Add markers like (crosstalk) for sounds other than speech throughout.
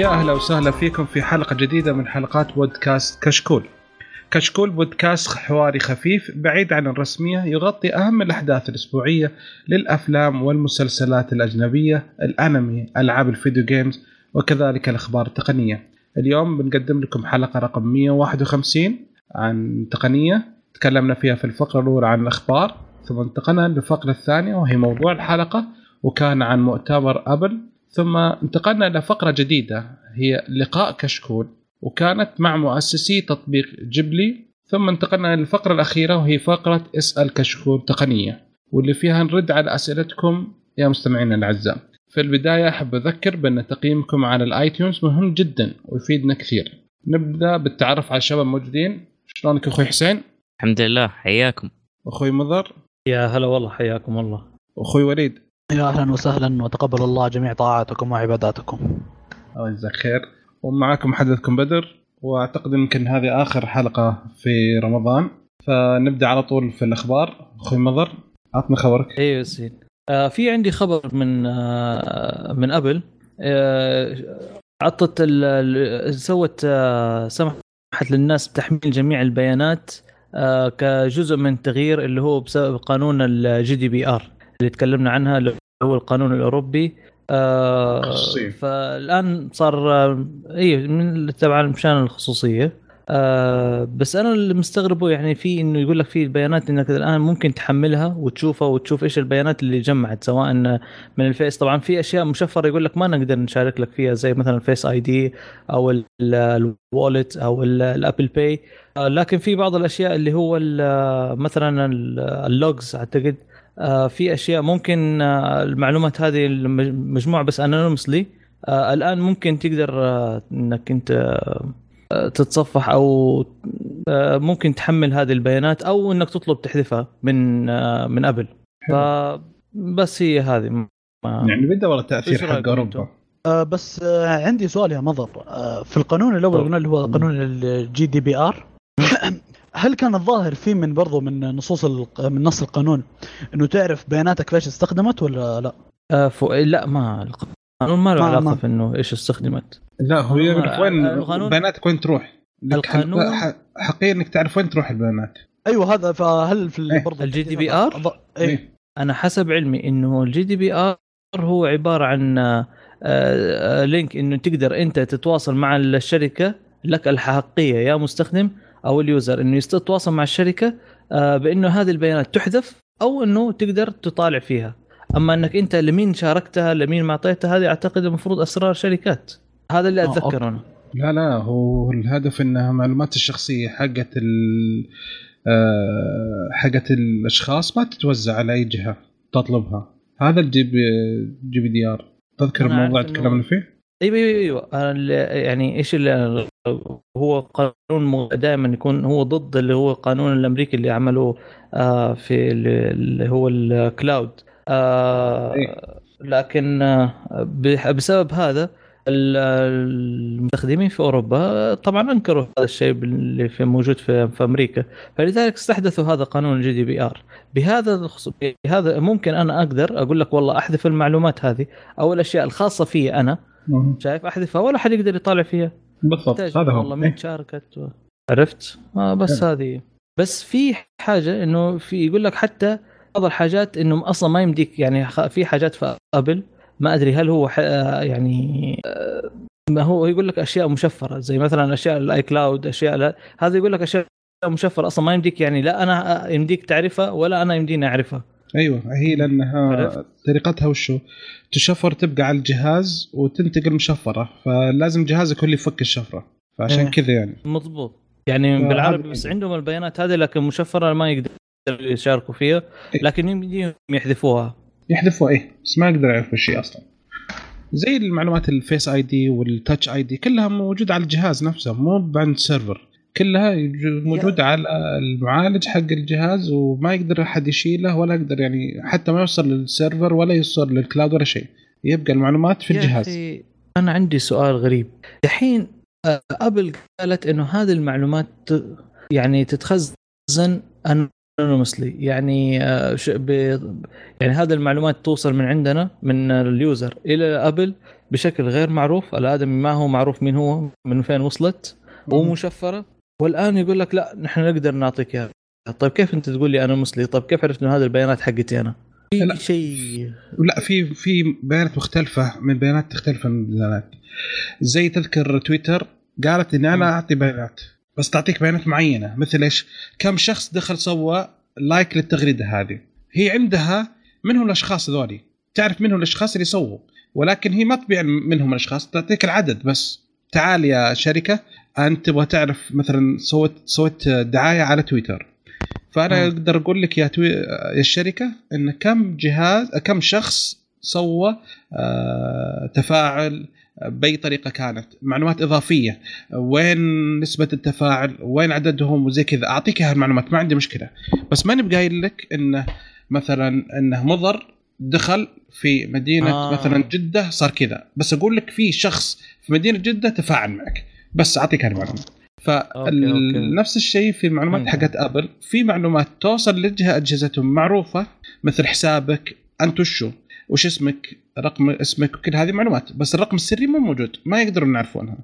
يا أهلا وسهلا فيكم في حلقة جديدة من حلقات بودكاست كشكول. كشكول بودكاست حواري خفيف بعيد عن الرسمية يغطي أهم الأحداث الأسبوعية للأفلام والمسلسلات الأجنبية، الأنمي، ألعاب الفيديو جيمز وكذلك الأخبار التقنية. اليوم بنقدم لكم حلقة رقم 151 عن تقنية تكلمنا فيها في الفقرة الأولى عن الأخبار ثم انتقلنا للفقرة الثانية وهي موضوع الحلقة وكان عن مؤتمر أبل ثم انتقلنا إلى فقرة جديدة هي لقاء كشكول وكانت مع مؤسسي تطبيق جبلي ثم انتقلنا للفقره الأخيرة وهي فقرة اسأل كشكول تقنية واللي فيها نرد على أسئلتكم يا مستمعينا الأعزاء. في البداية أحب أذكر بأن تقييمكم على الآيتونز مهم جدا ويفيدنا كثير. نبدأ بالتعرف على الشباب الموجودين. شلونك أخوي حسين؟ الحمد لله حياكم أخوي مضر يا هلا والله حياكم الله واخوي وليد يا أهلا وسهلا وتقبل الله جميع طاعاتكم وعباداتكم. الله يجزاك خير. ومعكم محدثكم بدر وأعتقد يمكن هذه آخر حلقة في رمضان. فنبدأ على طول في الأخبار. أخوي مضر عطنا خبرك. أيوه سيد. آه في عندي خبر من آه من أبل. آه عطت ال- سوت آه سمحت للناس بتحميل جميع البيانات آه كجزء من تغيير اللي هو بسبب قانون ال GDPR اللي تكلمنا عنها اللي هو القانون الأوروبي. آه. فالآن صار آه اي من تبع مشان الخصوصية. آه بس أنا اللي مستغربه يعني في إنه يقول لك في البيانات إنك الآن ممكن تحملها وتشوفها وتشوف إيش البيانات اللي جمعت سواء من ال Face. طبعا في أشياء مشفرة يقول لك ما نقدر نشارك لك فيها زي مثلا ال Face ID أو ال Wallet أو ال- ال Apple Pay. آه، لكن في بعض الأشياء اللي هو ال- مثلا ال- ال logs أعتقد. آه، في أشياء ممكن آه، المعلومات هذه مجموعه بس anonymously الآن ممكن تقدر آه، إنك أنت آه، تتصفح أو آه، ممكن تحمل هذه البيانات أو إنك تطلب تحذفها من آه، من Apple. فبس هي هذه. يعني بدأ والله تاثير حق أوروبا؟ آه بس آه عندي سؤال يا مضر. آه في القانون الأول. قلنا اللي هو قانون ال GDPR هل كان الظاهر فيه من برضو من نصوص من نص القانون إنه تعرف بياناتك ليش استخدمت ولا لا؟ آه، فو... لا ما القانون ما له علاقه ما. في إنه إيش استخدمت لا هو آه، يعرف وين القانون- بياناتك وين تروح لك القانون- حقيقي إنك تعرف وين تروح البيانات أيوه هذا فهل في إيه. برضو ال GDPR؟ اي إيه. أنا حسب علمي إنه ال GDPR هو عبارة عن آه، آه، link إنه تقدر أنت تتواصل مع الشركة لك الحقيه يا مستخدم أو ال user إنه يتواصل مع الشركة آه، بإنه هذه البيانات تحذف أو إنه تقدر تطالع فيها. أما إنك أنت لمين شاركتها لمين ما اعطيتها هذه أعتقد المفروض أسرار شركات. هذا اللي آه، أتذكره أنا. لا لا هو الهدف إنها معلومات الشخصية حقت ال آه، حقت الأشخاص ما تتوزع على أي جهة تطلبها. هذا ال GP GPDR. تذكر الموضوع تكلمنا فيه؟ إيوه إيوه إيوه. يعني إيش اللي هو قانون دائما يكون هو ضد اللي هو القانون الأمريكي اللي عملوه آه، في اللي هو ال CLOUD آه،. لكن آه، بسبب هذا ال- المستخدمين في أوروبا طبعا أنكروا هذا الشيء اللي في موجود في, في أمريكا. فلذلك استحدثوا هذا قانون ال GDPR بهذا بهذا ممكن أنا أقدر أقول لك والله أحذف المعلومات هذه. أو الاشياء الخاصة في أنا. شايف؟ أحذفها ولا حد يقدر يطالع فيها. بالضبط هذا والله هو. مين إيه. شاركت و... عرفت؟ آه بس هذه. بس في حاجة إنه في يقول لك حتى بعض الحاجات إنه أصلا ما يمديك يعني خ- في حاجات في Apple ما أدري هل هو ح... آه، يعني آه، ما هو يقول لك أشياء مشفرة زي مثلا أشياء ال iCloud أشياء لا هذا يقول لك أشياء مشفرة أصلا ما يمديك يعني لا أنا يمديك تعرفها ولا أنا يمديني أعرفها. أيوه هي لأنها؟ طريقتها وشو؟ تشفر تبقى على الجهاز وتنتقل مشفرة فلازم جهازك هو اللي يفك الشفرة فعشان إيه. كذا يعني مضبوط يعني بالعربي هذا- بس عندهم البيانات هذه لكن مشفرة ما يقدر يشاركوا فيها إيه. لكن يمديهم يحذفوها يحذفوا إيه بس ما يقدر يعرف الشيء أصلا زي المعلومات ال Face ID وال Touch ID كلها موجودة على الجهاز نفسه مو عند server كلها موجوده على المعالج حق الجهاز وما يقدر أحد يشيله ولا يقدر يعني حتى ما يوصل لل server ولا يوصل لل cloud ولا شيء. يبقى المعلومات في الجهاز. أنا عندي سؤال غريب. الحين آه، أبل قالت إنه هذه المعلومات يعني تتخزن anonymously يعني آه، يعني هذه المعلومات توصل من عندنا من ال user إلى أبل بشكل غير معروف. الآدمي ما هو معروف مين هو من فين وصلت ومشفرة. والآن يقول لك لا نحن نقدر نعطيك إياها. طيب كيف أنت تقول لي أنا مسلي طيب كيف عرفت إنه هذه البيانات حقتي أنا؟ لا. في شيء لا في في بيانات مختلفة من بيانات تختلف عن البيانات. زي تذكر تويتر قالت إني أنا أعطي بيانات بس تعطيك بيانات معينة مثل إيش؟ كم شخص دخل سوى لايك للتغريدة هذه؟ هي عندها من هم الأشخاص ذولي. تعرف من هم الأشخاص اللي سووا ولكن هي ما تبيع منهم الأشخاص تعطيك العدد بس. تعال يا شركة أنت تبغى تعرف مثلا سويت سويت دعاية على تويتر. فأنا مم. أقدر أقول لك يا توي... يا الشركة إن كم جهاز كم شخص سوى آه، تفاعل بأي طريقة كانت. معلومات إضافية. وين نسبة التفاعل؟ وين عددهم؟ وزي كذا. أعطيك هالمعلومات ما عندي مشكلة. بس ماني بقايل لك إنه مثلا إنه مضر دخل في مدينة. آه. مثلا جدة صار كذا. بس أقول لك في شخص في مدينة جدة تفاعل معك. بس أعطيك okay. فنفس الشيء في المعلومات. حقت ابل في معلومات توصل لجهة أجهزتهم معروفة مثل حسابك انت وشو وش اسمك رقم اسمك وكل هذه معلومات. بس الرقم السري مو موجود ما يقدرون يعرفونها.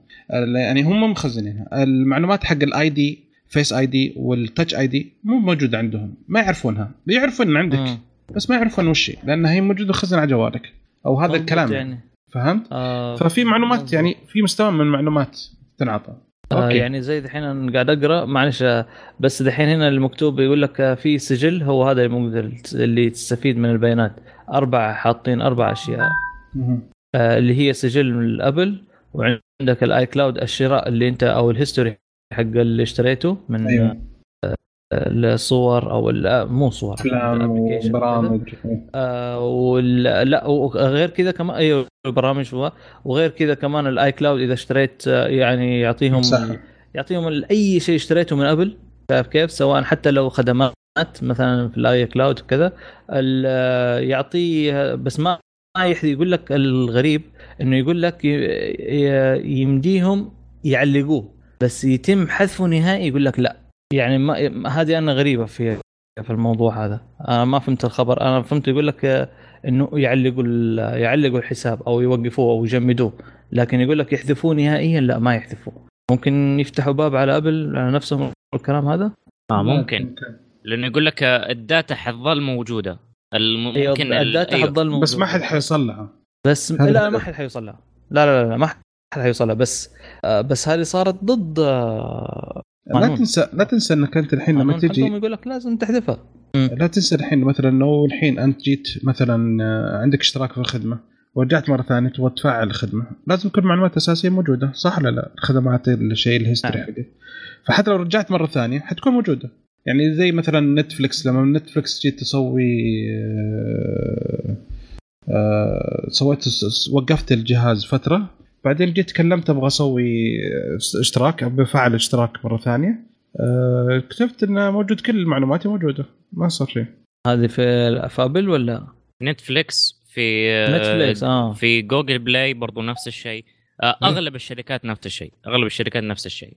يعني هم مخزنينها. المعلومات حق ال ID فيس اي دي والتاتش اي دي مو موجوده عندهم. ما يعرفونها. يعرفون إن عندك. بس ما يعرفون وش هي لأن هي موجودة خزن على جوالك. أو هذا الكلام. يعني. فهمت؟ آه ففي معلومات. يعني في مستوى من المعلومات. تنعطى آه يعني زي دحين أنا قاعد أقرأ معلش آه، بس دحين هنا المكتوب يقول لك آه، في سجل هو هذا اللي اللي تستفيد من البيانات أربع حاطين أربع أشياء. آه، اللي هي سجل من الأبل وعندك ال iCloud الشراء اللي أنت أو ال history حق اللي اشتريته من أيوة. الصور أو آه، مو صور أفلام ال application وبرامج آه ولا لا وغير كذا كمان أيوه البرامج هو. وغير كذا كمان ال iCloud إذا اشتريت آه، يعني يعطيهم مساحة. يعطيهم أي شيء اشتريته من ابل شايف كيف؟ سواء حتى لو خدمات مثلا في ال iCloud وكذا. يعطيه بس ما يقول لك الغريب إنه يقول لك يمديهم يعلقوه. بس يتم حذفه نهائي يقول لك لا. يعني ما هذه أنا غريبة في في الموضوع هذا. أنا ما فهمت الخبر. أنا فهمت يقول لك آه، إنه يعلقوا ال- يعلقوا الحساب أو يوقفوه أو يجمدوه. لكن يقول لك يحذفوه نهائيا؟ لا ما يحذفوه. ممكن يفتحوا باب على أبل على نفسهم الكلام هذا؟ آه ممكن. لأنه يقول لك آه، الداتا حتظل موجودة. أيوة، ممكن ال- الداتا أيوة. حتظل موجودة. بس ما حد حيصلها بس هذا لا. ما حد حيوصلها. لا لا لا, لا ما حد حيوصلها. بس آه، بس هذه صارت ضد آه، لا. تنسى لا تنسى إنك أنت الحين لما تجي يقول لك لازم تحذفها لا تنسى الحين مثلا لو الحين أنت جيت مثلا آه، عندك اشتراك في الخدمة ورجعت مرة ثانية تبغى تفعل الخدمة لازم تكون معلومات أساسية موجودة صح ولا لا الخدمات الشيء ال history نعم. حقك فحتى لو رجعت مرة ثانية حتكون موجودة يعني زي مثلا Netflix لما Netflix جيت تسوي آه، آه، سويت وقفت الجهاز فترة بعدين جيت تكلمت أبغى أسوي اشتراك بفعل اشتراك مرة ثانية. آه، اكتشفت إنه موجود كل معلوماتي موجودة. ما صار شيء. هذه في في ابل ولا؟ Netflix في آه، Netflix آه. في Google Play برضو نفس الشيء. آه، أغلب الشركات نفس الشيء. أغلب الشركات نفس الشيء.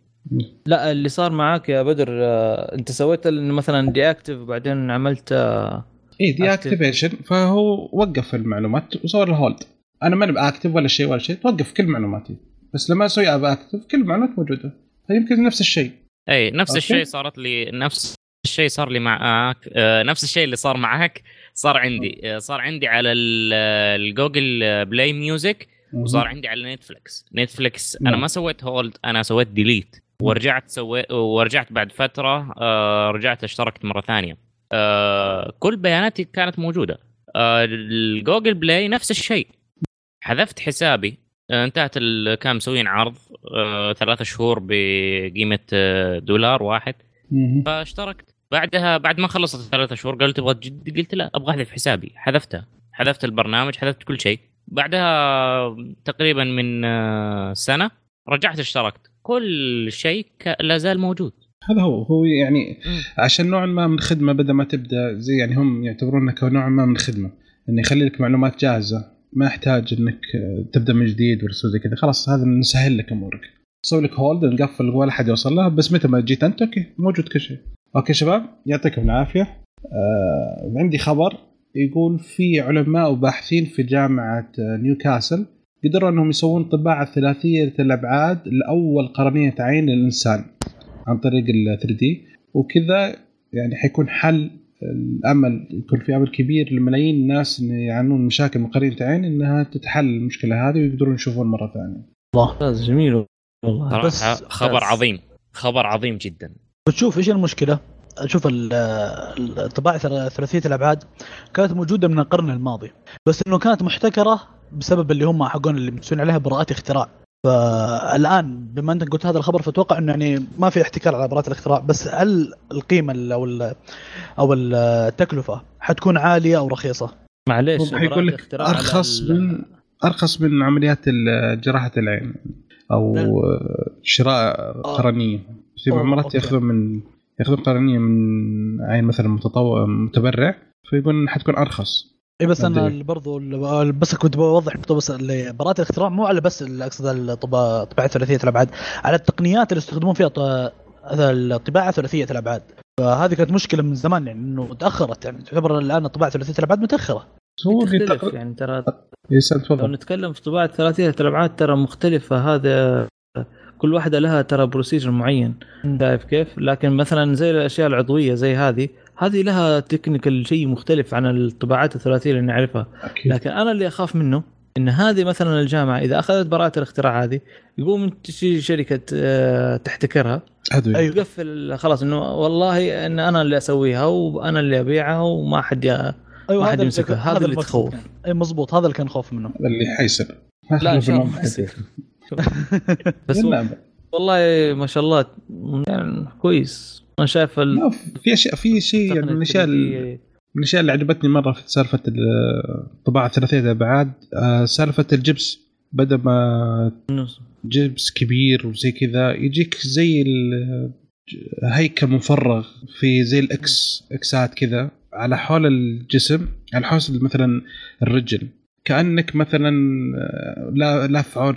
لا اللي صار معاك يا بدر آه، أنت سويت مثلا دي اكتف وبعدين عملت آه، اي دي. اكتيفيشن فهو وقف المعلومات وصور الهولد. أنا ماني باكتف ولا شيء ولا شيء توقف كل معلوماتي. بس لما أسوي اب اكتف كل المعلومات موجودة. فيمكن نفس الشيء. أي نفس أوكي. الشيء صارت لي نفس الشيء صار لي معك آه، نفس الشيء اللي صار معك صار عندي. آه، صار عندي على ال- آه، الجوجل آه، بلاي ميوزك وصار عندي على Netflix Netflix أنا نعم. ما سويت hold أنا سويت delete ورجعت سويت ورجعت بعد فترة آه، رجعت اشتركت مرة ثانية. آه، كل بياناتي كانت موجودة. آه، ال Google Play نفس الشيء. حذفت حسابي. آه، انتهت ال- كان مسوين عرض آه، ثلاثة شهور بقيمة آه، دولار واحد. فاشتركت. بعدها بعد ما خلصت الثلاثة شهور قالوا تبغى تجدد قلت لا أبغى أحذف حسابي. حذفتها حذفت البرنامج حذفت كل شيء. بعدها تقريبا من سنة رجعت اشتركت. كل شيء لا زال موجود. هذا هو هو يعني. عشان نوع ما من الخدمه بدل ما تبدأ زي يعني هم يعتبرونها كنوع ما من الخدمه إنه يخلي لك معلومات جاهزة. ما يحتاج إنك تبدأ من جديد ولا زي كذا. خلاص هذا نسهل لك أمورك. نسوي لك hold نقفل ولا حد يوصل لها بس متى ما جيت أنت okay موجود كل شيء. okay شباب يعطيكم العافية. آه عندي خبر يقول في علماء وباحثين في جامعة آه، نيوكاسل قدروا أنهم يسوون طباعة ثلاثية الأبعاد لأول قرنية عين للإنسان عن طريق ال 3D وكذا يعني حيكون حل الأمل يكون في امل كبير لملايين الناس اللي يعانون مشاكل من قرنية عين إنها تتحل المشكلة هذه ويقدرون يشوفون مرة ثانية. الله ممتاز جميل والله بس- خبر بس. عظيم خبر عظيم جدا بتشوف إيش المشكلة؟ شوف ال- الطباعه ثلاثية الأبعاد كانت موجودة من القرن الماضي بس إنه كانت محتكرة بسبب اللي هم حقون اللي مسوين عليها براءات اختراع فالآن بما أنت قلت هذا الخبر فأتوقع إنه يعني ما في احتكار على براءات الاختراع بس هل القيمة ال- أو ال- أو التكلفة حتكون عالية أو رخيصة؟ معليش حيقول لك أرخص من أرخص من عمليات جراحة العين أو نعم. شراء قرنية في أوه، مرات. ياخذون من ياخذون قرنية من عين مثلا متطوع متبرع فيقول حتكون أرخص اي بس أنا. برضو بس كنت بوضح نقطه بس اللي براءة الاختراع مو على بس أقصد الطباعه ثلاثيه الابعاد على التقنيات اللي يستخدمون فيها الطباعة ثلاثيه الابعاد فهذه كانت مشكلة من زمان يعني إنه تأخرت يعني تعتبر الآن الطباعة ثلاثيه الابعاد متأخرة هو تختلف يعني ترى يسأل لو نتكلم في طباعة ثلاثية الأبعاد ترى مختلفة هذا كل واحدة لها ترى procedure معين. شايف كيف؟ لكن مثلا زي الأشياء العضوية زي هذه هذه لها technical شيء مختلف عن الطباعات الثلاثية اللي نعرفها. أكيد. لكن أنا اللي أخاف منه إن هذه مثلا الجامعة إذا أخذت براءة الاختراع هذه يقوم تجي شركة آه، تحتكرها. ادري أيوة. يقفل خلاص إنه والله إن أنا اللي أسويها وأنا اللي أبيعها وما حد أيوه ما حد هذا يمسكها. كان- هذا اللي تخوف. أي مزبوط هذا اللي كان خوف منه. هذا اللي حيصير. لا إن شاء الله ما يصير (laughs) بس والله ما شاء الله يعني كويس. أنا شايف ال- في اشياء في شيء يعني من الأشياء ال- من الأشياء اللي عجبتني مرة في سالفة ال- الطباعه ثلاثيه الابعاد آه، سالفة الجبس. بدل ما جبس كبير وزي كذا يجيك زي هيكل مفرغ في زي الاكس اكسات كذا على حول الجسم على حول مثلا الرجل. كأنك مثلا آه، لا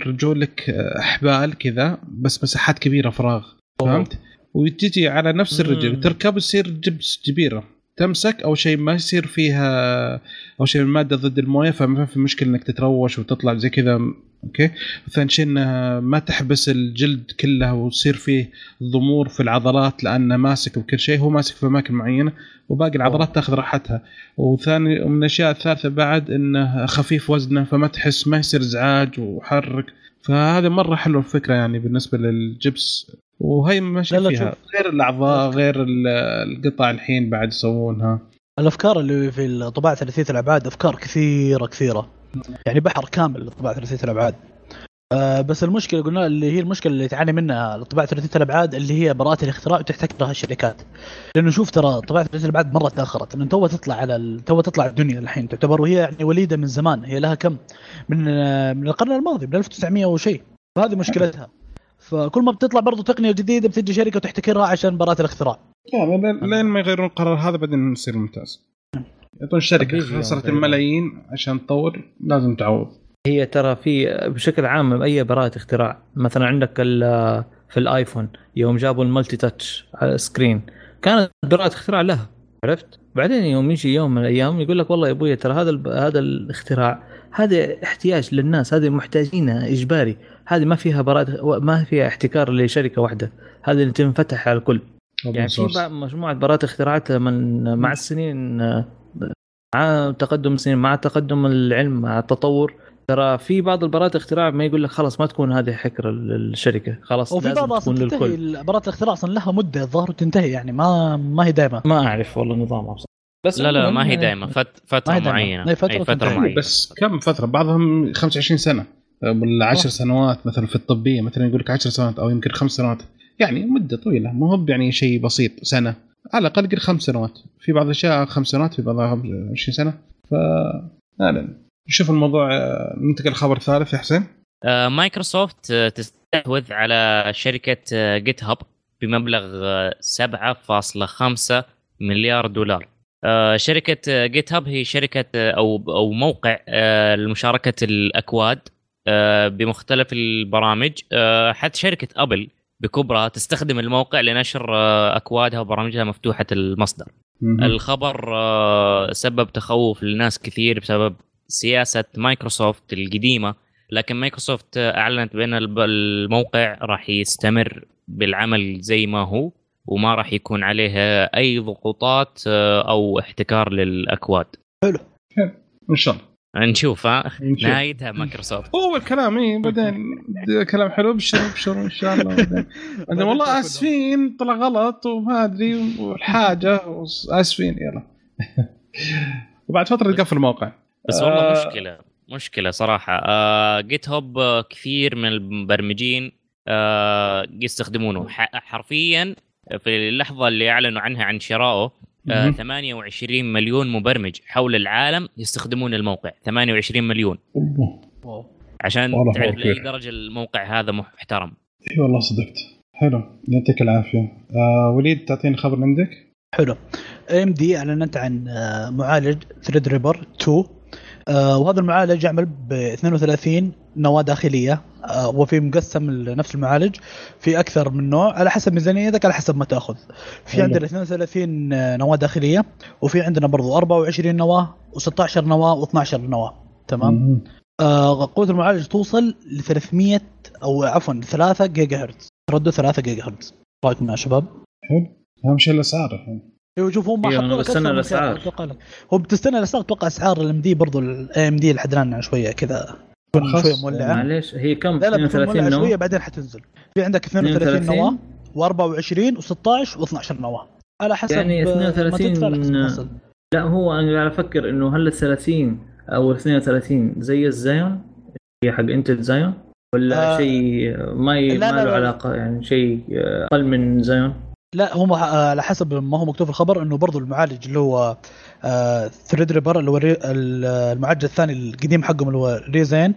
رجولك آه، احبال كذا بس مساحات كبيرة فراغ. فهمت؟ وتجي على نفس الرجل. تركب يصير جبس كبيرة. تمسك أو شيء ما يصير فيها أو شيء من مادة ضد الموية فما في مشكلة إنك تتروش وتطلع زي كذا. أوكي؟ ثاني شيء إنها ما تحبس الجلد كلها ويصير فيه ضمور في العضلات لأنه ماسك بكل شيء. هو ماسك في أماكن معينة وباقي العضلات تأخذ راحتها. وثاني ومن الأشياء الثالثة بعد إنه خفيف وزنه فما تحس ما يصير إزعاج وحرك فهذا مرة حلوة الفكرة يعني بالنسبة للجبس. وهي ماشي لا لا فيها غير الأعضاء غير ال- القطع الحين بعد يسوونها. الأفكار اللي في الطباعة ثلاثيه الأبعاد أفكار كثيرة كثيرة. يعني بحر كامل للطباعه ثلاثيه الأبعاد. آه بس المشكلة قلنا اللي هي المشكلة اللي تعاني منها الطباعة ثلاثيه الأبعاد اللي هي براءة الاختراع وتحتكرها الشركات. لأنه شوف ترى طباعه ثلاثيه الأبعاد مرة تأخرت. لأن تو تطلع على ال- تو تطلع الدنيا الحين. تعتبر وهي يعني وليدة من زمان. هي لها كم؟ من آه، من القرن الماضي من 1900 وشيء. فهذه مشكلتها. فكل ما بتطلع برضو تقنية جديدة بتجي شركة وتحتكرها عشان براءة الاختراع. يعني لين- لين ما يغيرون القرار هذا بعدين يصير ممتاز. يعطون الشركة يوم خسرت. الملايين عشان تطور لازم تعوض. هي ترى في بشكل عام أي براءة اختراع؟ مثلا عندك ال- في الآيفون يوم جابوا ال multi-touch على ال screen كانت براءة اختراع لها. عرفت؟ بعدين يوم يجي يوم من الأيام يقول لك والله يا أبوي ترى هذا هذا الاختراع هذا احتياج للناس هذه محتاجينها إجباري هذه ما فيها براءة ما فيها احتكار لشركة واحدة هذه اللي تنفتح على الكل. يعني في مجموعة براءات اختراعات من مع السنين مع تقدم السنين مع تقدم العلم مع التطور ترى في بعض البراءات اختراع ما يقول لك خلاص ما تكون هذه حكر للشركه خلاص وفي لازم بعض تكون أصلا تنتهي للكل براءة الاختراع أصلا لها مدة الظاهر وتنتهي يعني ما ما هي دائما ما أعرف والله نظامها بصراحه بس لا لا ما هي دائما فت فتره هي دايماً. معينة. هي فترة أي فترة وتنتهي. معينة. بس كم فترة؟ بعضهم 25 سنة. ولا 10 صح. سنوات مثلا في الطبية مثلا يقول لك 10 سنوات أو يمكن خمس سنوات. يعني مدة طويلة مو هو يعني شيء بسيط. سنة. على الأقل قل خمس سنوات. في بعض الأشياء خمس سنوات في بعضها 20 سنة. ف لا لا. نشوف الموضوع آه، ننتقل الخبر الثالث يا حسين. آه، مايكروسوفت آه، تستحوذ على شركة GitHub بمبلغ آه، 7.5 مليار دولار. شركة GitHub هي شركة أو أو موقع لمشاركة الأكواد بمختلف البرامج. حتى شركة أبل بكبرها تستخدم الموقع لنشر أكوادها وبرامجها مفتوحة المصدر. الخبر سبب تخوف لناس كثير بسبب سياسة مايكروسوفت القديمة لكن مايكروسوفت أعلنت بأن الموقع راح يستمر بالعمل زي ما هو وما راح يكون عليه أي ضغوطات آه، أو احتكار للأكواد. إن شاء الله. نشوف ها. نهايتها مايكروسوفت. هو الكلام اي بعدين كلام حلو ابشر ابشر إن شاء الله. بعدين. (laughs) والله آسفين طلع غلط وما أدري والحاجة اسفين يلا. (laughs) وبعد فترة يقفل الموقع. بس والله آه. مشكلة مشكلة صراحة. آه جيت هوب آه، كثير من المبرمجين آه يستخدمونه. ح- حرفيا في اللحظة اللي أعلنوا عنها عن شرائه آه مهم. 28 مليون مبرمج حول العالم يستخدمون الموقع. 28 مليون. عشان تعرف. لاي درجه الموقع هذا محترم. إي والله صدقت. حلو. يعطيك العافية. آه وليد تعطيني خبر عندك؟ حلو. AMD أعلنت عن آه، معالج Threadripper 2 آه، وهذا المعالج يعمل ب 32 نواة داخلية. آه، وفي مقسم نفس المعالج في أكثر من نوع على حسب ميزانيتك على حسب ما تأخذ. في. عندنا 32 نواة داخلية وفي عندنا برضو 24 نواة و16 نواة و12 نواة. تمام. آه قوة المعالج توصل ل 300 أو عفوا 3 جيجا هرتز ردوا 3 جيجا هرتز رأيكم يا شباب؟ حلو. أهم شيء الإسعار. الحين أيوه شوف هم أنا حطوا لك بستنى أكثر من الأسعار. خيار، أتوقع لك. هو بتستنى الأسعار أتوقع أسعار الام دي برضو الاي ام دي لحد الان شوية كذا تكون. شوية مولعه معليش هي كم لا لا بتكون 32 مولعه شوية بعدين حتنزل في عندك 32 نواة و24 و16 و12 نواة على حسب يعني آه، ما 32 تدفع على حسب ما تصل. لا هو أنا قاعد أفكر إنه هل ال 30 أو ال 32 زي ال Xeon هي حق انتل Xeon ولا آه، شيء ما ي... لا، ما له لا. علاقة يعني شيء أقل من Xeon لا هم آه، على حسب ما هو مكتوب في الخبر إنه برضو المعالج اللي هو Threadripper اللي هو المعالج الثاني القديم حقهم اللي هو Ryzen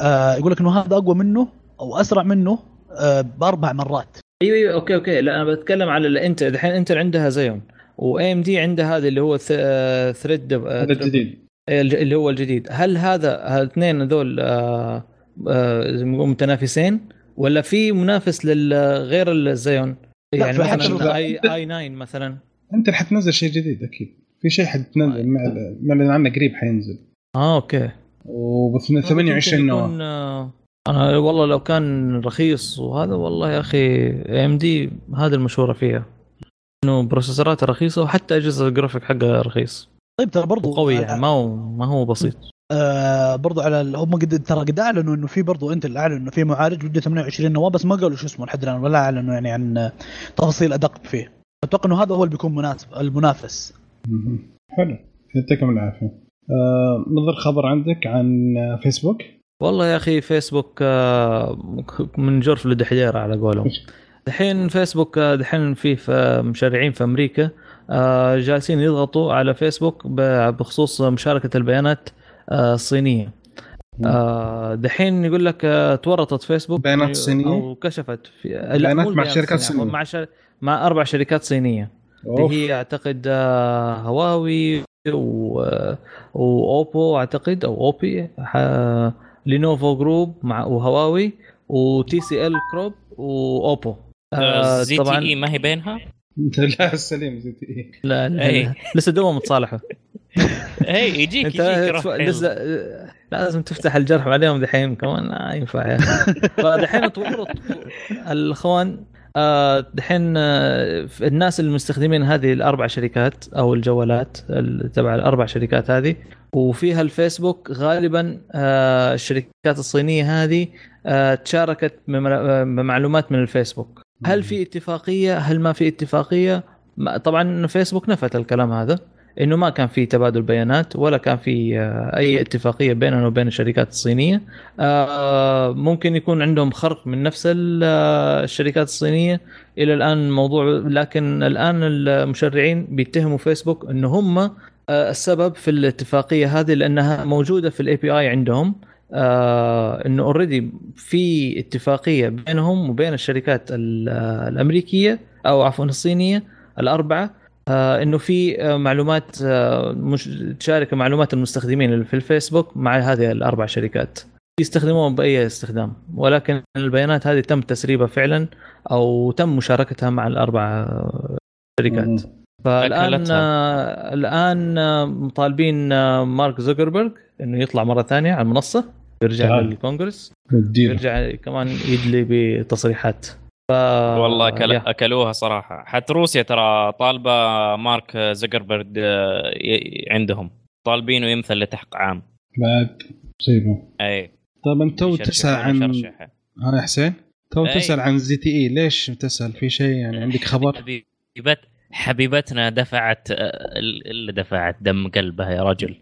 آه، يقول لك إنه هذا أقوى منه أو أسرع منه آه، بأربع مرات. أيوه أيوه okay okay. لا أنا بتكلم على الانتل الحين انتل عندها Xeon و AMD عندها هذا اللي هو Thread هذا الجديد. اللي هو الجديد. هل هذا الاثنين هذول آه، آه، متنافسين ولا في منافس للغير ال Xeon يعني مثلا اي i9 مثلا. أنت اللي حتنزل شيء جديد أكيد. في شيء حتنزل مع- معلن عنه قريب حينزل. آه okay. وب يمكن 28 نواه يكون، آه، أنا والله لو كان رخيص وهذا والله يا أخي AMD هذا المشهورة فيها. إنه بروسيسورات رخيصة وحتى أجهزة الجرافيك حقها رخيص. طيب ترى برضو وقوي يعني ما هو ما هو بسيط. آه برضو على ال- هم قد ترى قد أعلنوا إنه في برضو انتل أعلنوا إنه في معالج بده 28 نواه بس ما قالوا شو اسمه لحد الآن ولا أعلنوا يعني عن تفاصيل أدق فيه. أتوقع إنه هذا هو اللي بيكون مناسب المنافس. حلو. يعطيكم العافية. آه نظر خبر عندك عن آه، فيسبوك؟ والله يا أخي فيسبوك آه، من جرف لدحيرة على قولهم. الحين فيسبوك آه، دحين في مشرعين في أمريكا آه، جالسين يضغطوا على فيسبوك بخصوص مشاركة البيانات آه، الصينيه آه، دحين يقول لك آه، تورطت فيسبوك بيانات صينية؟ أو كشفت في لا، بيانات مع شركات صينية. مع شر... مع أربع شركات صينية اللي. هي أعتقد آه، هواوي و... وأوبو أعتقد أو أوبي ح... لينوفو جروب مع وهواوي وتي سي إل كروب وأوبو آه، زي تي إي ما هي بينها؟ لا السليم إيه. لا, لا, أي. لا لسه دوم متصالحوا اي يجيك أنت يجيك. لسه لازم تفتح الجرح عليهم دحين كمان ما ينفع يا أخي. (laughs) فدحين تورط الإخوان آه، دحين آه، الناس المستخدمين هذه الأربع شركات أو الجوالات ال- تبع الأربع شركات هذه وفيها الفيسبوك غالبا آه، الشركات الصينية هذه تشاركت بمعلومات من الفيسبوك هل في اتفاقية؟ هل ما في اتفاقية؟ ما- طبعا فيسبوك نفت الكلام هذا إنه ما كان في تبادل بيانات ولا كان في آه، أي اتفاقية بيننا وبين الشركات الصينية. آه، ممكن يكون عندهم خرق من نفس آه، الشركات الصينية. إلى الآن موضوع لكن الآن المشرعين بيتهموا فيسبوك إنه هم السبب في الاتفاقية هذه لأنها موجودة في ال API عندهم. آه إنه already في اتفاقية بينهم وبين الشركات ال- الأمريكية أو عفوا الصينية الأربعة آه إنه في آه معلومات آه مش تشارك معلومات المستخدمين في الفيسبوك مع هذه الأربع شركات يستخدموها بأي استخدام ولكن البيانات هذه تم تسريبها فعلا أو تم مشاركتها مع الأربع آه، شركات. فالآن أكلتها. آه الان مطالبين مارك زوكربيرج إنه يطلع مرة ثانية على المنصة يرجع. للكونغرس يرجع كمان يدلي بتصريحات. ف والله أكل... أكلوها صراحة. حتى روسيا ترى طالبة مارك زكربرج آه، عندهم. طالبينه يمثل لتحق عام. بعد مصيبة. أي. طيب أنت تو تسأل عن يا حسين؟ تو أي. تسأل عن ZTE. ليش تسأل؟ في شيء يعني عندك خبر؟ حبيبت حبيبتنا دفعت آه، اللي دفعت دم قلبها يا رجل.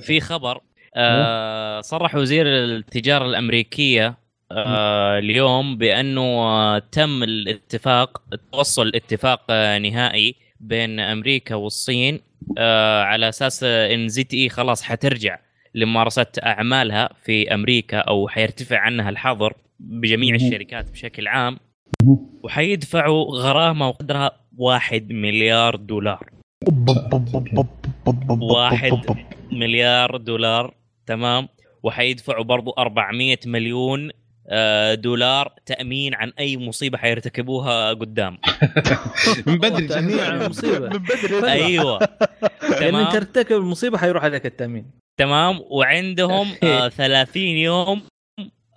في خبر آه صرح وزير التجارة الأمريكية آه اليوم بأنه آه تم الاتفاق توصل اتفاق آه نهائي بين أمريكا والصين آه على أساس إن ZTE خلاص حترجع لممارسة أعمالها في أمريكا أو حيرتفع عنها الحظر بجميع. الشركات بشكل عام. وحيدفعوا غرامة وقدرها واحد مليار دولار واحد مليار دولار تمام؟ وحيدفعوا برضو 400 مليون آه، دولار تأمين عن أي مصيبة حيرتكبوها قدام. (laughs) من بدري تأمين عن المصيبه من بدري. أيوه. لأن (laughs) تمام؟ انت ترتكب المصيبة حيروح عليك التأمين. تمام؟ وعندهم آه (laughs) 30 يوم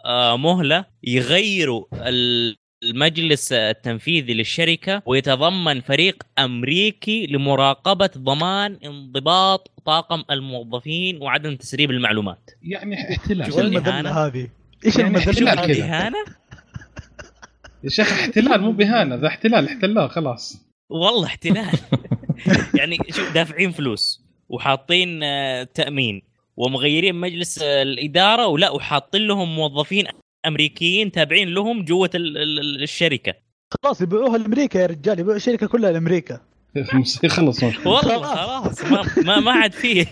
آه مهلة يغيروا ال- المجلس التنفيذي للشركة ويتضمن فريق أمريكي لمراقبة ضمان انضباط طاقم الموظفين وعدم تسريب المعلومات يعني احتلال شو اللي المذله؟ هذه؟ إيش يعني المذله؟ كذا. إهانة يا شيخ احتلال مو بهانه ذا احتلال احتلال خلاص والله احتلال (laughs) يعني شوف دافعين فلوس وحاطين آه، تأمين ومغيرين مجلس الإدارة ولا وحاطين لهم موظفين أمريكيين تابعين لهم جوة ال- ال- الشركة خلاص يبيعوها لأمريكا يا رجال يبيعوا الشركة كلها لأمريكا (laughs) خلص مشكلة. والله خلاص. ما ما, عاد فيه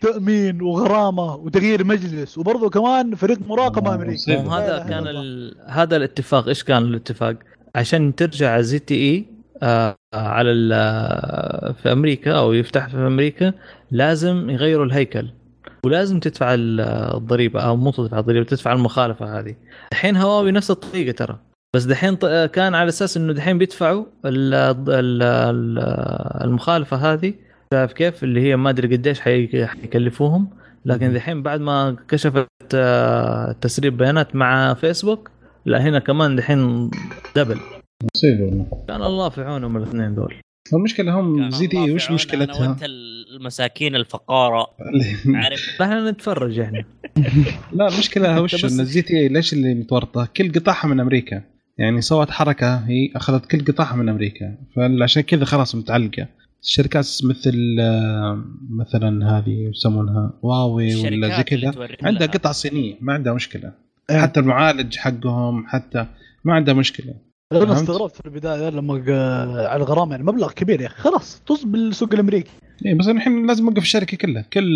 تأمين وغرامة وتغيير مجلس وبرضه كمان فريق مراقبة امريكي هذا كان. ال... هذا الاتفاق إيش كان الاتفاق؟ عشان ترجع زي تي إي آه على ال... آه، في أمريكا أو يفتح في أمريكا لازم يغيروا الهيكل ولازم تدفع ال- الضريبة أو مو تدفع الضريبة تدفع المخالفة هذه. الحين هواوي نفس الطريقة ترى. بس دحين ط- كان على أساس إنه دحين بيدفعوا ال... ال... ال... المخالفة هذه. شايف كيف؟ اللي هي ما أدري قديش حي... حيكلفوهم. لكن دحين بعد ما كشفت آه، تسريب بيانات مع فيسبوك لا هنا كمان دحين double. مصيبة. والله كان الله في عونهم الاثنين دول. المشكلة هم ZTE وش مشكلتها؟ المساكين الفقارة. (laughs) عارف؟ فاحنا نتفرج يعني (laughs) لا المشكلة وش إن ال ZTE ليش اللي متورطة؟ كل قطاعها من أمريكا. يعني سوت حركة هي أخذت كل قطاعها من أمريكا. فعشان كذا خلاص متعلقة. الشركات مثل آه، مثلا هذه يسمونها؟ هواوي ولا زي كذا. عندها. قطع صينية ما عندها مشكلة. إيه. حتى المعالج حقهم حتى ما عندها مشكلة. أنا؟ استغربت في البداية لما على الغرامه يعني مبلغ كبير يا أخي. خلاص طز بالسوق الأمريكي. اي بس الحين لازم أوقف الشركة كلها. كل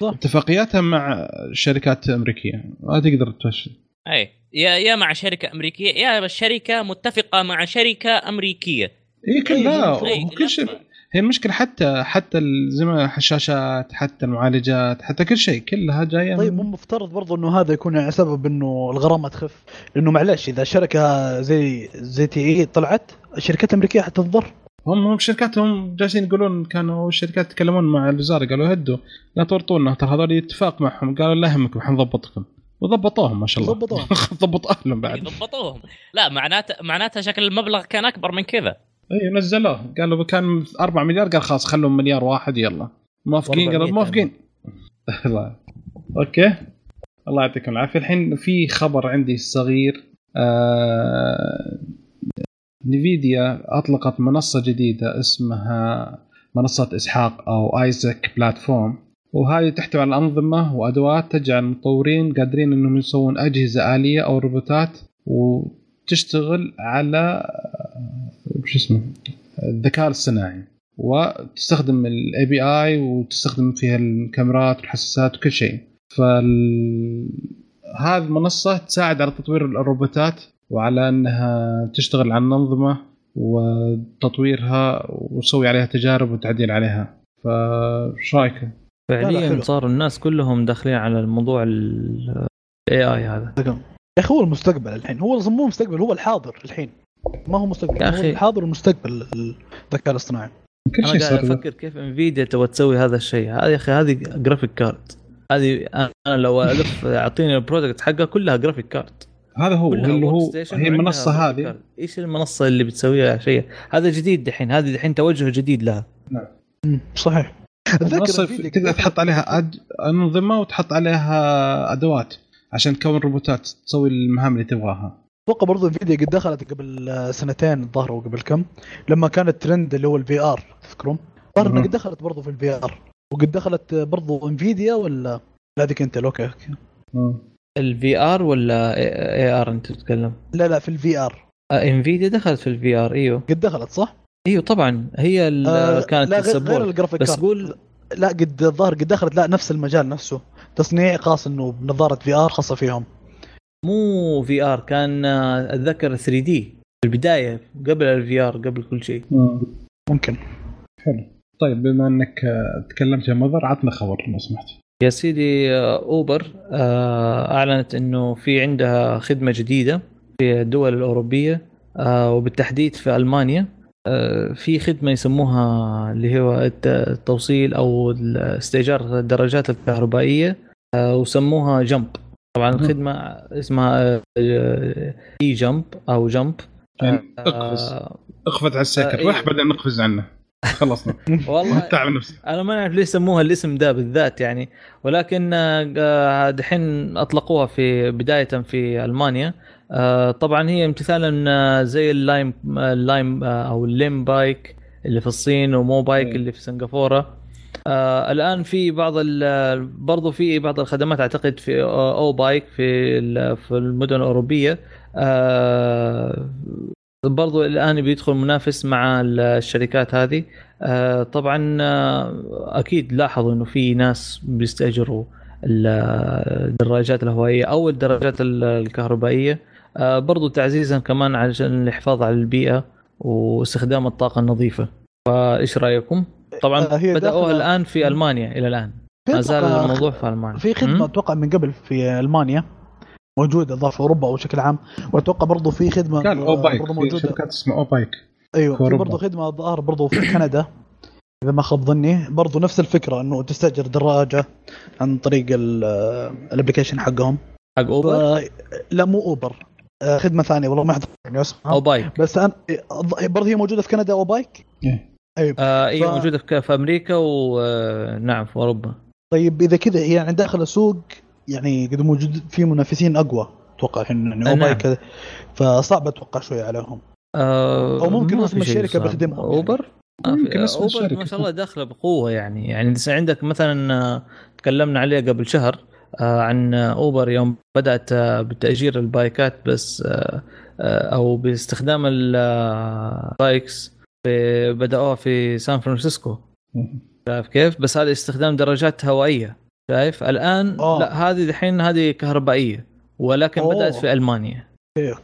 صح. اتفاقياتها مع شركات أمريكية. ما تقدر تمشي اي يا يا مع شركة أمريكية يا الشركة متفقة مع شركة أمريكية. اي كلها أي، وكل شيء. هي المشكلة حتى حتى زي ما الشاشات حتى المعالجات حتى كل شيء كلها جاية طيب من- مو مفترض برضو إنه هذا يكون يعني سبب إنه الغرامة تخف؟ لأنه معلش إذا شركة زي زي تي إي طلعت الشركات الأمريكية حتتضر هم هم شركاتهم جالسين يقولون كانوا الشركات يتكلمون مع الوزارة قالوا هدوا لا تورطونا ترى هذول اتفاق معهم قالوا لا يهمكم حنضبطكم. وضبطوهم ما شاء الله. ضبطوهم. (laughs) ضبط أهلهم بعد. ضبطوهم. لا معناته معناتها شكل المبلغ كان أكبر من كذا. اي نزلوه. قالوا كان 4 مليار قال خلاص خلوهم مليار واحد يلا. موافقين؟ قالوا 400 موافقين. (laughs) الله. okay. الله يعطيكم العافية. الحين في خبر عندي صغير. آه... Nvidia أطلقت منصة جديدة اسمها منصة إسحاق أو Isaac platform. وهذه تحتوي على أنظمة وأدوات تجعل المطورين قادرين إنهم يسوون أجهزة آلية أو روبوتات وتشتغل على وش اسمه الذكاء الصناعي وتستخدم ال API وتستخدم فيها الكاميرات والحساسات وكل شيء فال هذه المنصة تساعد على تطوير الروبوتات وعلى إنها تشتغل على الانظمه وتطويرها وتسوي عليها تجارب وتعديل عليها فايش رايكم؟ لا، فعليا. صاروا الناس كلهم داخلين على الموضوع ال AI هذا يا أخي هو المستقبل الحين. هو مو مستقبل هو الحاضر الحين. ما هو مستقبل يا هو أخي. الحاضر والمستقبل الذكاء الاصطناعي. كل شيء أنا قاعد صار أفكر كيف Nvidia تبغى تسوي هذا الشيء. هذا يا أخي هذه graphic card هذه أنا لو ألف أعطيني ال product حقها كلها graphic card هذا هو اللي هو هي المنصة هذه. إيش المنصة اللي بتسويها شيء هذا جديد دحين. هذه دحين توجه جديد لها. مم، صحيح. المنصة تقدر كذا- تحط عليها أد... أنظمة وتحط عليها أدوات. عشان تكون روبوتات تسوي المهام اللي تبغاها أتوقع برضو Nvidia قد دخلت قبل سنتين الظاهر وقبل كم لما كان الترند اللي هو ال VR تذكرون؟ الظاهر إنها. قد دخلت برضو في ال VR وقد دخلت برضو Nvidia ولا لا ذيك أنت okay مم. ال VR ولا AR أنت تتكلم لا لا في ال VR Nvidia دخلت في الفي ار إيوه قد دخلت صح؟ إيوه طبعا هي ال- آه، كانت لا غير, غير الجرافيك بس. قول لا قد الظاهر قد دخلت لا نفس المجال نفسه تصنيع خاص إنه بنظارة VR خاصة فيهم. مو VR كان آه، أتذكر 3D. في البداية قبل ال VR قبل كل شيء. مم. ممكن. حلو. طيب بما إنك آه، تكلمت يا مضر عطنا خبر لو سمحت. يا سيدي آه، Uber أعلنت إنه في عندها خدمة جديدة في الدول الأوروبية وبالتحديد في ألمانيا. في خدمة يسموها اللي هو الت- التوصيل أو استئجار الدراجات الكهربائية. وسموها جمب. طبعا. الخدمة اسمها اي جمب أو جمب. يعني اقفز. اقفز على آه، السكر إيه. روح بعدين نقفز عنه. خلصنا. (laughs) والله أنا ما أعرف ليش سموها الاسم ده بالذات يعني. ولكن آه، دحين أطلقوها في بداية في ألمانيا. آه، طبعا هي امتثالا آه، زي ال Lime ال Lime آه، أو ال LimeBike اللي في الصين و Mobike مم. اللي في سنغافورة. آه الآن في بعض برضو في بعض الخدمات أعتقد في oBike في في المدن الأوروبية. آه برضو الآن بيدخل منافس مع الشركات هذه. آه، طبعا آه، أكيد لاحظوا إنه في ناس بيستأجروا ال- الدراجات الهوائية أو الدراجات ال- الكهربائية. آه، برضو تعزيزا كمان عشان الحفاظ على البيئة واستخدام الطاقة النظيفة. فإيش رأيكم؟ طبعا آه، هي بدأوها الآن في ألمانيا إلى الآن. في ما زال الموضوع في ألمانيا. في خدمه؟ أتوقع من قبل في ألمانيا موجودة ظهر في اوروبا بشكل عام وأتوقع برضو في خدمة كان أو بايك موجودة. شركات اسمها أو بايك أيوه في. برضو خدمة ظهر برضو في كندا إذا ما خاب ظني. برضو نفس الفكرة إنه تستأجر دراجة عن طريق ال application حقهم. حق Uber؟ ف... لا مو Uber. آه، خدمة ثانية والله ما احضرني اسمها oBike بس أنا برضه هي موجودة في كندا oBike إيه. أيوه آه أيوه ف- موجودة في في أمريكا ونعم في أوروبا طيب إذا كذا هي يعني داخل السوق يعني قد موجود في منافسين أقوى أتوقع الحين يعني أو نعم. bike فصعب أتوقع شوي عليهم آه أو ممكن اسم الشركة صعب. بيخدمهم يعني. Uber ما اسم Uber الشركة. ما شاء الله داخلة بقوة يعني يعني إذا عندك مثلا آه، تكلمنا عليه قبل شهر آه، عن آه، Uber يوم بدأت آه، بتأجير البايكات بس آه، آه، أو باستخدام ال bikes في- بدأوها في سان فرانسيسكو. شايف كيف؟ بس هذا استخدام دراجات هوائية. شايف؟ الآن آه. لا هذه دحين هذه كهربائية ولكن أوه. بدأت في ألمانيا.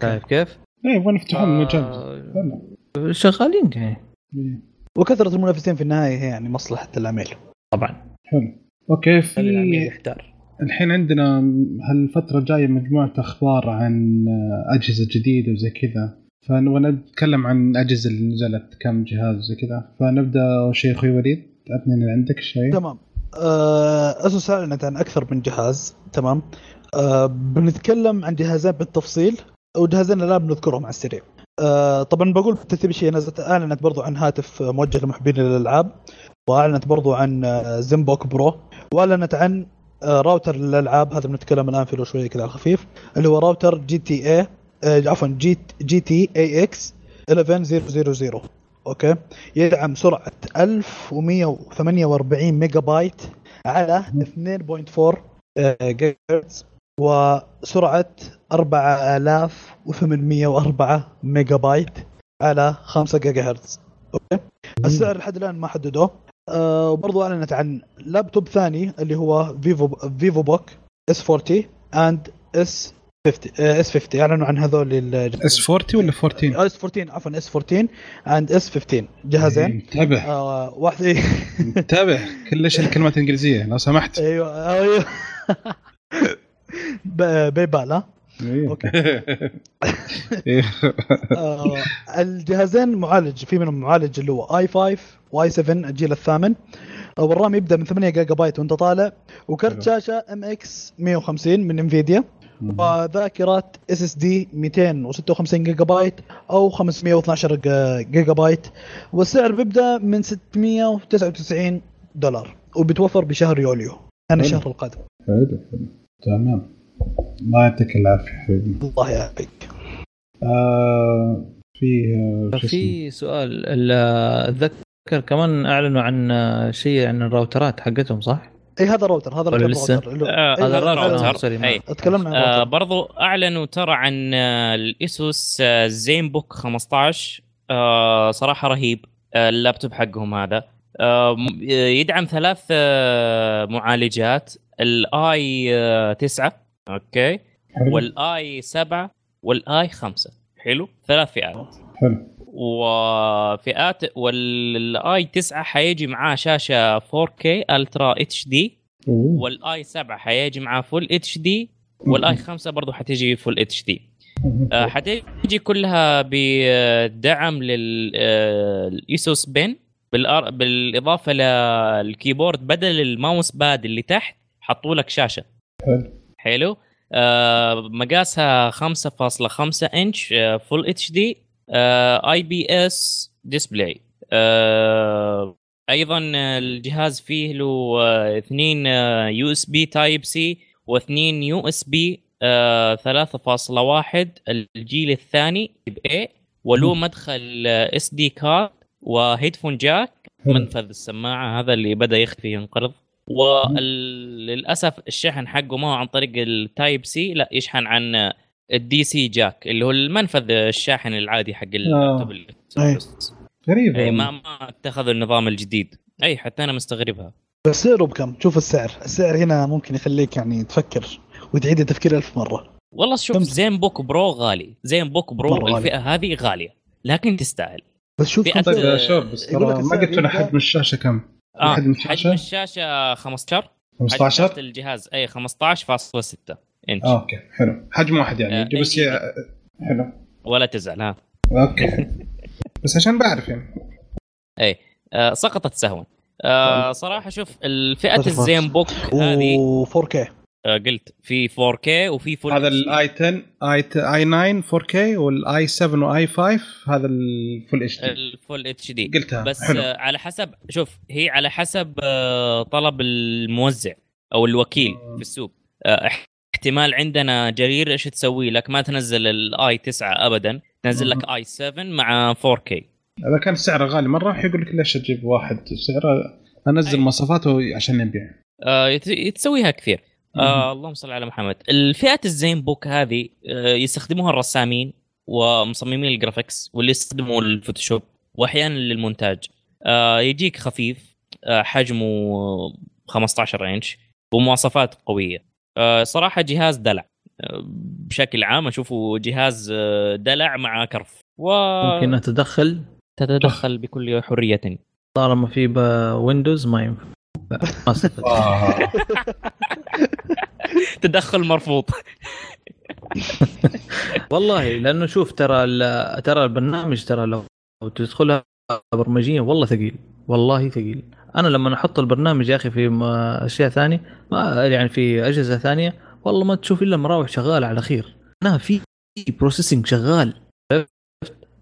شايف كيف؟ إيه يبغون يفتحون؟ آه، شغالين يعني إيه. وكثرة المنافسين في النهاية هي يعني مصلحة العميل. طبعا. حلو. أوكي خلي العميل في يحتار. الحين عندنا هالفترة الجاية مجموعة أخبار عن أجهزة جديدة وزي كذا. فنبغى نتكلم عن الأجهزة اللي نزلت كم جهاز زي كذا. فنبدأ أول شيء أخوي وليد عطني اللي عندك شيء تمام. آه Asus اعلنت عن أكثر من جهاز. تمام. آه بنتكلم عن جهازين بالتفصيل وجهازين الان بنذكرهم على السريع. آه طبعا بقول بالترتيب شيء نزلت أعلنت برضو عن هاتف موجه لمحبين الألعاب وأعلنت برضو عن آه، ZenBook Pro وأعلنت عن آه، راوتر للألعاب. هذا بنتكلم الآن فيه شوية كذا الخفيف اللي هو راوتر جي تي اي عفوا جي جي تي اي إكس 11000 okay؟ يدعم سرعة 1148 ميجا بايت على 2.4 آه، جيجا هرتز وسرعة 4804 ميجا بايت على 5 جيجا هرتز okay السعر لحد الآن ما حددوه آه وبرضو أعلنت عن لابتوب ثاني اللي هو Vivo VivoBook S 40 and S 50 S 50 أعلنوا عن هذول. S 40 ولا 14؟ S 14 عفوا S 14 and S 15 جهازين انتبه آه واحد انتبه كلش الكلمات الإنجليزية لو سمحت أيوه أيوه ب- بايبال ها إيه. okay. إيه. آه الجهازين معالج في منهم معالج اللي هو i 5 و i 7 الجيل الثامن أو الرام يبدأ من 8 جيجا بايت وانت طالع وكرت. شاشة MX 150 من Nvidia وذاكرة SSD 256 جيجا بايت أو 512 جا- جيجا بايت والسعر بيبدأ من 699 دولار وبيتوفر بشهر يوليو أنا. الشهر القادم حلو حلو تمام الله يعطيك العافية حبيبي الله يعافيك آه في آه،؟ في سؤال ال- أتذكر كمان أعلنوا عن شيء عن الراوترات حقتهم صح؟ اي هذا راوتر هذا ولا لسه؟ راوتر هو- آه، إيه، هذا ال router. ال router. sorry. تكلمنا عن آه الراوتر. برضو أعلنوا ترى عن آه، الاسوس آه، زين بوك 15 آه صراحة رهيب. اللابتوب حقهم هذا. آه يدعم ثلاث آه معالجات. ال i 9 okay. وال i 7 وال i 5 حلو؟ ثلاث فئات. حلو. وفئات وال i 9 حيجي معاه شاشة 4K Ultra HD. وال i 7 حيجي معاه Full HD وال i 5 برضه حتيجي Full HD آه، حتيجي كلها بدعم لل ASUS Pen. بالأر- بالإضافة لل keyboard بدل ال mouse pad اللي تحت حطوا لك شاشة. حلو. حلو؟ آه، مقاسها 5.5 inch Full HD IPS display أيضا الجهاز فيه له آه، اثنين USB Type-C واثنين USB 3.1 الجيل الثاني باي وله مدخل SD card و headphone jack. منفذ السماعة هذا اللي بدأ يختفي ينقرض. وللأسف الشحن حقه ما هو عن طريق ال Type-C لا يشحن عن ال DC jack اللي هو المنفذ الشاحن العادي حق اللابتوب اللي- أي. غريب أي. ما ما اتخذوا النظام الجديد أي حتى أنا مستغربها بس سعره بكم شوف السعر السعر هنا ممكن يخليك يعني تفكر وتعيد التفكير ألف مرة والله شوف؟ ZenBook Pro غالي ZenBook Pro غالي. الفئة هذه غالية لكن تستاهل بس شوف فئة- طيب. يا شوف بس ترى ما قلت لنا حجم الشاشة كم؟ آه حجم حجم الشاشة؟ الشاشه 15 حجم 15 شاشة الجهاز أي 15.6 انش آه، okay حلو. حجم واحد يعني. آه، بس أي- ي- حلو. ولا تزعل ها. okay. بس عشان بعرف يعني. اي آه سقطت سهوا. آه صراحة شوف الفئة طيب. الزين بوك هذه و 4K آه قلت في 4K وفي فول هذا. الاي 10 اي اي 9 4K والاي 7 واي 5 هذا الفول اتش دي الفول اتش دي قلتها. بس حلو. آه على حسب شوف هي على حسب آه طلب الموزع أو الوكيل في السوق. آه احتمال عندنا جرير إيش تسوي لك؟ ما تنزل ال i 9 ابدا تنزل لك i 7 مع 4K إذا كان سعره غالي مرة يقول لك ليش أجيب واحد سعره؟ أنزل أي. مواصفاته عشان نبيع آه يتسويها كثير. آه اللهم صل على محمد. الفئه ال ZenBook هذه آه يستخدموها الرسامين ومصممين ال graphics واللي يستخدموا ال Photoshop واحيانا للمونتاج. آه يجيك خفيف آه حجمه 15 إنش ومواصفات قوية. صراحة جهاز دلع. آه بشكل عام أشوفه جهاز آه دلع مع كرف. ممكن أتدخل؟ وتتدخل بكل حرية. طالما في ويندوز ما ينفع. ما آه. (laughs) تدخل مرفوض. (laughs) والله لأنه شوف ترى ال- ترى البرنامج ترى لو لو تدخلها برمجيا والله ثقيل. والله ثقيل. أنا لما أحط البرنامج يا أخي في أشياء ثانية ما يعني في أجهزة ثانية والله ما تشوف إلا مراوح شغاله على خير أنا في بروسيسنج شغال؟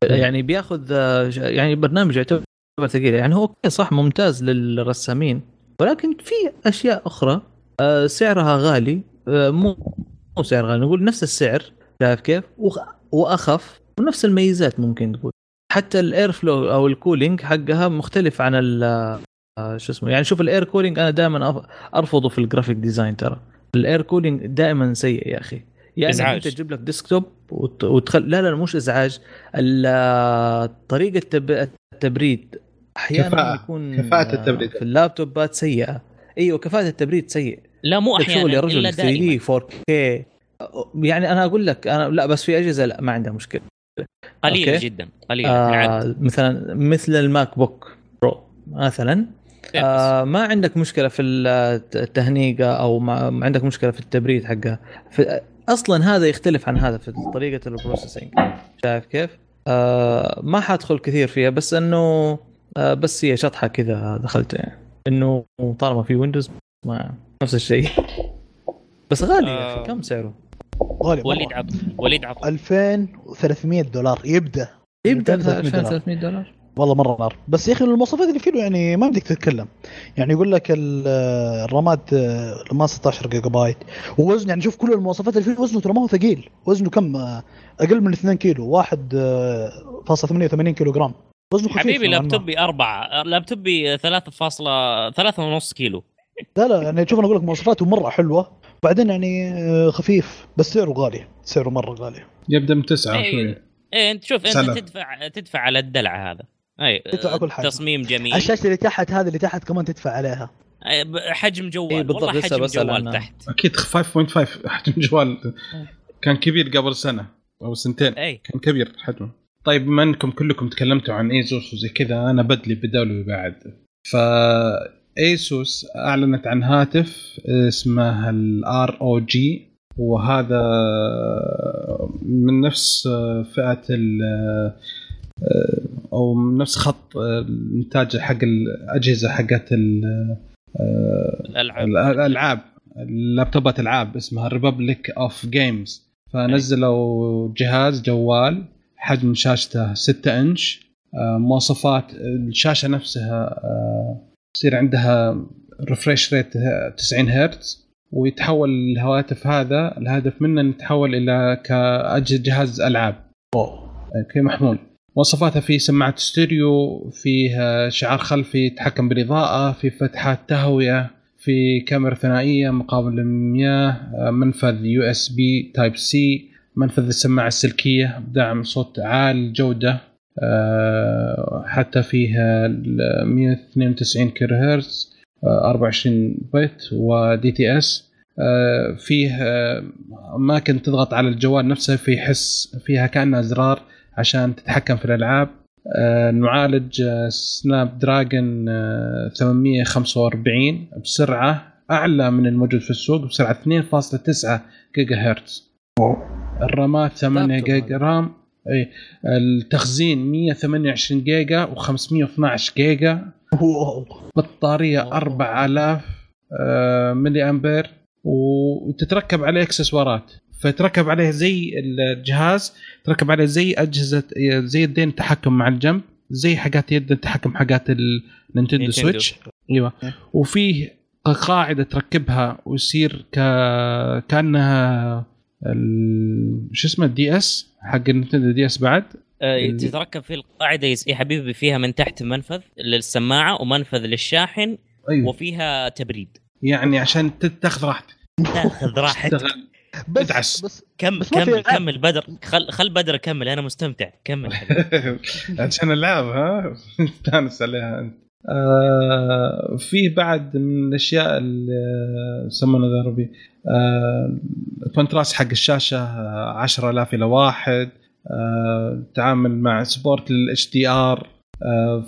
يعني بياخذ يعني برنامج يعتبر ثقيل يعني هو صح ممتاز للرسامين ولكن في أشياء أخرى آه، سعرها غالي آه، مو مو سعر غالي نقول نفس السعر شايف كيف؟ وأخف ونفس الميزات ممكن تقول حتى الاير فلو أو الكولينج حقها مختلف عن شو اسمه يعني شوف الإير كولينج أنا دائما أرفضه في الجرافيك ديزاين ترى. الإير كولينج دائما سيء يا أخي. يعني إزعاج. انت تجيب لك ديسكتوب وت- وتخل لا لا مش إزعاج. ال- آه، طريقة تب... التبريد أحيانا كفاءة. يكون كفاءة آه، التبريد. في اللابتوبات سيئة. إيوه كفاءة التبريد سيء. لا مو عندك شغل أحيانا يا رجل إلا 3 دائما. دي 4K يعني أنا أقول لك أنا لا بس في أجهزة لا ما عندها مشكلة. قليلة okay. جدا قليلة آه مثلا مثل ال MacBook Pro مثلا. آه ما عندك مشكلة في الت- التهنيجه أو ما عندك مشكلة في التبريد حقها أصلا هذا يختلف عن هذا في طريقة ال processing شايف كيف؟ آه ما حأدخل كثير فيها بس إنه آه بس هي شطحة كذا دخلت يعني إنه طالما في Windows ما نفس الشيء بس غالي يا آه. أخي كم سعره؟ غالي وليد. عط وليد عط 2300 دولار يبدأ يبدأ 2300 دولار. 2300 دولار والله مرة نار. بس يا أخي المواصفات اللي فيه يعني ما بدك تتكلم. يعني يقول لك ال- الرامات آه، ما 16 جيجا بايت. ووزن يعني شوف كل المواصفات اللي فيه وزنه ترى ما هو ثقيل. وزنه كم؟ آه، أقل من 2 كيلو. 1.88 كيلو جرام وزنه خفيف حبيبي. لابتوبي أربعة لابتوبي ثلاثة فاصلة ثلاثة ونص كيلو. لا لا يعني شوف أنا أقول لك مواصفاته مرة حلوة. بعدين يعني آه، خفيف بس سعره غالي. سعره مرة غالي. يبدأ من تسعة إيه. شوي. إيه إنت شوف إنت سلام. تدفع تدفع على الدلع هذا. أي تدفع كل حاجة. تصميم جميل. الشاشة اللي تحت هذه اللي تحت كمان تدفع عليها. أي، حجم جوال. إيه، بالضبط، والله حجم جوال عنها. تحت. أكيد 5.5 (laughs) حجم جوال. كان كبير قبل سنة أو سنتين. اي كان كبير حجمه. طيب بما انكم كلكم تكلمتوا عن ايسوس وزي كذا أنا بدلي بدولي بعد. ف ASUS أعلنت عن هاتف اسمه ال ROG وهذا من نفس فئة ال أو من نفس خط الانتاج حق الاجهزه حقت ال- الألعاب. الألعاب اللابتوبات ألعاب اسمها Republic of Gamers فنزلوا جهاز جوال حجم شاشته 6 إنش. آه، مواصفات الشاشة نفسها آه، يصير عندها refresh rate 90 هرتز ويتحول الهواتف هذا الهدف منه إنه يتحول إلى كجهاز ألعاب. أوه. كمحمول مواصفاتها في سماعة ستيريو فيها شعار خلفي يتحكم بالإضاءة في فتحات تهوية في كاميرا ثنائية مقابل للمياه آه، منفذ USB Type-C منفذ السماعة السلكية بدعم صوت عالي الجودة آه، حتى فيها ال 192 كيلو هرتز آه، 24 bit و DTS آه، فيه آه، اماكن تضغط على الجوال نفسه في حس فيها كأنها ازرار عشان تتحكم في الألعاب. معالج Snapdragon آه، 845 بسرعة أعلى من الموجود في السوق بسرعة 2.9 جيجا هرتز الرامات 8 لابتوب جيجا RAM اي التخزين 128 جيجا و512 جيجا. بطارية أوه. 4000 آه، ملي أمبير. وتتركب عليه إكسسوارات. فتركب عليه زي الجهاز تركب عليه زي أجهزة زي يدين التحكم مع الجنب زي حاجات يد التحكم حاجات ال Nintendo Nintendo. Switch. أيوه. إيه. وفيه قاعدة تركبها ويصير ك... كأنها ال... شو اسمه ال DS حق ال Nintendo DS بعد. آه، تتركب في القاعدة يس- يا حبيبي فيها من تحت منفذ للسماعة ومنفذ للشاحن أيوه. وفيها تبريد. يعني عشان تاخذ راحتك. تاخذ راحتك. بس ادعس. بس كمل ألعاب. كمل بدر. خل خل بدر كمل أنا مستمتع. كمل. (laughs) عشان العاب ها؟ (laughs) تستانس عليها أنت. آه في بعد من الأشياء اللي يسمونها ذا ربي آه ال contrast حق الشاشة آه 10000 إلى واحد آه تعامل مع support لل HDR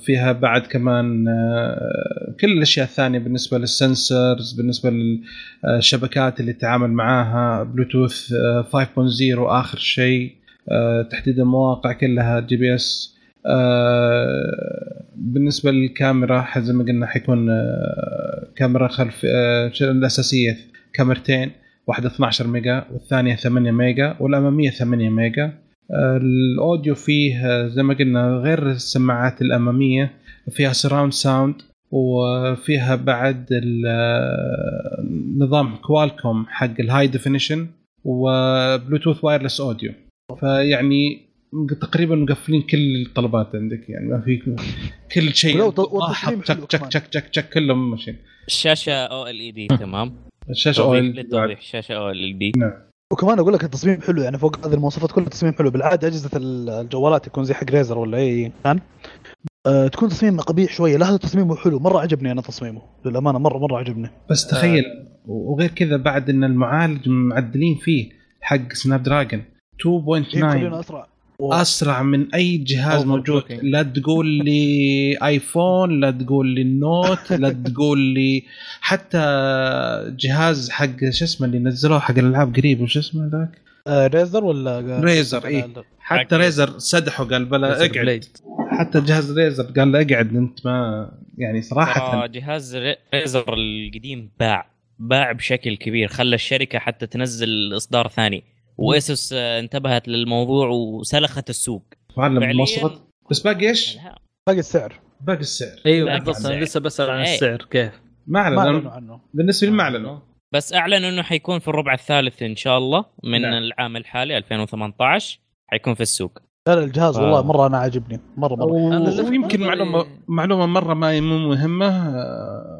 فيها بعد كمان آه كل الأشياء الثانية بالنسبة لل sensors بالنسبة للشبكات اللي تتعامل معاها بلوتوث آه 5.0 آخر شيء آه تحديد المواقع كلها GPS آه بالنسبة للكاميرا زي ما قلنا حيكون آه كاميرا خلف آه الأساسية؟ كاميرتين واحدة 12 ميجا والثانية 8 ميجا والأمامية 8 ميجا. آه ال audio فيه زي ما قلنا غير السماعات الأمامية فيها surround sound وفيها بعد نظام Qualcomm حق ال high definition و Bluetooth wireless audio فيعني تقريبا مقفلين كل الطلبات عندك يعني ما في كل شيء تشك تشك. تشك تشك تشك كلهم ماشيين. الشاشة أو ال اي دي تمام؟ الشاشة توضيح اويل للتوضيح الشاشة أو ال دي وكمان أقول لك التصميم حلو يعني فوق هذه المواصفات كلها تصميم حلو. بالعادة أجهزة الجوالات يكون زي حق ريزر ولا أي كان أه تكون تصميم قبيح شوية. لا هذا تصميمه حلو. مرة عجبني أنا تصميمه. للأمانة مره مرة عجبني. بس تخيل وغير كذا بعد إن المعالج معدلين فيه حق Snapdragon إيه، 2.9 خلينا أسرع. أسرع من أي جهاز. موجود. لا تقول لي (laughs) iPhone لا تقول لي ال Note لا تقول لي حتى جهاز حق شو اسمه اللي نزلوه حق الألعاب قريب وش اسمه ذاك؟ آه Razer ولا Razer اي حتى. Razer سدحه قال بلا أقعد. بليد. حتى جهاز Razer قال له أقعد أنت ما يعني صراحة. ترى جهاز ري- Razer القديم باع باع بشكل كبير خلى الشركة حتى تنزل إصدار ثاني. واسوس آه، انتبهت للموضوع وسلخت السوق. فعلياً- مواصفات. بس باقي إيش؟ باقي السعر. باقي السعر. أيوه بالضبط أنا السعر. لسه بسأل عن إيه. السعر كيف؟ ما ما أعلنوا اعلن عنه. بالنسبة لي ما أعلنوا. بس اعلن إنه حيكون في الربع الثالث إن شاء الله من نعم. العام الحالي 2018 حيكون في السوق. لا لا الجهاز آه. والله مرة أنا عاجبني. مرة مرة. أنا ويمكن معلومة معلومة مرة ما مو مهمة آه،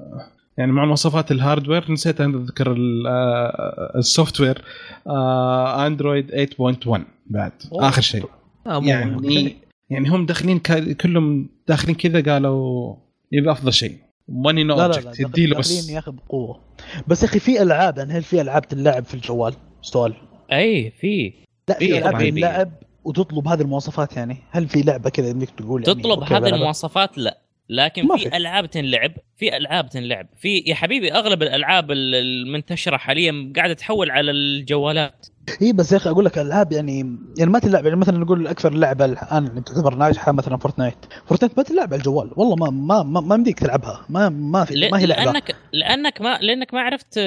يعني مع مواصفات ال hardware نسيت أن أذكر ال- آه، ال software آه، Android 8.1 بعد. أوه. آخر شيء. آه، مهم. يعني يعني هم داخلين كلهم داخلين كذا قالوا يبقى أفضل شيء. money no object يديله داخلين بس. يا أخي بقوة. بس يا أخي في ألعاب يعني هل في ألعاب تلعب في الجوال؟ سؤال. أي في. لا في ألعاب. تلعب وتطلب هذه المواصفات يعني. هل في لعبة كذا انك تقول يعني تطلب هذه؟ المواصفات؟ لا. لكن في في. ألعاب تنلعب في ألعاب تنلعب. في يا حبيبي أغلب الألعاب ال- المنتشرة حاليا قاعدة تحول على الجوالات. إي بس يا أخي أقول لك ألعاب يعني يعني ما تلعب يعني مثلا نقول أكثر لعبة الآن اللي تعتبر ناجحة مثلا Fortnite. Fortnite ما تلعب على الجوال. والله ما ما ما, ما يمديك تلعبها. ما ما في ما هي لعبة. لانك لأنك ما لأنك ما عرفت.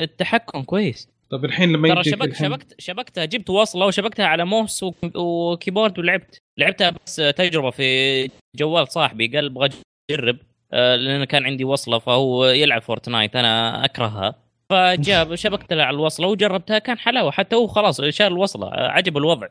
التحكم كويس. طيب الحين لما ترى يجي شبك شبكت شبكتها جبت وصله وشبكتها على موس و keyboard ولعبت. لعبتها بس تجربة في جوال صاحبي قال أبغى أجرب آه، لأن كان عندي وصلة فهو يلعب Fortnite أنا أكرهها. فجاب (laughs) شبكت على الوصلة وجربتها كان حلاوة. حتى هو خلاص شال الوصله عجب الوضع.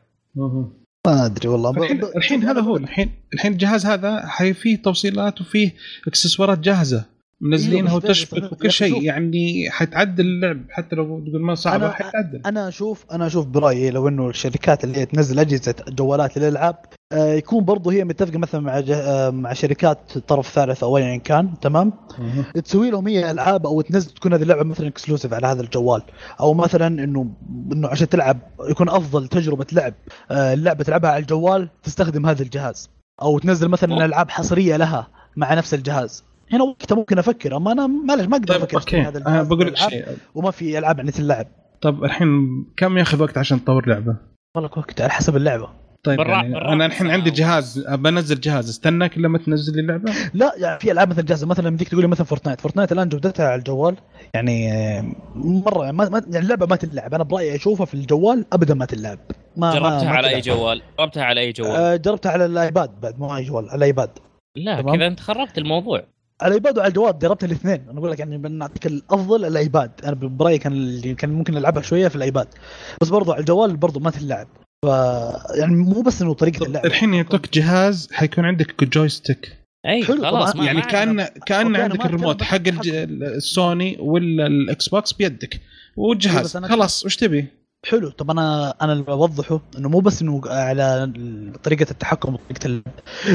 ما أدري والله الحين, الحين هذا هو الحين الحين الجهاز هذا حي فيه توصيلات وفيه اكسسوارات جاهزة. منزلينها إيوه، بس وتشبك وكل شيء شوف. يعني حتعدل اللعب حتى لو تقول ما صعبة أنا- حتعدل أنا أشوف أنا أشوف برأيي لو إنه الشركات اللي تنزل أجهزة جوالات للألعاب آه، يكون برضه هي متفقة مثلا مع آه، مع شركات طرف ثالث أو ايا كان تمام. تسوي لهم هي ألعاب أو تنزل تكون هذه اللعبة مثلا exclusive على هذا الجوال أو مثلا إنه إنه عشان تلعب يكون أفضل تجربة لعب آه، اللعبه تلعبها على الجوال تستخدم هذا الجهاز أو تنزل مثلا. ألعاب حصرية لها مع نفس الجهاز هنا وقتها ممكن أفكر أما أنا معلش ما أقدر طيب أفكر okay. هذا أنا الجهاز بقول لك شيء. وما في ألعاب يعني تلعب طب الحين كم ياخذ وقت عشان تطور لعبة؟ والله وقت على حسب اللعبة. طيب بالرا- يعني بالرا- أنا الحين عندي جهاز أبى أنزل جهاز استناك لما تنزل لي لعبه لا يعني في ألعاب مثلا جاهزه مثلا بديك تقول لي مثلا Fortnite. Fortnite الآن جودتها على الجوال يعني آه، مرة ما, ما يعني اللعبة ما تلعب. أنا برأيي أشوفها في الجوال ابدا ما تلعب. ما جربتها ما على أي. جوال؟ جربتها على أي جوال؟ آه، جربتها على ال iPad بعد مو أي جوال على ال iPad. لا. كذا أنت خربت الموضوع. ال iPad وعلى الجوال جربت الاثنين. أنا أقول لك يعني بنعطيك الأفضل ال iPad. أنا برايي كان اللي كان ممكن العبها شوية في ال iPad. بس برضو على الجوال برضو ما تلعب ف يعني مو بس إنه طريقة اللعب. الحين يعطوك جهاز حيكون عندك joystick أي حلو، خلاص يعني ما كان كان عندك الريموت حق. السوني ولا ال Xbox بيدك. والجهاز أنا- خلاص وش تبي؟ حلو. طب أنا أنا اللي بوضحه إنه مو بس إنه على طريقة التحكم وطريقة ال...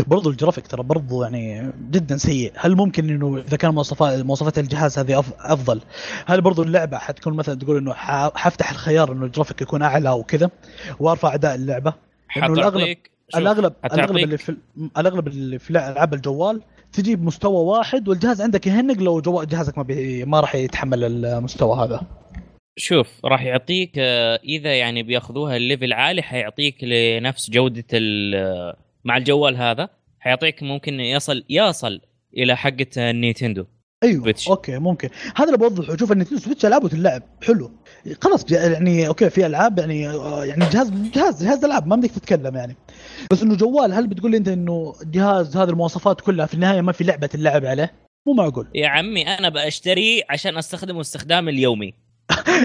برضو الجرافيك ترى برضو يعني جدا سيء. هل ممكن إنه إذا كان مواصفات مواصفات الجهاز هذه أفضل؟ هل برضو اللعبة حتكون مثلا تقول إنه ح... حفتح الخيار إنه الجرافيك يكون أعلى وكذا وأرفع أداء اللعبة؟ شوف، الاغلب الأغلب حتعطيك اللي في الأغلب اللي في العاب الجوال تجي بمستوى واحد والجهاز عندك يهنق لو. جهازك ما بي... ما راح يتحمل المستوى هذا. شوف راح يعطيك آه، إذا يعني بياخذوها ال level عالي حيعطيك لنفس جودة ال- مع الجوال هذا حيعطيك ممكن يصل يصل إلى حقة ال Nintendo أيوه Switch. okay ممكن. هذا اللي بوضحه. شوف ان Switch ألعاب وتلعب. حلو. خلاص يعني okay في ألعاب يعني آه، يعني جهاز جهاز جهاز ألعاب ما بدك تتكلم يعني. بس إنه جوال هل بتقول لي أنت إنه جهاز هذه المواصفات كلها في النهاية ما في لعبة تلعب عليه؟ مو معقول. يا عمي أنا بشتريه عشان أستخدمه استخدام اليومي.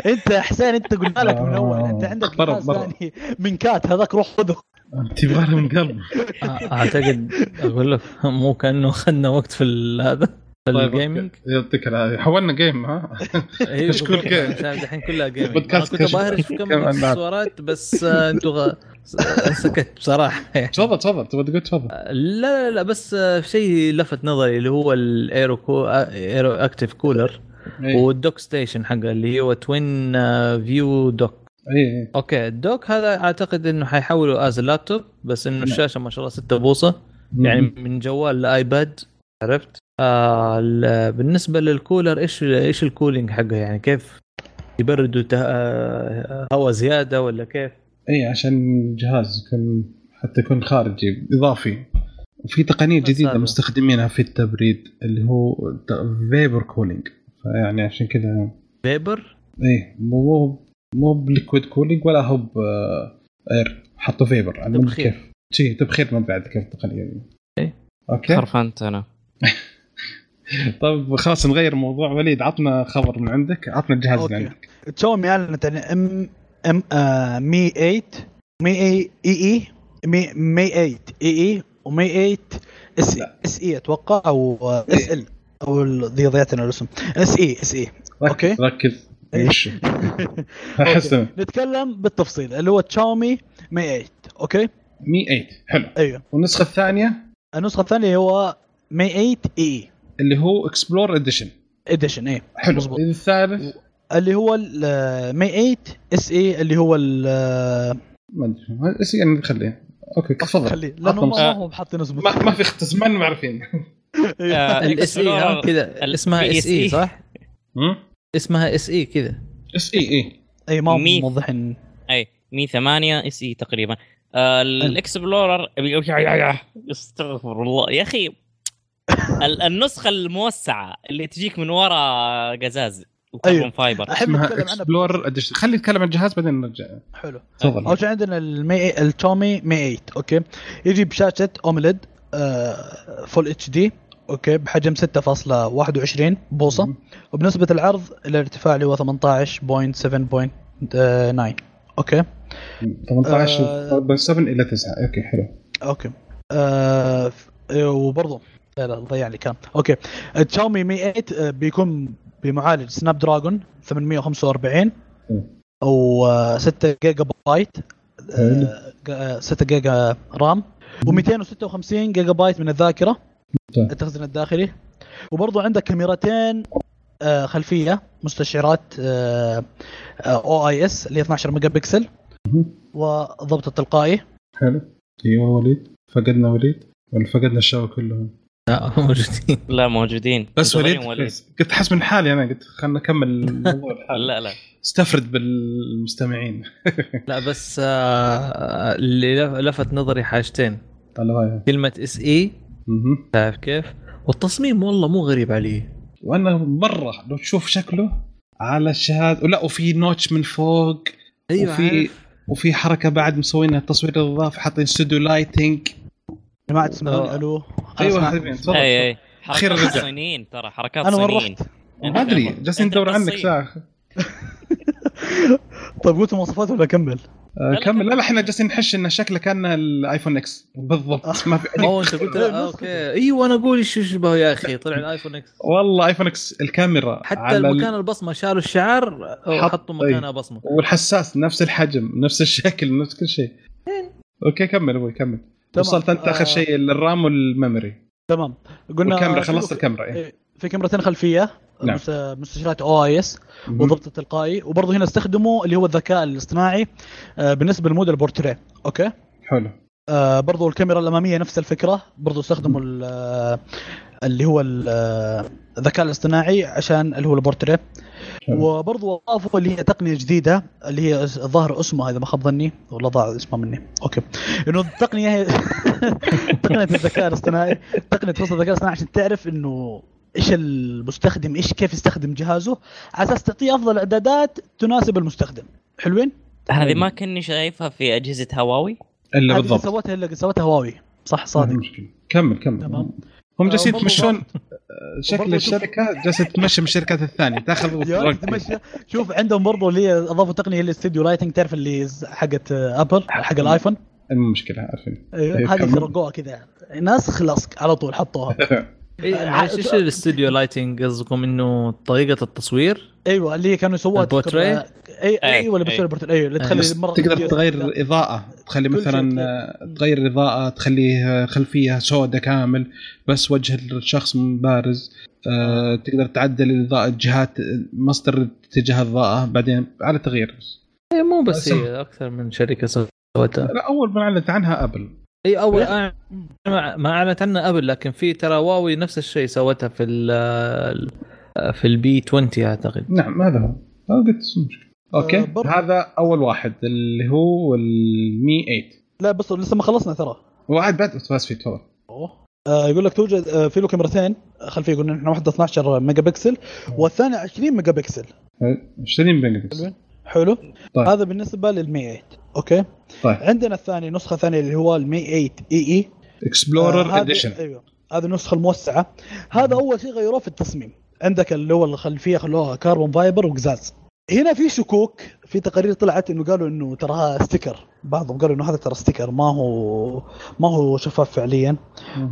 انت يا حسين انت قلنا لك من أول انت عندك جهاز برا. ثاني من كات هذاك روح خذه تبغى من قلب أعتقد أقول لك مو كأنه اخذنا وقت في هذا في طيب الجيمنج. يعطيك العافية حولنا جيم ها أيوه كشكول بالضبط. كيف؟ مش عارف الحين كلها أنا بودكاست كنت. باهرش في كم. اكسسوارات بس آه، أنتوا غ... سكت بصراحة يعني. تفضل تفضل تبغى تقول تفضل لا لا لا بس آه، شيء لفت نظري اللي هو الايرو كو... ايرو اكتيف كولر إيه. والدوك ستيشن حقه اللي هو توين View Dock اي okay ال dock هذا أعتقد إنه حيحوله as laptop بس إنه الشاشة ما شاء الله 6 بوصة. يعني من جوال ل iPad عرفت؟ آه ال- بالنسبة للكولر إيش إيش ال cooling حقه؟ يعني كيف يبردوا آه، هواء زيادة ولا كيف؟ اي عشان الجهاز يكون حتى يكون خارجي إضافي. وفي تقنية جديدة. مستخدمينها في التبريد اللي هو vapor cooling فيعني عشان كذا vapor إيه مو مو مو ب liquid cooling ولا هو air. حطوا vapor على تبخير. كيف. شي تبخير ما بعد كيف التقنيه دي إيه. okay. خرفنت أنا. (laughs) طيب خلاص نغير موضوع. وليد عطنا خبر من عندك. عطنا الجهاز اللي. عندك. تشاومي اعلنت عن ام ام آه، Mi 8 Mi E EE. Mi Mi 8 EE. و Mi 8 S. SE أتوقع أو SL. أو ذي ضيعتنا الاسم SE SE okay. ركز. ركز إيه. وش (laughs) أحس نتكلم بالتفصيل اللي هو Xiaomi Mi 8 okay؟ Mi 8 حلو. أيوه. والنسخة الثانية؟ النسخة الثانية هو Mi 8 E اللي هو Explorer Edition Edition إيه. حلو. مظبوط. الثالث؟ اللي هو مي 8 اس اي اللي هو ما أدري. إيش يعني نخليه okay تفضل. خليه. لأنه ما هم حاطين اسمه. ما, ما في اختص ما عارفين (laughs) ال SE Explorer كذا اسمها SE SE. صح؟ اسمها SE كذا. SE اي أي ما موضحين. أي Mi 8 SE تقريبا. آه، ال Explorer استغفر الله. يا أخي ال- النسخة الموسعة اللي تجيك من ورا قزاز وكربون أيوه. fiber. أحب عنها. Explorer خلي نتكلم عن الجهاز بعدين نرجع. حلو. تفضل. أول شيء عندنا ال Mi الشاومي Mi 8 okay؟ يجي بشاشة AMOLED آه Full HD okay بحجم 6.21 بوصة. وبنسبة العرض الارتفاع اللي هو 18.7.9 okay. 18 7 إلى 9 أوكي حلو. أوكي. آه إيه، وبرضه لا لا ضيع لي كلام okay. الشاومي Mi 8 آه، بيكون بمعالج Snapdragon 845 مم. أو آه، 6 جيجا بايت حلو. آه، آه، 6 جيجا RAM. و256 جيجا بايت من الذاكرة. طيب. التخزين الداخلي. وبرضه عندك كاميرتين آه، خلفية مستشعرات OIS اللي هي 12 ميجا بكسل. وضبط التلقائي. حلو. أيوه وليد. فقدنا وليد ولا فقدنا الشباب كلهم؟ لا (laughs) موجودين. لا موجودين. بس وليد كويس. قلت حسب من حالي أنا قلت خلنا نكمل الموضوع (laughs) لا لا. استفرد بالمستمعين. (laughs) لا بس آه، اللي لف- لفت نظري حاجتين. هاي كلمة SE مهم. تعرف كيف؟ والتصميم والله مو غريب عليه وأنا مرة لو تشوف شكله على الشهاده لا وفي notch من فوق أيوه وفي عارف. وفي حركة بعد مسوينها تصوير اضافي حاطين studio lighting جماعة تسمعوني آه. ألو أيوه. حبيبي تفضل أي أي حركات رجع. صينيين ترى حركات أنا وين صينيين رحت؟ ما أدري جالسين ندور عنك. ساعه (laughs) طيب قلت مواصفات ولا أكمل؟ آه، كمل. لا. لا إحنا جالسين نحش ان شكله كان ال iPhone X. بالضبط. ما في (laughs) اوه انت قلت لا، okay. أيوه أنا أقول إيش يشبه يا أخي؟ طلع ال iPhone X. والله iPhone X الكاميرا حتى مكان البصمة شالوا الشعار حط- وحطوا مكانها بصمه والحساس نفس الحجم نفس الشكل نفس كل شيء. okay كمل أبوي كمل. وصلت أنت آخر آه. شيء ال RAM وال memory. تمام. قلنا والكاميرا في- خلصت الكاميرا إيه. إيه، في كاميرتين خلفية نعم. مس- مستشعرات OIS. وضبط التلقائي وبرضه هنا استخدموا اللي هو الذكاء الاصطناعي آه، بالنسبة ل mode ال portrait okay حلو آه برضو الكاميرا الأمامية نفس الفكرة برضو استخدموا آه، اللي هو ال- الذكاء الاصطناعي عشان اللي هو البورتريه حلو. وبرضو اضافوا اللي هي تقنية جديدة اللي هي الظاهر اسمها اذا ما خاب ظني والله ضاع اسمها مني okay إنه التقنية هي (laughs) تقنية الذكاء الاصطناعي تقنية توصل الذكاء الاصطناعي عشان تعرف إنه إيش المستخدم إيش كيف يستخدم جهازه؟ على أساس تعطيه أفضل إعدادات تناسب المستخدم. حلوين؟ هذه ما كني شايفها في أجهزة هواوي. إلا بالضبط. سوتها اللي سوتها هواوي. صح صادق. مشكلة. كمل كمل. تمام. هم جالسين آه، يتمشون آه، شكل الشركة جالسة تمشي من الشركات الثانية تاخذ شوف عندهم برضو اللي هي أضافوا تقنية اللي studio lighting تعرف اللي حقت آه، Apple حق ال iPhone؟ مو مشكلة عارفين. أيوة، إيه، هذه. سرقوها كذا. نسخ لصق على طول حطوها. (laughs) إيش ال studio lighting قصدكم؟ إنه طريقة التصوير؟ أيوه اللي هي كانوا يسووها البورتريه؟ تذكر- اي أي، أيوه اللي أي. بتسوي البورتريه أيوه اللي. تخلي المره تقدر تغير اضاءه تخلي مثلا تغير اضاءه تخليه خلفية سوداء كامل بس وجه الشخص بارز آه، تقدر تعدل الإضاءة جهات مصدر اتجاه الاضاءه بعدين على تغيير إيه، مو بس. هي أكثر من شركة سوتها. لا أول ما أعلنت عنها أبل. إي أول أع- ما ما أعلنت عنها ابل لكن في ترى واوي نفس الشيء سوتها في ال في ال P 20 أعتقد. نعم هذا هو. آه، قلت مش مشكلة. أوكي. آه، برضو- هذا أول واحد اللي هو ال Mi 8 لا بس لسه ما خلصنا ترى. واحد بعد بس في تفضل أوه. آه يقول لك توجد آه في له كاميرتين خلفيه يقول إحنا واحدة 12 ميجا بكسل والثانيه 20 ميجا بكسل 20 بنجلس حلوين حلو. طيب. هذا بالنسبة لل Mi 8 أوكي. طيب. عندنا الثاني نسخة ثانية اللي هو ال Mi 8 EE. Explorer Edition أيوه هذه النسخة الموسعة. هذا أول شيء غيروه في التصميم. عندك اللي هو الخلفيه خلوها carbon fiber وقزاز. هنا في شكوك في تقارير طلعت إنه قالوا إنه تراها sticker بعضهم قالوا إنه هذا ترى sticker ما هو ما هو شفاف فعليا.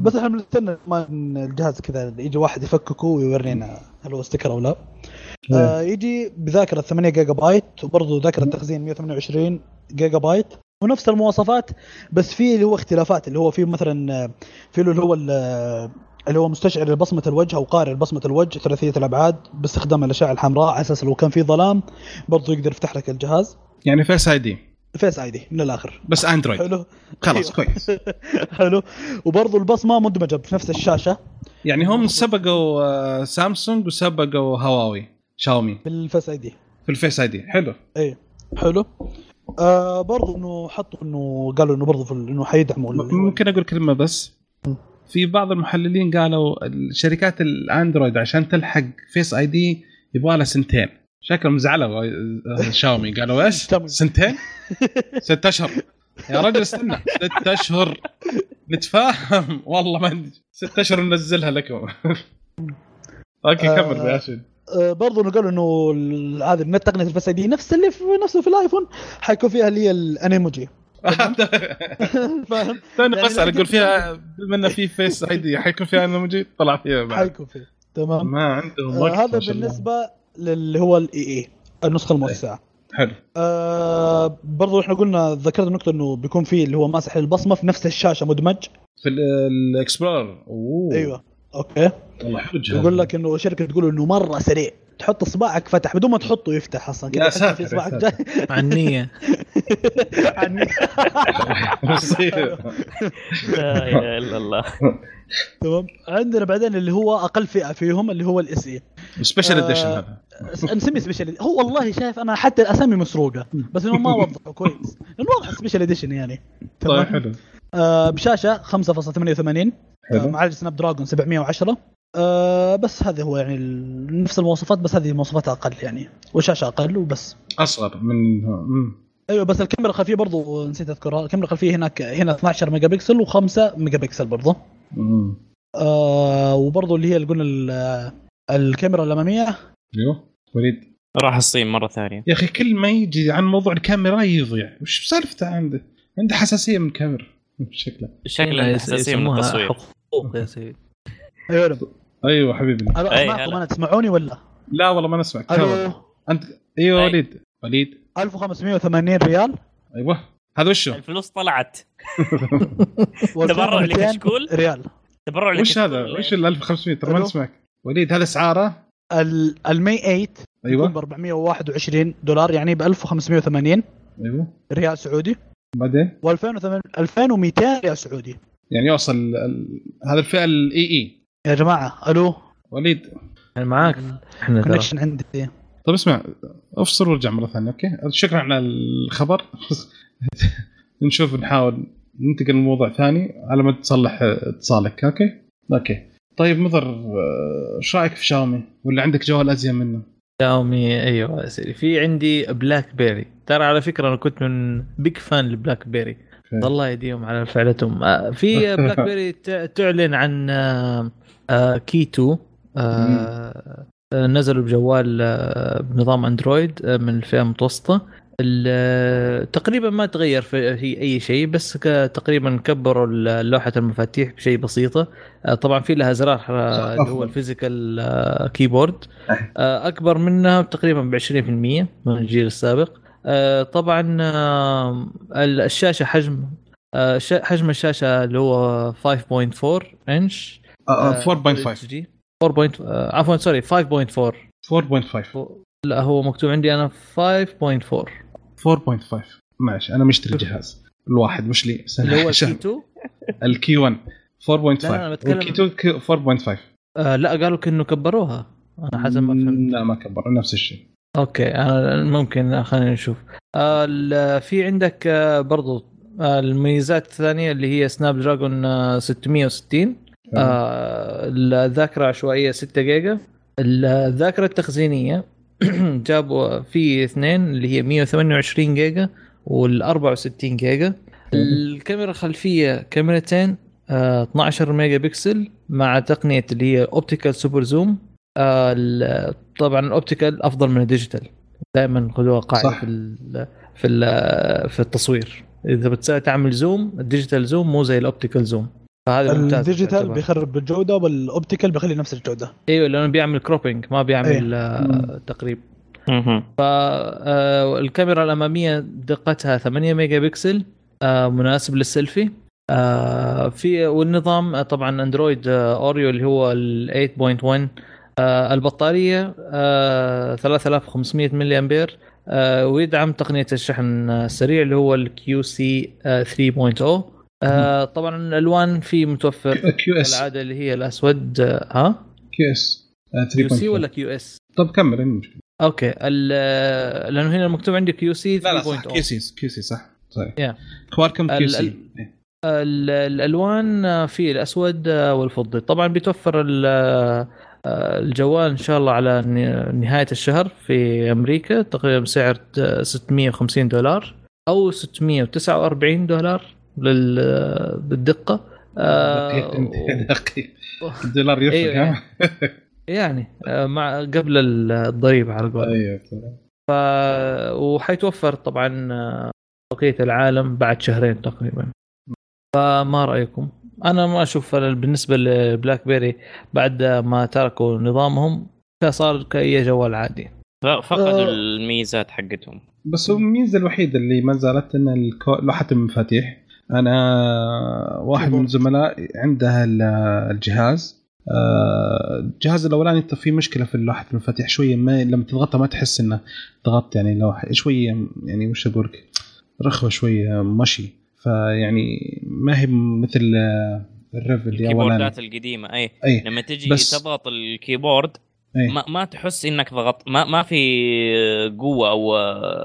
بس إحنا بنستنى ما الجهاز كذا يجي واحد يفككه ويورينا هل هو sticker أو لا. آه يجي بذاكرة 8 جيجا بايت وبرضه ذاكرة تخزين 128 جيجا بايت. ونفس المواصفات بس في اللي هو اختلافات اللي هو في مثلا آه، في اللي هو ال- اللي هو مستشعر لبصمه الوجه أو قارئ لبصمه الوجه ثلاثية الأبعاد باستخدام الأشعة الحمراء على أساس لو كان في ظلام برضه يقدر يفتح لك الجهاز. يعني Face ID Face ID من الآخر. بس Android حلو. خلاص أيوه. كويس. (laughs) حلو. وبرضه البصمه مدمجه في نفس الشاشة. يعني هم سبقوا آه، سامسونج وسبقوا هواوي شاومي في ال Face ID. في ال Face ID. حلو. إيه. حلو. آه برضه إنه حطوا إنه قالوا إنه برضه إنه حيدعموا ممكن أقول كلمة بس. في بعض المحللين قالوا شركات ال Android عشان تلحق Face ID يبغى لها سنتين. شكلهم زعلوا آه، شاومي. قالوا إيش؟ (laughs) سنتين؟ (laughs) ست أشهر. يا رجل استنى. ست أشهر. نتفاهم. والله ما ست أشهر ننزلها لكم. (laughs) أوكي آه. كمل يا ياسين آه برضه انه قالوا إنه هذا النت تقنية ال Face ID نفس اللي في نفسه في الآيفون حيكون فيها اللي هي ال Animoji فاهم؟ ثاني يعني بس لا أقول فيها بما انه في Face ID حيكون فيها Animoji طلع فيها بعد. حيكون فيه تمام؟ ما عندهم آه وقت هذا. بالنسبة للي هو ال EE النسخة الموسعه حلو. آه برضو إحنا قلنا ذكرت النقطة إنه بيكون فيه اللي هو ماسح البصمة في نفس الشاشة مدمج. في ال- Explorer أوه. أيوه. أوكي. والله يقول لك إنه شركة تقول إنه مرة سريع. تحط إصبعك فتح بدون ما تحطه يفتح أصلا. كذا يا تحس ساتر، في إصبعك. جاي. مع النية. عني. (laughs) مصيبة. لا إله إلا الله. تمام. عندنا بعدين اللي هو أقل فئة فيهم اللي هو ال SE Special آه، Edition هذا. نسميه Special هو والله شايف أنا حتى الأسامي مسروقة بس إنه ما (laughs) وضحوا كويس. لأنه واضح Special Edition يعني. طيب حلو. آه بشاشة 5.88 آه، حلو. معالج Snapdragon 710 آه بس هذا هو يعني نفس المواصفات بس هذه مواصفات أقل يعني. وشاشة أقل وبس. أصغر من مم. أيوه بس الكاميرا الخلفيه برضو نسيت أذكرها. الكاميرا الخلفيه هناك هنا 12 ميجا بكسل و5 ميجا بكسل برضو. آه وبرضو اللي هي اللي قلنا ال- الكاميرا الأمامية. أيوه وليد. راح الصين مرة ثانية. يا أخي كل ما يجي عن موضوع الكاميرا يضيع. وش سالفته عنده؟ عنده حساسية من الكاميرا. (laughs) شكله شكله حساسيه من التصوير. حقوق يا سيدي. أيوه أيوه حبيبنا أي اسمعكم. أنا تسمعوني ولا؟ لا والله ما نسمع. ألو. أنت أيوه أي. وليد. وليد. 1580 ريال. أيوه. هذا وشو؟ الفلوس طلعت. (laughs) تبرع 2200 لكشكول؟ ريال. تبرع لك وش هذا؟ وش ال 1500 ترى ما. نسمعك. وليد هذا اسعاره ال- المي 8 يكون ب أيوه 421 دولار يعني ب 1580 أيوه. ريال سعودي. بعدين؟ و 2200 ريال سعودي. يعني يوصل ال- هذا الفئة ال EE يا جماعة ألو؟ وليد. أنا معاك. إحنا connection عندي. طيب اسمع افصل وارجع مرة ثانية أوكي؟ شكرا على الخبر. (laughs) نشوف نحاول ننتقل لموضوع ثاني على ما تصلح اتصالك أوكي؟ أوكي. طيب مضر آه، إيش رأيك في شاومي؟ ولا عندك جوال أزين منه؟ شاومي أيوه يا سيدي. في عندي بلاك بيري ترى على فكرة أنا كنت من big fan لبلاك بيري. الله يديهم على فعلتهم. آه، في (laughs) بلاك بيري تعلن عن آه، آه، Key 2 آه، نزلوا بجوال بنظام Android من الفئة المتوسطة. ال- تقريبا ما تغير في أي شيء بس تقريبا كبروا لوحة المفاتيح بشيء بسيطة. آه، طبعا في لها زرار آه، اللي هو. ال physical آه، keyboard. أكبر منها تقريبا ب 20% من الجيل السابق. طبعا الشاشة حجم حجم الشاشة اللي هو 5.4 إنش آه، آه، 4.5 HD. 4. point- آه، عفوا sorry 5.4 4.5 لا هو مكتوب عندي أنا 5.4 4.5 معلش أنا مشتري الجهاز الواحد مش لي اللي هو (laughs) الكي عشان 2 ال Key 1 4.5 لا، أنا بتكلم- وال Key 2 ك- 4.5 آه لا قالوا انه كبروها. أنا حسب ما فهمت. لا ما كبر نفس الشيء. okay أنا ممكن خلينا نشوف. آه، في عندك آه، برضو آه، الميزات الثانية اللي هي Snapdragon آه، 660 آه، الذاكرة عشوائية 6 جيجا. الذاكرة التخزينية (clears throat) جابوا في اثنين اللي هي 128 جيجا وال 64 جيجا. الكاميرا الخلفية كاميرتين آه، 12 ميجا بكسل مع تقنية اللي هي optical super zoom آه، طبعا ال optical أفضل من ال digital دائما خذوها قاعدة صح. في في في التصوير. إذا بتسوي تعمل zoom ال digital zoom مو زي ال optical zoom فهذا ممتاز ال digital. بيخرب الجودة وال optical بيخلي نفس الجودة أيوه لأنه بيعمل cropping ما بيعمل آه مم. تقريب. فالكاميرا الأمامية دقتها 8 ميجا بكسل آه، مناسب للسيلفي آه، في والنظام آه، طبعا أندرويد آه، Oreo اللي هو ال 8.1 آه، البطارية آه، 3500 ملي امبير آه، ويدعم تقنية الشحن السريع اللي هو ال QC 3.0 آه، طبعا الألوان في متوفر. QS. العادة اللي هي الأسود آه، ها؟ QS. QC ولا QS؟ طب كمل إيه المشكلة okay. ال- لأنه هنا مكتوب عندي Q C لا لا صح. 3.0 QC QC صح. صحيح Yeah. Qualcomm QC؟ ال- الألوان في الأسود والفضي. طبعا بيتوفر ال- الجوال إن شاء الله على نهاية الشهر في أمريكا تقريبا بسعر 650 دولار أو 649 دولار. لل- بالدقة آه، (laughs) الدولار أيوة، يفرق ها؟ يعني. آه، مع قبل الضريبة على قولهم أيوه ف وحيتوفر طبعا آه، بقية العالم بعد شهرين تقريبا. فما رأيكم؟ أنا ما أشوف بالنسبة لبلاك بيري بعد ما تركوا نظامهم صار كأي جوال عادي. ف- فقدوا آه. الميزات حقتهم. بس هو الميزة الوحيدة اللي ما زالت إن لوحة المفاتيح. أنا واحد من. زملائي عنده ال- الجهاز. آه، الجهاز الأولاني في مشكلة في لوحه المفاتيح شوية ما لما تضغطها ما تحس إنه ضغطت يعني لوحه شوية يعني وش أقول لك رخوة شوية مشي. فيعني ما هي مثل آه، الريف اللي الكيبوردات القديمة أي. أي. لما تجي بس- تضغط الكيبورد أي. ما, ما تحس إنك ضغط ما, ما في قوة أو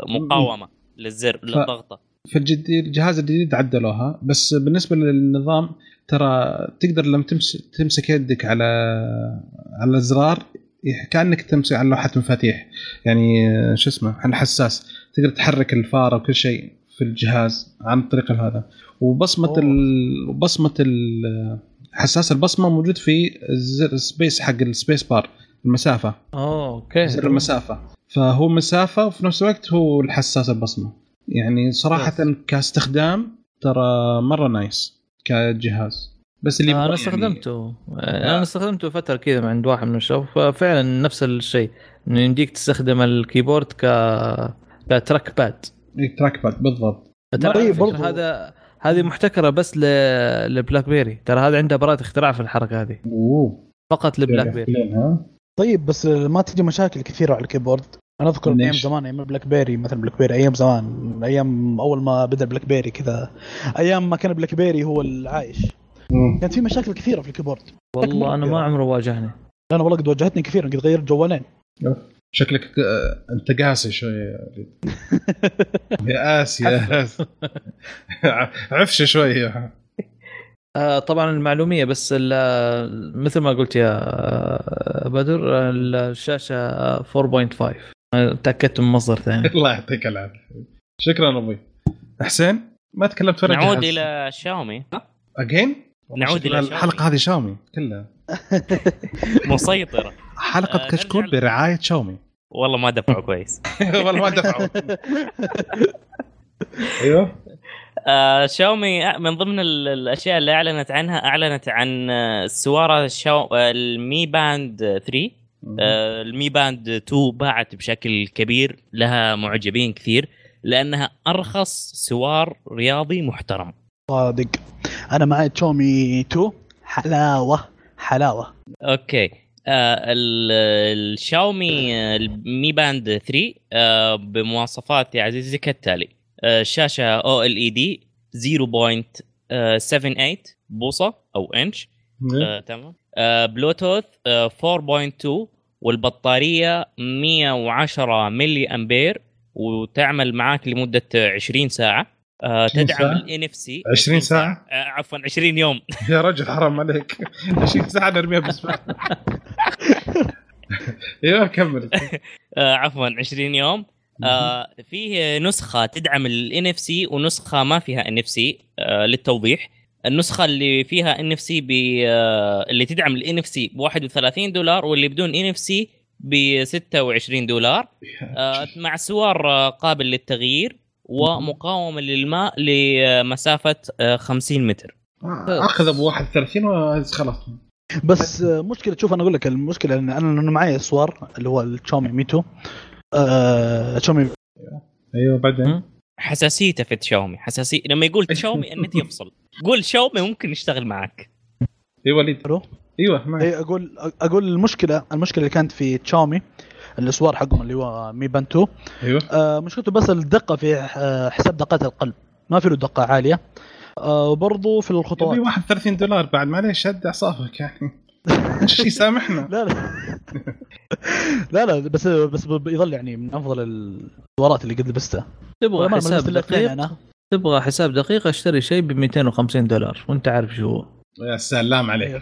مقاومة للزر للضغطة. في الجديد الجهاز الجديد عدلوها بس بالنسبة للنظام ترى تقدر لما تمسك تمسك يدك على على الزرار كأنك تمسك على لوحة مفاتيح. يعني شو اسمه على الحساس. تقدر تحرك الفاره وكل شيء في الجهاز عن طريق هذا. وبصمة. ال... بصمه ال- حساس البصمة موجود في الزر ال space حق ال space bar المسافة. أوه okay. زر المسافه فهو مسافة وفي نفس الوقت هو الحساس البصمة. يعني صراحة كاستخدام ترى مرة nice كجهاز. بس اللي آه، أنا استخدمته. أنا استخدمته فترة كذا عند واحد من الشباب ففعلا نفس الشيء. إنه يمديك تستخدم ال keyboard ك ك trackpad يعني trackpad بالضبط. ترى طيب، برضو- هذا هذه محتكرة بس ل... ل BlackBerry ترى هذا عنده براءة اختراع في الحركة هذه. أوه. فقط ل BlackBerry طيب بس ما تجي مشاكل كثيرة على ال keyboard. أنا أذكر من أيام؟ زمان أيام BlackBerry مثلا BlackBerry أيام زمان أيام أول ما بدأ BlackBerry كذا. أيام ما كان BlackBerry هو العايش. مم. كانت في مشاكل كثيرة في ال keyboard. والله أنا ما عمره واجهني. أنا والله قد واجهتني كثيرا قد غيرت جوالين. (laughs) شكلك آه، أنت قاسي شوي يا وليد. يا. عفشة شوي آه طبعا المعلومية بس ال- مثل ما قلت يا آه، بدر الشاشة آه، 4.5 آه، تأكدت من مصدر ثاني. (laughs) الله يعطيك العافية. شكرا أبوي. حسين ما تكلمت ولا نعود جهاز. إلى شاومي. أجين؟ نعود إلى الحلقة هذه شاومي. كلها. (laughs) مسيطرة. حلقة آه، كشكول برعاية شاومي. والله ما دفعوا كويس. (laughs) والله ما دفعوا. أيوه. آه شاومي من ضمن ال- الأشياء اللي أعلنت عنها أعلنت عن آه، السواره شاو آه، المي باند 3 آه، ال Mi Band 2 باعت بشكل كبير لها معجبين كثير لأنها أرخص سوار رياضي محترم. صادق. أنا معي تشومي 2 حلاوة حلاوة. okay. آه ال- الشاومي آه، ال Mi Band 3 آه بمواصفات يا عزيزي كالتالي. آه شاشة OLED 0.78 بوصة أو إنش. آه تمام. آه بلوتوث آه 4.2 والبطارية 110 ملي أمبير وتعمل معاك لمدة 20 ساعة. آه 20 تدعم ساعة؟ ال NFC 20 ساعة؟ آه عفوا 20 يوم. (laughs) يا رجل حرام عليك. 20 ساعة نرميها بالاسبوع أيوه (laughs) كمل. (laughs) آه عفوا 20 يوم. آه فيه نسخة تدعم ال NFC ونسخة ما فيها NFC للتوضيح. النسخة اللي فيها NFC اللي تدعم ال NFC ب 31 دولار واللي بدون NFC ب 26 دولار. آه مع سوار آه قابل للتغيير ومقاومه للماء لمسافة آه 50 متر. أخذ ابو 31 وخلاص بس آه، مشكلة شوف أنا أقول لك المشكلة ان أنا أنا معي اسوار اللي هو ال Xiaomi Mi two. آه شاومي أيوه بعدين. حساسيته في تشاومي. حساسيه لما يقول تشاومي النت (laughs) يفصل. قول شاومي ممكن يشتغل معك. اي وليد ألو أيوه معك. اي أقول أقول المشكلة المشكلة اللي كانت في تشاومي الاسوار حقهم اللي هو مي بان 2 أيوه. آه مشكلته بس الدقة في حساب دقات القلب. ما في له دقة عالية. آه وبرضه في يبي الخطوات 31 دولار بعد معليش شد اعصابك يعني. شيء سامحنا. لا لا. لا لا بس بس بيظل يعني من أفضل الدورات اللي قد لبستها تبغى حساب دقيق؟ أنا. تبغى حساب دقيق اشتري شيء ب 250 دولار. وانت عارف شو هو. يا سلام عليك.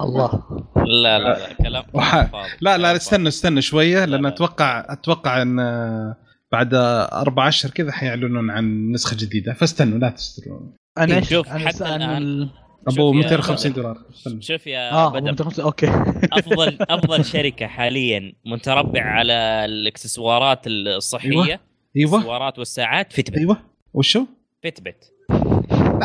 الله. لا لا لا كلام وح-. لا لا استنى استنى شوية لأن لا. أتوقع أتوقع إن آه، بعد أربع أشهر كذا حيعلنون عن نسخة جديدة. فاستنوا لا تشترون. أنا شوف، حتى س- أبو يا 250 بدر. دولار. شوف يا آه بدر. 250 أوكي. (laughs) أفضل أفضل شركة حاليا متربع على الإكسسوارات الصحية أيوه. الإكسسوارات والساعات فيتبت. أيوه. وشو؟ فيتبت.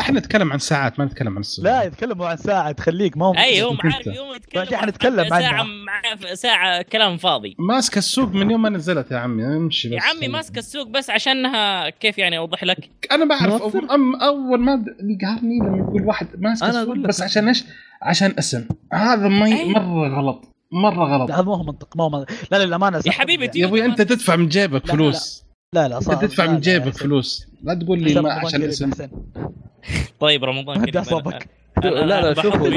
إحنا نتكلم عن ساعات ما نتكلم عن السوق لا يتكلموا عن ساعة تخليك ما هو أي هو. عارف يوم يتكلم بعدين عن حنتكلم ساعة. مع ساعة كلام فاضي ماسك السوق من يوم ما نزلت يا عمي امشي بس يا عمي ماسك السوق بس عشانها كيف يعني أوضح لك أنا بعرف أم أول ما اللي قهرني لما يقول واحد ماسك أنا السوق. بس عشان إيش؟ عشان اسم هذا ما ي- أي. مرة غلط مرة غلط لا هذا ما هو منطق ما هو منطق. لا لا الامانه يا. حبيبي يا أبوي أنت تدفع من جيبك لا، لا، فلوس لا لا أنت صح تدفع لا، من لا، جيبك فلوس لا تقول لي ما عشان اسم. طيب رمضان هدي كريم أنا- لا لا شوفوا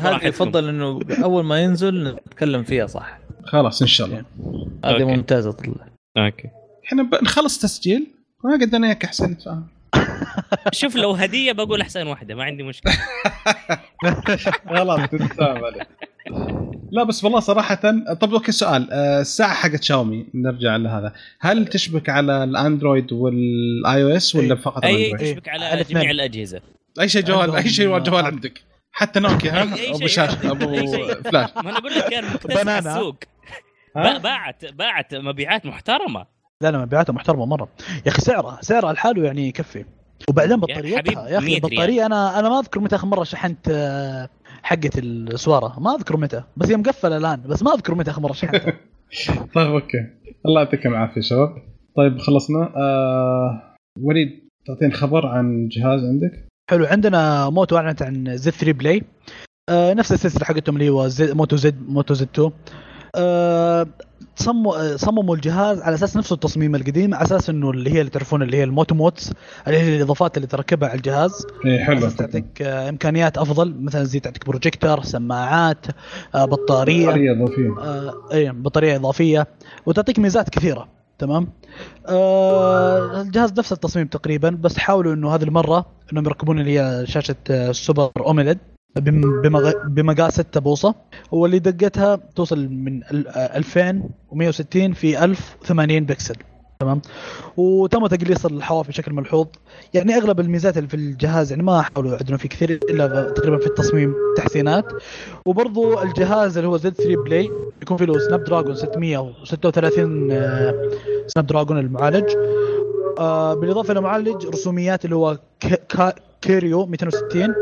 براحتكم. يفضل إنه أول ما ينزل نتكلم فيها صح؟ خلاص إن شاء الله. هذه. ممتازة طلع. أوكي. إحنا نخلص تسجيل. ما قد أنا وياك احسن نتفاهم شوف لو هدية بقول أحسن واحدة ما عندي مشكلة. (laughs) خلاص عليك. لا بس والله صراحة طب okay سؤال آه، الساعة حقت شاومي نرجع لهذا هل تشبك على الأندرويد وال iOS ولا إيه. فقط اي الأندرويد؟ تشبك على. جميع الأجهزة أي شيء جوال أي شيء جوال عندك حتى نوكيا أبو شاشة. أبو. فلاش ما أنا أقول لك كان مكتسح بنانا. السوق باعت باعت مبيعات محترمة لا لا مبيعاتها محترمة مرة يا أخي سعرها سعرها لحاله يعني يكفي وبعدين بطاريتها يا أخي. البطارية أنا أنا ما أذكر متى آخر مرة شحنت آه، حقة السوارة. ما أذكر متى بس هي مقفله الآن. بس ما أذكر متى اخر مره شحنتها (laughs) طيب أوكي. الله يعطيكم العافية شباب. طيب خلصنا. آه وليد تعطيني خبر عن جهاز عندك؟ حلو. عندنا موتو أعلنت عن زد 3 بلاي آه نفس السلسلة حقتهم اللي هو زد موتو زد موتو زد 2 آه صموا آه، صمموا الجهاز على أساس نفس التصميم القديم على أساس إنه اللي هي اللي تعرفون اللي هي الموتو Mods اللي هي الإضافات اللي تركبها على الجهاز. اي حلو تعطيك آه إمكانيات أفضل مثلا زي تعطيك بروجيكتور سماعات آه بطارية. بطارية إضافية. آه اي بطارية إضافية. وتعطيك ميزات كثيرة تمام؟ آه الجهاز نفس التصميم تقريبا بس حاولوا إنه هذه المرة إنهم يركبون اللي هي شاشة آه، Super AMOLED. بمغ- بمقاس 6 بوصه واللي دقتها توصل من ال- آه، 2160 في 1080 بكسل. تمام؟ وتم تقليص الحواف بشكل ملحوظ. يعني أغلب الميزات اللي في الجهاز يعني ما حاولوا يعدلون فيه كثير إلا تقريبا في التصميم تحسينات. وبرضو الجهاز اللي هو Z 3 Play يكون فيه له Snapdragon 636 آه، Snapdragon المعالج. آه، بالإضافة إلى معالج رسوميات اللي هو Kryo 260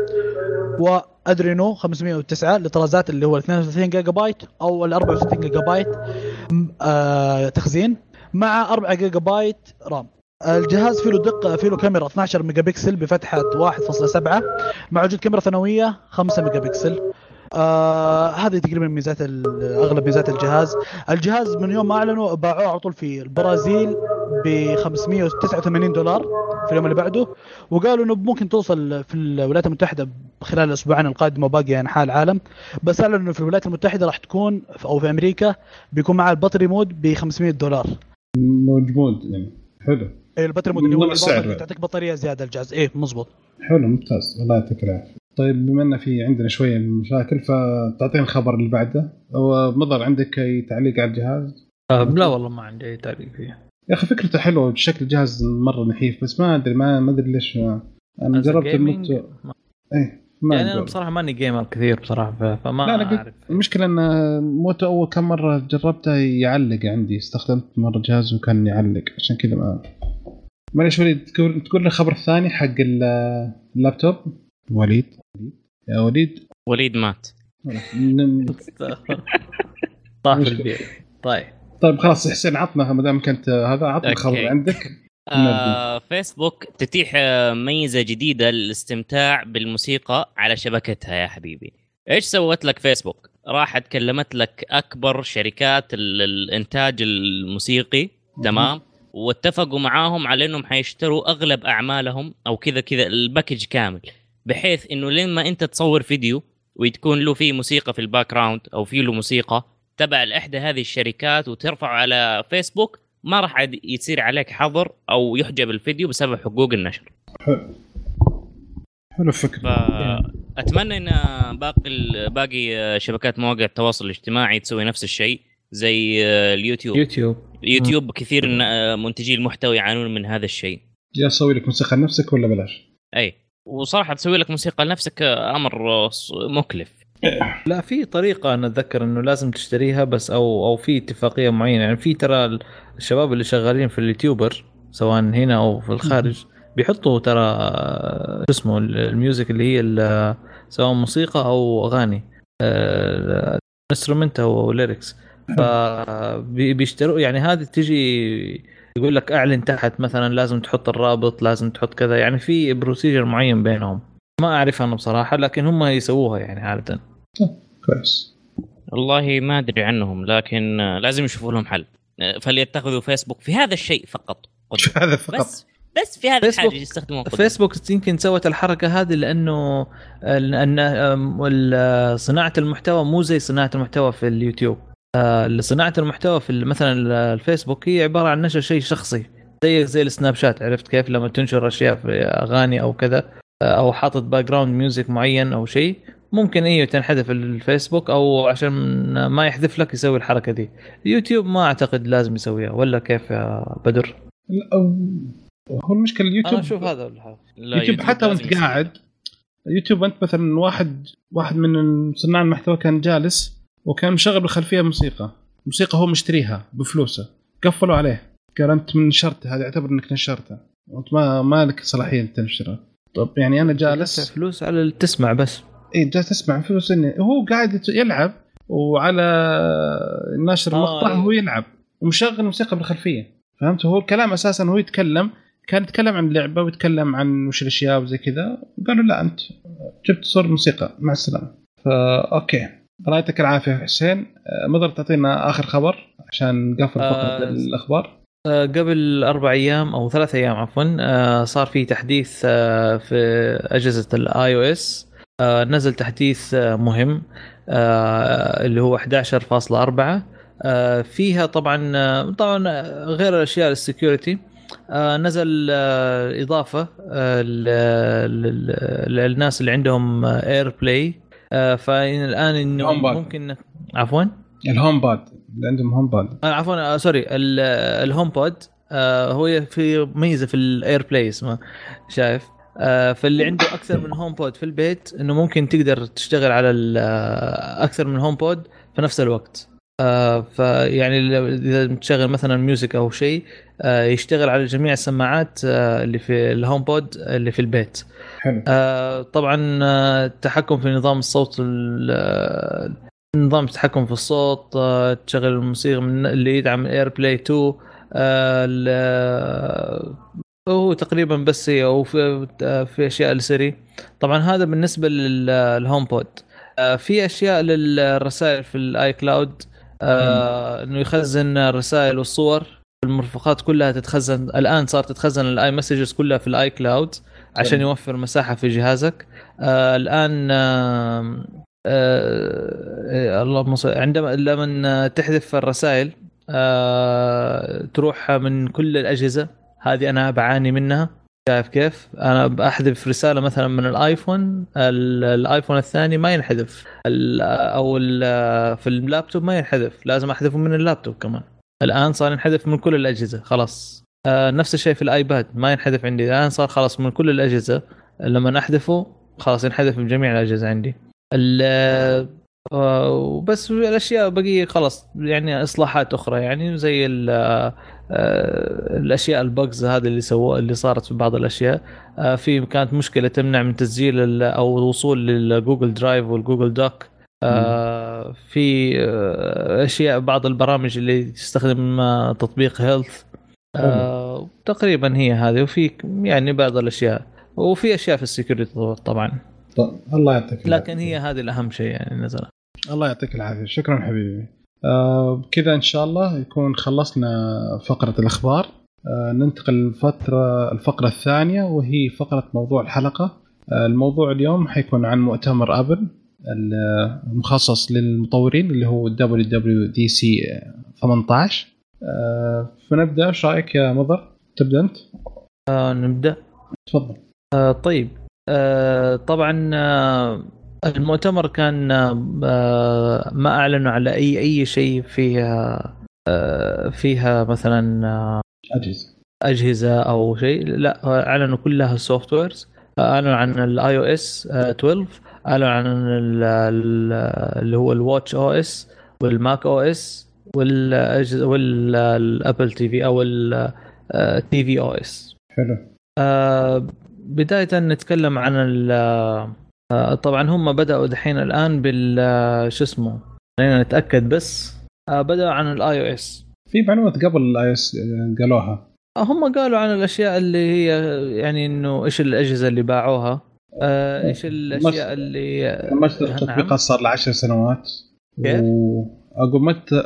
و Adreno 509 لطرازات اللي هو 32 جيجا بايت أو ال 64 جيجا بايت آه، تخزين مع 4 جيجا بايت RAM. الجهاز فيه له دقة فيه له كاميرا 12 ميجا بكسل بفتحة 1.7 مع وجود كاميرا ثانوية 5 ميجا بكسل آه هذه تقريبا ميزات أغلب ميزات الجهاز. الجهاز من يوم ما أعلنوا باعوه على طول في البرازيل ب 589 دولار في اليوم اللي بعده وقالوا إنه ممكن توصل في الولايات المتحدة خلال الأسبوعين القادمه وباقي انحاء العالم. بس اعلن إنه في الولايات المتحدة راح تكون أو في أمريكا بيكون معها ال battery mod ب 500 دولار موجود يعني حلو. إيه ال battery mod اللي هو. تعطيك بطارية زيادة الجهاز. إيه مزبوط. حلو ممتاز. الله يعطيك العافية. طيب بما إن في عندنا شوية من المشاكل فتعطينا الخبر اللي بعده. هو مضر عندك أي تعليق على الجهاز؟ آه لا والله ما عندي أي تعليق فيه. يا أخي فكرته حلوة شكل الجهاز مرة نحيف بس ما أدري ما ما أدري ليش. ما أنا جربت gaming، الموتو ما- إيه ما يعني أنا. بصراحة ماني gamer كثير بصراحة فما لا قلت- أعرف. المشكلة إن موتو أول كم مرة جربته يعلق عندي استخدمت مرة جهاز وكان يعلق عشان كذا ما معليش وليد تقول تقول لي الخبر الثاني حق ال- لابتوب؟ وليد؟ يا وليد. وليد مات. (laughs) طاح البيت. طيب. طيب خلاص حسين عطنا ما دام كنت هذا عطنا. الخبر اللي عندك. آه فيسبوك تتيح آه، ميزة جديدة للاستمتاع بالموسيقى على شبكتها يا حبيبي. إيش سوت لك فيسبوك؟ راحت كلمت لك أكبر شركات ال- الإنتاج الموسيقي. تمام. واتفقوا معاهم على إنهم حيشتروا أغلب أعمالهم أو كذا كذا ال package كامل. بحيث إنه لما أنت تصور فيديو وتكون له فيه موسيقى في ال background أو في له موسيقى تبع لإحدى هذه الشركات وترفعه على فيسبوك ما راح يصير عليك حظر أو يحجب الفيديو بسبب حقوق النشر. حلو. الفكرة فأتمنى إن باقي باقي شبكات مواقع التواصل الاجتماعي تسوي نفس الشيء زي اليوتيوب. يوتيوب اليوتيوب كثير من منتجي المحتوى يعانون من هذا الشيء. يا أسوي لك موسيقى لنفسك ولا بلاش؟ أي. وصراحة تسوي لك موسيقى لنفسك أمر مكلف. لا في طريقة أنا أتذكر إنه لازم تشتريها بس أو أو في اتفاقية معينة. يعني في ترى الشباب اللي شغالين في ال YouTuber سواء هنا أو في الخارج بيحطوا ترى آه، شو اسمه ال music اللي هي سواء موسيقى أو أغاني instrument أو lyrics فبيشتروا يعني هذه تجي يقول لك اعلن تحت مثلا لازم تحط الرابط لازم تحط كذا يعني في procedure معين بينهم. ما أعرف أنا بصراحة لكن هم يسووها يعني عادة. كويس. والله ما أدري عنهم لكن لازم يشوفوا لهم حل. فليتخذوا فيسبوك في هذا الشيء فقط. هذا فقط. بس بس في هذا الحاجة يستخدمون قدوة. فيسبوك يمكن سوت الحركة هذه لأنه ان صناعة المحتوى مو زي صناعة المحتوى في اليوتيوب. صناعة المحتوى في مثلا ال- الفيسبوك هي عبارة عن نشر شيء شخصي زي زي السناب شات عرفت كيف لما تنشر أشياء في أغاني أو كذا آه، أو حاطط background music معين أو شيء ممكن أيوه تنحذف الفيسبوك أو عشان ما يحذف لك يسوي الحركة دي يوتيوب ما أعتقد لازم يسويها ولا كيف يا بدر هو المشكلة أنا اليوتيوب أشوف هذا الحل. لا، يوتيوب حتى وأنت. قاعد يوتيوب أنت مثلا واحد واحد من صناع المحتوى كان جالس وكان مشغل بالخلفيه موسيقى موسيقى هو مشتريها بفلوسه. قفلوا عليه. قال أنت من نشرته هذا يعتبر إنك نشرته. وانت ما ما لك صلاحية انك تنشره. طب يعني أنا جالس فلوس على تسمع بس. اي جالس اسمع فلوس إني هو قاعد يلعب وعلى ناشر آه، المقطع. هو يلعب. ومشغل موسيقى بالخلفية. فهمت؟ هو الكلام أساسا هو يتكلم. كان يتكلم عن اللعبه ويتكلم عن وش الأشياء وزي كذا. قالوا لا أنت جبت صور موسيقى. مع السلامة. فا أوكي. الله يعطيك العافية حسين. آه، مضر تعطينا آخر خبر عشان نقفل آه، فقرة الأخبار. آه، قبل أربع أيام أو ثلاث أيام عفوا آه، صار في تحديث آه، في أجهزة ال iOS. نزل تحديث آه، مهم آه، اللي هو 11.4 آه، فيها طبعا آه، طبعا آه، غير الأشياء ال security آه، نزل آه، إضافة آه، للناس اللي عندهم AirPlay فالآن ال HomePod. ممكن عفوا؟ ال HomePod. اللي عندهم هوم باد. آه، عفوا آه، sorry. ال- ال home آه، هو في ميزة في ال AirPlay اسمه شايف. آه، فاللي عنده أكثر من HomePod في البيت إنه ممكن تقدر تشتغل على آه، أكثر من HomePod في نفس الوقت. آه، فيعني إذا بتشغل مثلا music أو شيء آه، يشتغل على جميع السماعات آه، اللي في ال HomePod اللي في البيت. حلو. آه، طبعا آه، التحكم في نظام الصوت ال- آه، نظام التحكم في الصوت آه، تشغل الموسيقى من اللي يدعم ال AirPlay 2 آه، آه، هو تقريبا بس هي وفي آه، في أشياء ل Siri. طبعا هذا بالنسبة لل HomePod آه، في أشياء للرسائل في ال iCloud آه، إنه يخزن الرسائل والصور المرفقات كلها تتخزن الآن صارت تتخزن ال iMessages كلها في ال iCloud عشان يوفر مساحة في جهازك. آه الآن آه آه اللهم صل عندما لما تحذف الرسائل آه تروح من كل الأجهزة. هذه أنا بعاني منها. شايف كيف؟ أنا بحذف رسالة مثلا من الآيفون ال- الآيفون الثاني ما ينحذف. أو ال- في اللابتوب ما ينحذف. لازم أحذفه من اللابتوب كمان. الآن صار ينحذف من كل الأجهزة. خلاص. آه نفس الشيء في الآيباد ما ينحذف عندي. الآن صار خلاص من كل الأجهزة لما أحذفه خلاص ينحذف من جميع الأجهزة عندي. آه، وبس الأشياء بقيه خلاص يعني إصلاحات أخرى يعني زي ال- آه، آه، الأشياء ال bugs هذه اللي سووها اللي صارت في بعض الأشياء. في كانت مشكلة تمنع من تسجيل أو الوصول لل Google Drive وال Google Doc في أشياء بعض البرامج اللي تستخدم تطبيق Health تقريبا هي هذه وفي يعني بعض الأشياء وفي أشياء في ال security طبعا. طيب الله يعطيك لكن. هي هذه الأهم شيء يعني نزل الله يعطيك العافية. شكرا حبيبي. آه بكذا إن شاء الله يكون خلصنا فقرة الأخبار. آه ننتقل للفتره الفقرة الثانية وهي فقرة موضوع الحلقة. آه الموضوع اليوم حيكون عن مؤتمر أبل المخصص للمطورين اللي هو WWDC 18 آه فنبدأ. إيش رأيك يا مضر؟ تبدأ أنت؟ آه نبدأ. تفضل. آه طيب. آه طبعا آه المؤتمر كان آه ما أعلنوا على أي أي شيء فيها آه فيها مثلا آه أجهزة. أجهزة أو شيء. لا أعلنوا كلها softwares أعلنوا عن ال iOS 12 أعلنوا عن ال- ال- اللي هو ال watchOS وال macOS والاجهزه وال Apple TV أو ال tvOS. حلو. آه، بداية نتكلم عن ال آه، طبعا هم بدأوا دحين الآن بال آه، شو اسمه؟ خلينا نتأكد بس. آه، بدأوا عن الاي أو اس في معلومات قبل ال iOS قالوها. هم قالوا عن الأشياء اللي هي يعني إنه إيش الأجهزة اللي باعوها. آه، إيش الأشياء اللي متجر نعم. التطبيقات صار له 10 سنوات؟ كيف؟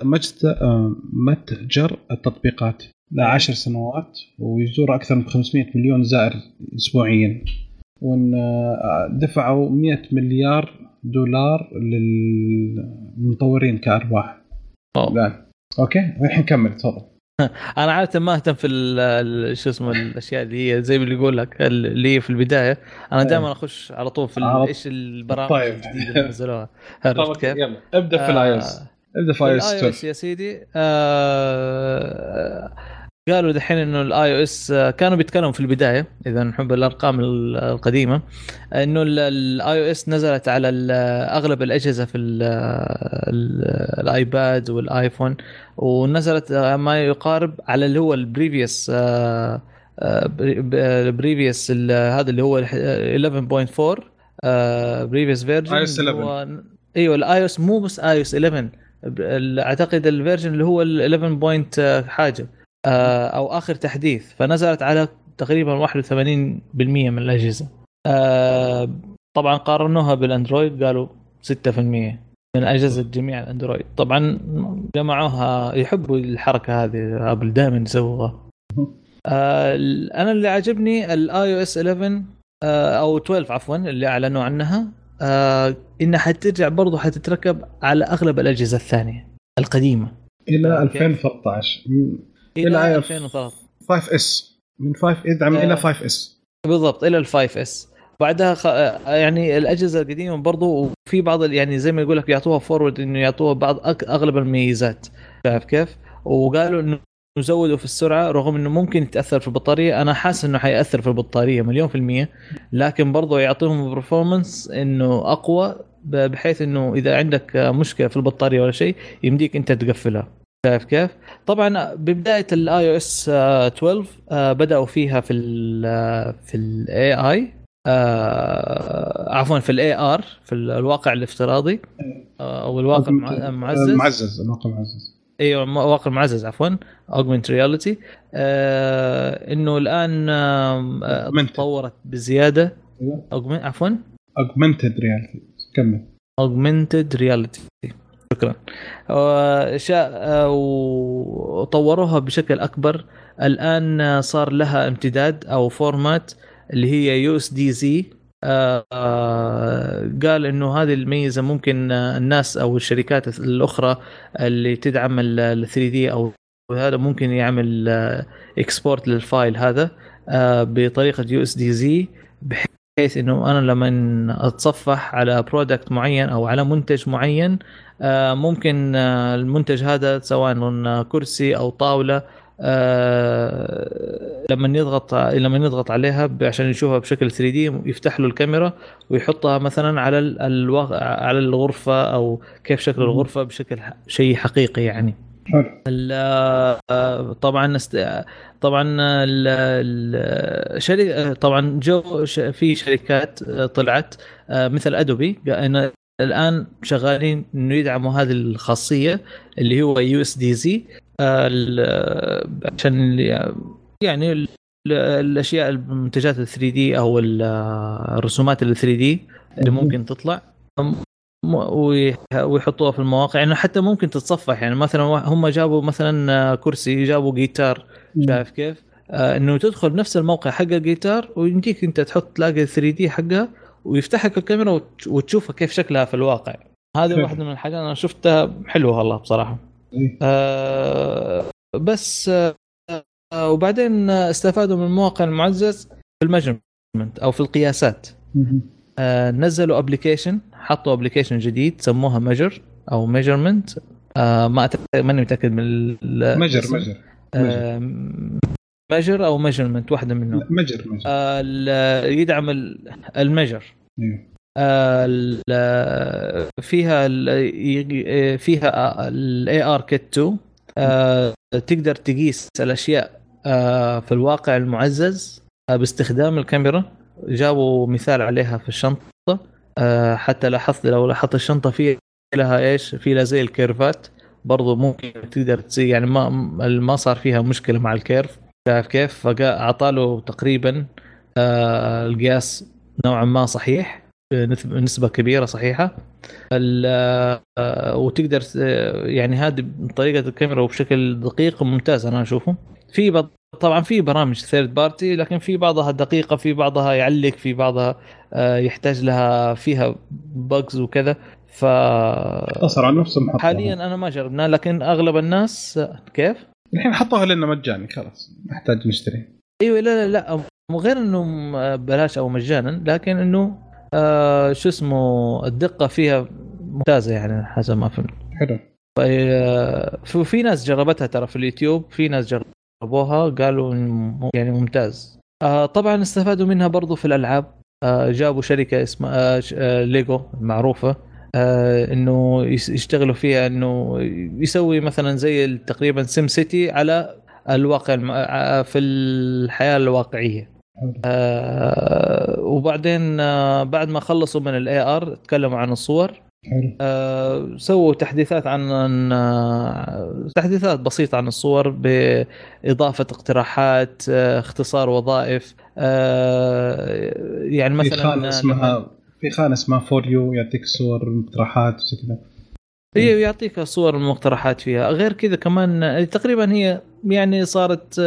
مت آه، متجر التطبيقات. له 10 سنوات ويزور أكثر من 500 مليون زائر اسبوعيا. وإن آه، دفعوا 100 مليار دولار للمطورين كارباح أوه. أوكي؟ الحين كمل تفضل. (laughs) أنا عادة ما أهتم في شو اسمه الأشياء اللي هي زي ما اللي يقول لك اللي هي في البداية. أنا إيه. دائما أخش على طول في إيش البرامج طيب. الجديدة اللي نزلوها. (laughs) عرفت كيف؟ يلا. ابدأ في ال iOS آه، ابدا في iOS يا سيدي. آه قالوا دحين إنه ال iOS كانوا بيتكلموا في البداية إذا نحب الأرقام ال- القديمة إنه ال iOS نزلت على أغلب الأجهزة في ال- ال- ال iPad وال iPhone ونزلت ما يقارب على اللي هو ال previous ال previous هذا اللي هو 11.4 previous version iOS 11. إيوه ال iOS مو بس iOS 11 ال- أعتقد ال version اللي هو ال 11 point آه، حاجة آه، أو آخر تحديث فنزلت على تقريبا 81% من الأجهزة. آه، طبعا قارنوها بال Android قالوا 6% من أجهزة جميع ال Android. طبعا جمعوها يحبوا الحركة هذه Apple دائما يسووها. أنا اللي عجبني ال iOS 11 آه، أو 12 عفوا اللي أعلنوا عنها. آه، إنها حترجع برضو حتتركب على أغلب الأجهزة الثانية القديمة. إلى كيف؟ 2013 م- إلى إلى آيه 2013 5S. من 5 يدعم آه. إلى 5 إس. بالضبط إلى ال 5S. بعدها خ... يعني الأجهزة القديمة برضو وفي بعض ال- يعني زي ما يقول لك يعطوها forward إنه يعطوها بعض أك... أغلب الميزات. شايف كيف؟ وقالوا إنه زودوا في السرعة رغم إنه ممكن يتأثر في البطارية. أنا حاسس إنه حيأثر في البطارية مليون في المية لكن برضو يعطيهم performance إنه أقوى بحيث إنه إذا عندك مشكلة في البطارية ولا شيء يمديك أنت تقفلها. شايف كيف؟ طبعا ببداية ال iOS 12 آه، بدأوا فيها في ال في ال AI عفوا في ال AR في ال- الواقع الافتراضي آه، أو الواقع المع- المعزز. معزز. الواقع معزز أيوه واقع معزز عفوا augmented reality إنه الآن آه،. تطورت بزيادة. أيوه. Augment- عفوا. اوجمنتد رياليتي كمل. اوجمنتد رياليتي شكرا. آه، آه، وطوروها بشكل أكبر. الآن آه، صار لها امتداد أو format اللي هي USDZ. قال إنه هذه الميزة ممكن آه، الناس أو الشركات الأخرى اللي تدعم ال 3D أو هذا ممكن يعمل export لل file هذا آه، بطريقة USDZ بحيث إنه أنا لما أتصفح على product معين أو على منتج معين آه، ممكن آه، المنتج هذا سواء كرسي أو طاولة آه، لما يضغط لما يضغط عليها عشان يشوفها بشكل 3D يفتح له الكاميرا ويحطها مثلا على الوغ... على الغرفة أو كيف شكل الغرفة بشكل شيء حقيقي يعني. حلو. طبعا طبعا الشركة طبعا جو في شركات طلعت مثل ادوبي الآن شغالين إنه يدعموا هذه الخاصية اللي هو USDZ عشان يعني الأشياء المنتجات ال 3D أو الرسومات ال 3D اللي ممكن تطلع. ويحطوها في المواقع. يعني حتى ممكن تتصفح. يعني مثلا هم جابوا مثلا كرسي جابوا جيتار شايف كيف؟ آه إنه تدخل بنفس الموقع حق الجيتار ويمديك أنت تحط تلاقي 3D حقها ويفتح لك الكاميرا وتشوفها كيف شكلها في الواقع. هذه واحدة من الحاجات أنا شفتها حلوة والله بصراحة. آه بس آه وبعدين استفادوا من الواقع المعزز في ال measurement أو في القياسات. آه نزلوا application حطوا application جديد سموها measure أو measurement آه ما ماني متأكد من measure measure measure أو measurement واحدة منهم. measure آه يدعم ال measure فيها فيها ال ARKit 2 آه تقدر تقيس الأشياء آه في الواقع المعزز آه باستخدام الكاميرا. جابوا مثال عليها في الشنطة. آه حتى لاحظت لو لاحظت الشنطة فيها لها إيش؟ في لها زي ال curve ات. برضو ممكن تقدر تقيس يعني ما ما صار فيها مشكلة مع ال curve. شايف كيف؟ فاعطى له تقريبا القياس نوعا ما صحيح. بنسبه كبيرة صحيحة. آه وتقدر يعني هذه طريقة الكاميرا وبشكل دقيق ممتاز أنا أشوفه. في طبعا في برامج third party لكن في بعضها دقيقة في بعضها يعلق في بعضها آه يحتاج لها فيها bugs وكذا. ف اختصر على نفسه حاليا أنا ما جربناه لكن أغلب الناس كيف؟ الحين حطوها لنا مجاني خلاص. نحتاج نشتري إيوه لا لا لا. مو غير إنه بلاش أو مجانا لكن إنه آه شو اسمه الدقة فيها ممتازة يعني حسب ما فهمت. حلو. في, في ناس جربتها ترى في اليوتيوب في ناس جربوها قالوا يعني ممتاز. آه طبعا استفادوا منها برضو في الألعاب. آه جابوا شركة اسمها آه ليجو معروفه آه إنه يشتغلوا فيها إنه يسوي مثلا زي تقريبا SimCity على الواقع في الحياة الواقعية. آه وبعدين آه بعد ما خلصوا من ال AR تكلموا عن الصور. آه سووا تحديثات عن آه تحديثات بسيطة عن الصور بإضافة اقتراحات آه اختصار وظائف آه يعني مثلا اسمها في خانة اسمها For You يعطيك صور مقترحات وزي كذا. هي يعطيك صور المقترحات فيها. غير كذا كمان تقريبا هي يعني صارت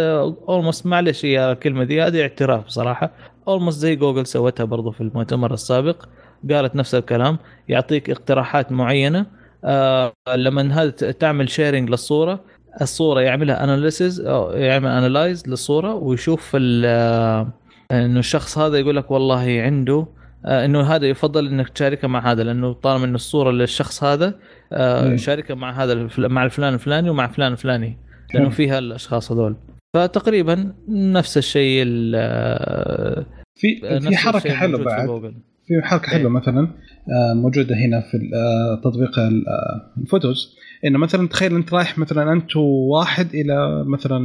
almost معلش هي الكلمة دي هذه احتراف صراحة. almost زي جوجل سوتها برضو في المؤتمر السابق. قالت نفس الكلام يعطيك اقتراحات معينة آه لما هذا تعمل sharing للصورة الصورة يعملها analysis يعمل analyze للصورة ويشوف إنه الشخص هذا يقول لك والله عنده آه إنه هذا يفضل إنك تشاركها مع هذا لأنه طالما انه الصورة للشخص هذا آه شاركها مع هذا مع الفلان الفلاني ومع فلان الفلاني لأنه فيها الأشخاص هذول. فتقريبا نفس الشيء في في حركة حلوة بعد. في حركة حلوة مثلا موجودة هنا في تطبيق الفوتوز. إنه مثلا تخيل أنت رايح مثلا أنت وواحد إلى مثلا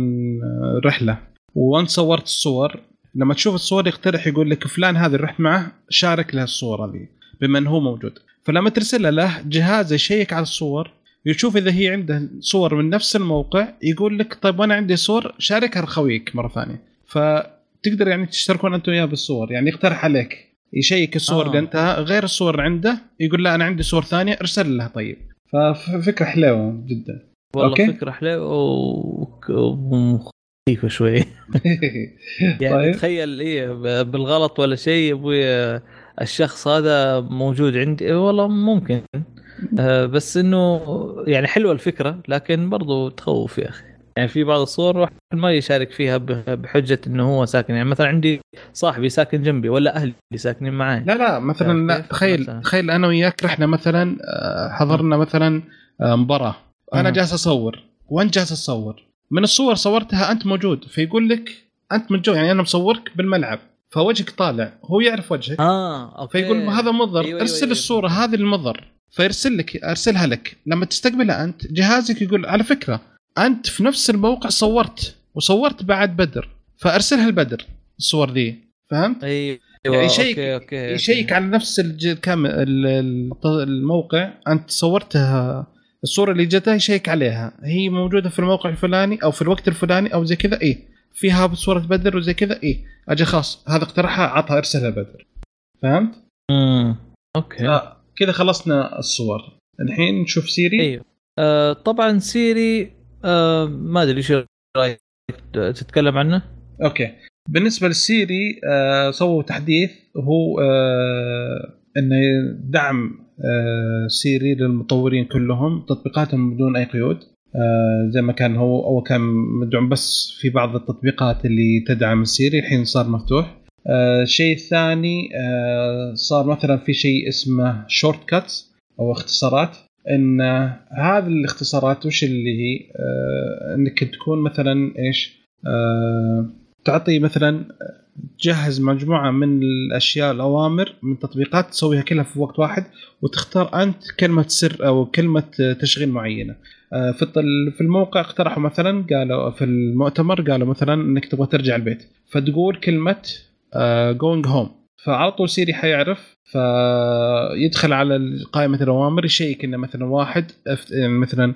رحلة وأنت صورت الصور. لما تشوف الصور يقترح يقول لك فلان هذا رحت معه شارك له الصورة دي بما انه هو موجود. فلما ترسلها له جهازه يشيك على الصور يشوف إذا هي عنده صور من نفس الموقع يقول لك طيب وأنا عندي صور شاركها لخويك مرة ثانية فتقدر يعني تشتركون انت وياه بالصور يعني يقترح عليك يشيك الصور آه. اللي انتهى غير الصور عنده يقول لا أنا عندي صور ثانية ارسل لها طيب ففكرة حلوة جدا والله أوكي؟ فكرة حلوة و... خفيفه شوي (laughs) يعني طيب. تخيل إيه بالغلط ولا شيء يا أبوي الشخص هذا موجود عندي إيه والله ممكن. آه، بس إنه يعني حلوة الفكرة لكن برضو تخوف يا أخي. يعني في بعض الصور الواحد ما يشارك فيها بحجة إنه هو ساكن. يعني مثلا عندي صاحبي ساكن جنبي ولا أهلي ساكنين معي لا لا مثلا لا تخيل مثلاً؟ تخيل أنا وياك رحنا مثلا آه، حضرنا مثلا آه، مباراة. أنا. جالس أصور وأنت جالس تصور. من الصور صورتها أنت موجود فيقول لك أنت متجو يعني أنا مصورك بالملعب. فوجهك طالع هو يعرف وجهك. آه أوكي. فيقول هذا مضر أيوة، أيوة، ارسل أيوة. الصورة هذه المضر. فيرسل لك أرسلها لك. لما تستقبلها أنت جهازك يقول على فكرة أنت في نفس الموقع صورت وصورت بعد بدر. فأرسلها لبدر الصور دي فهمت؟ أيوه يعني يشيك أوكي، أوكي،. يشيك على نفس الكام الموقع. أنت صورتها الصورة اللي جتها يشيك عليها. هي موجودة في الموقع الفلاني أو في الوقت الفلاني أو زي كذا. إيه. فيها بصوره بدر وزي كذا. إيه أجي خلاص هذا اقترحها عطها ارسلها بدر. فهمت؟ امم okay. آه كذا خلصنا الصور. الحين نشوف سيري. أيوه آه طبعا سيري آه ما أدري إيش رأيك تتكلم عنه؟ OK. بالنسبة لل Siri آه سووا تحديث. هو آه إنه دعم آه Siri للمطورين كلهم تطبيقاتهم بدون أي قيود. زي ما كان هو أول كان مدعوم بس في بعض التطبيقات اللي تدعم ال Siri الحين صار مفتوح. آه الشيء الثاني آه صار مثلا في شيء اسمه shortcuts أو اختصارات. إن هذه الاختصارات وش اللي هي؟ آه إنك تكون مثلا إيش؟ آه تعطي مثلا تجهز مجموعة من الأشياء الأوامر من تطبيقات تسويها كلها في وقت واحد وتختار أنت كلمة سر أو كلمة تشغيل معينة. آه، في في الموقع اقترحوا مثلا قالوا في المؤتمر قالوا مثلا إنك تبغى ترجع البيت. فتقول كلمة going home فعلى طول Siri حيعرف فيدخل على قائمة الأوامر يشيك إنه مثلا واحد مثلا آه،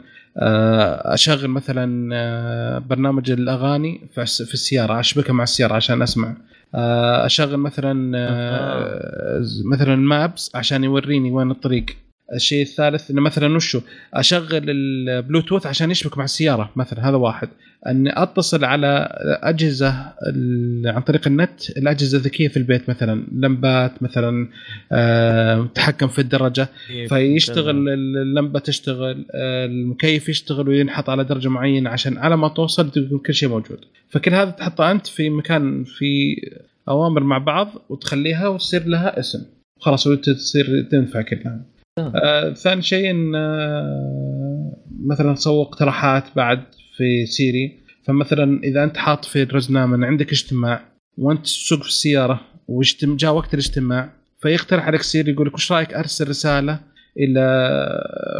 أشغل مثلا آه، برنامج الأغاني في الس- في السيارة أشبكها مع السيارة عشان أسمع. آه، أشغل مثلا آه، مثلا مابس عشان يوريني وين الطريق. الشيء الثالث إنه مثلا وشو؟ أشغل البلوتوث عشان يشبك مع السيارة مثلا هذا واحد. أني أتصل على أجهزة عن طريق النت الأجهزة الذكية في البيت مثلا لمبات مثلا آه، تحكم في الدرجة. فيشتغل اللمبة تشتغل آه، المكيف يشتغل وينحط على درجة معينة عشان على ما توصل تكون كل شيء موجود. فكل هذا تحطه أنت في مكان في أوامر مع بعض وتخليها وتصير لها اسم. خلاص وتصير تنفع كلها آه. ثاني شيء إن آه مثلا سووا اقتراحات بعد في سيري. فمثلا إذا أنت حاط في الرزنامه ان عندك اجتماع وأنت تسوق في السيارة واجتم... جاء وقت الاجتماع فيقترح عليك Siri يقول لك وش رأيك أرسل رسالة إلى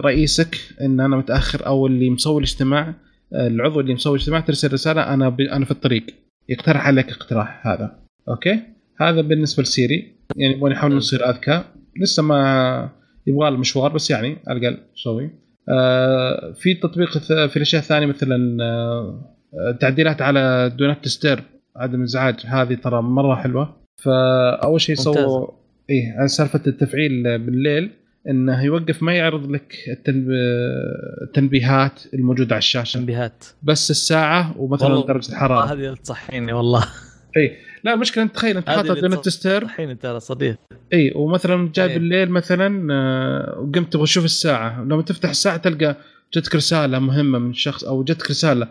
رئيسك إن أنا متأخر أو اللي مسوي الاجتماع العضو اللي مسوي الاجتماع ترسل رسالة أنا ب... أنا في الطريق. يقترح عليك اقتراح هذا. OK؟ هذا بالنسبة ل Siri. يعني يبغون يحاولون نصير أذكى. لسه ما يبغى له مشوار بس يعني على الأقل سوي آه في تطبيق في الأشياء الثانية مثلا آه تعديلات على Do Not Disturb عدم الازعاج هذه ترى مرة حلوة. فأول شيء. سووا إيه سالفة التفعيل بالليل إنه يوقف ما يعرض لك التنب... التنبيهات الموجودة على الشاشة. تنبيهات. بس الساعة ومثلا درجة الحرارة. هذه تصحيني والله. اي لا المشكلة انت تخيل أنت حاطط not تص- disturb تصحيني ترى صدق. إي ومثلا جاي إيه. بالليل مثلا آه، وقمت تبغى تشوف الساعة. لما تفتح الساعة تلقى جتك رسالة مهمة من شخص أو جتك رسالة.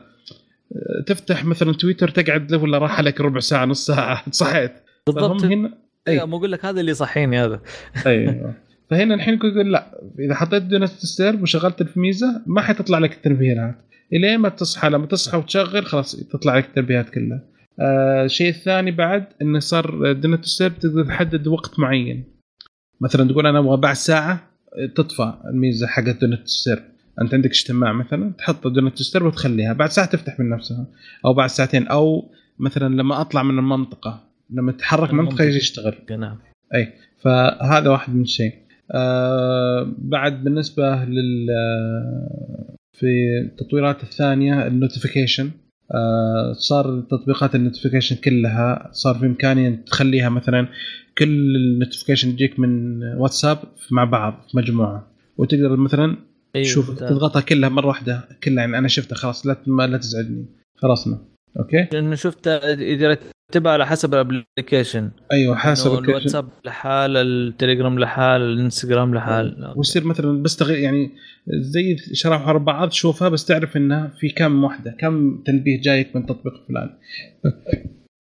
آه، تفتح مثلا تويتر تقعد له ولا راح عليك ربع ساعة نص ساعة. (laughs) صحيت. بالضبط. هنا إي. ما أقول لك هذا اللي يصحيني هذا. (laughs) أيوه فهنا الحين يقول لا. إذا حطيت دون تستيرب وشغلت الفميزة ما حتطلع لك التنبيهات إلين ما تصحى لما تصحى وتشغل خلاص تطلع لك التنبيهات كلها. الشيء الثاني بعد إنه صار دون تستيرب تقدر تحدد وقت معين. مثلا تقول أنا أبغى بعد ساعة تطفى الميزة حقت Don't Disturb أنت عندك اجتماع مثلا تحط Don't Disturb وتخليها. بعد ساعة تفتح من نفسها. أو بعد ساعتين. أو مثلا لما أطلع من المنطقة لما تتحرك من المنطقة يجي يشتغل. نعم أي. فهذا واحد من الشيء آه بعد بالنسبة لل في التطويرات الثانية ال notification آه صار تطبيقات ال notification كلها صار في إمكانية تخليها مثلا كل ال notification تجيك من واتساب مع بعض في مجموعة. وتقدر مثلا أيوة، شوف ممتاز. تضغطها كلها مرة واحدة كلها يعني أنا شفتها خلاص لا لا تزعجني. خلصنا. OK؟ لأنه شفت إذا رتبها على حسب ال application أيوه حسب. الواتساب لحال التليجرام لحال الانستغرام لحال. ويصير مثلا بس تغير يعني زي شرحوا على بعض تشوفها بس تعرف إنها في كم واحدة كم تنبيه جايك من تطبيق فلان.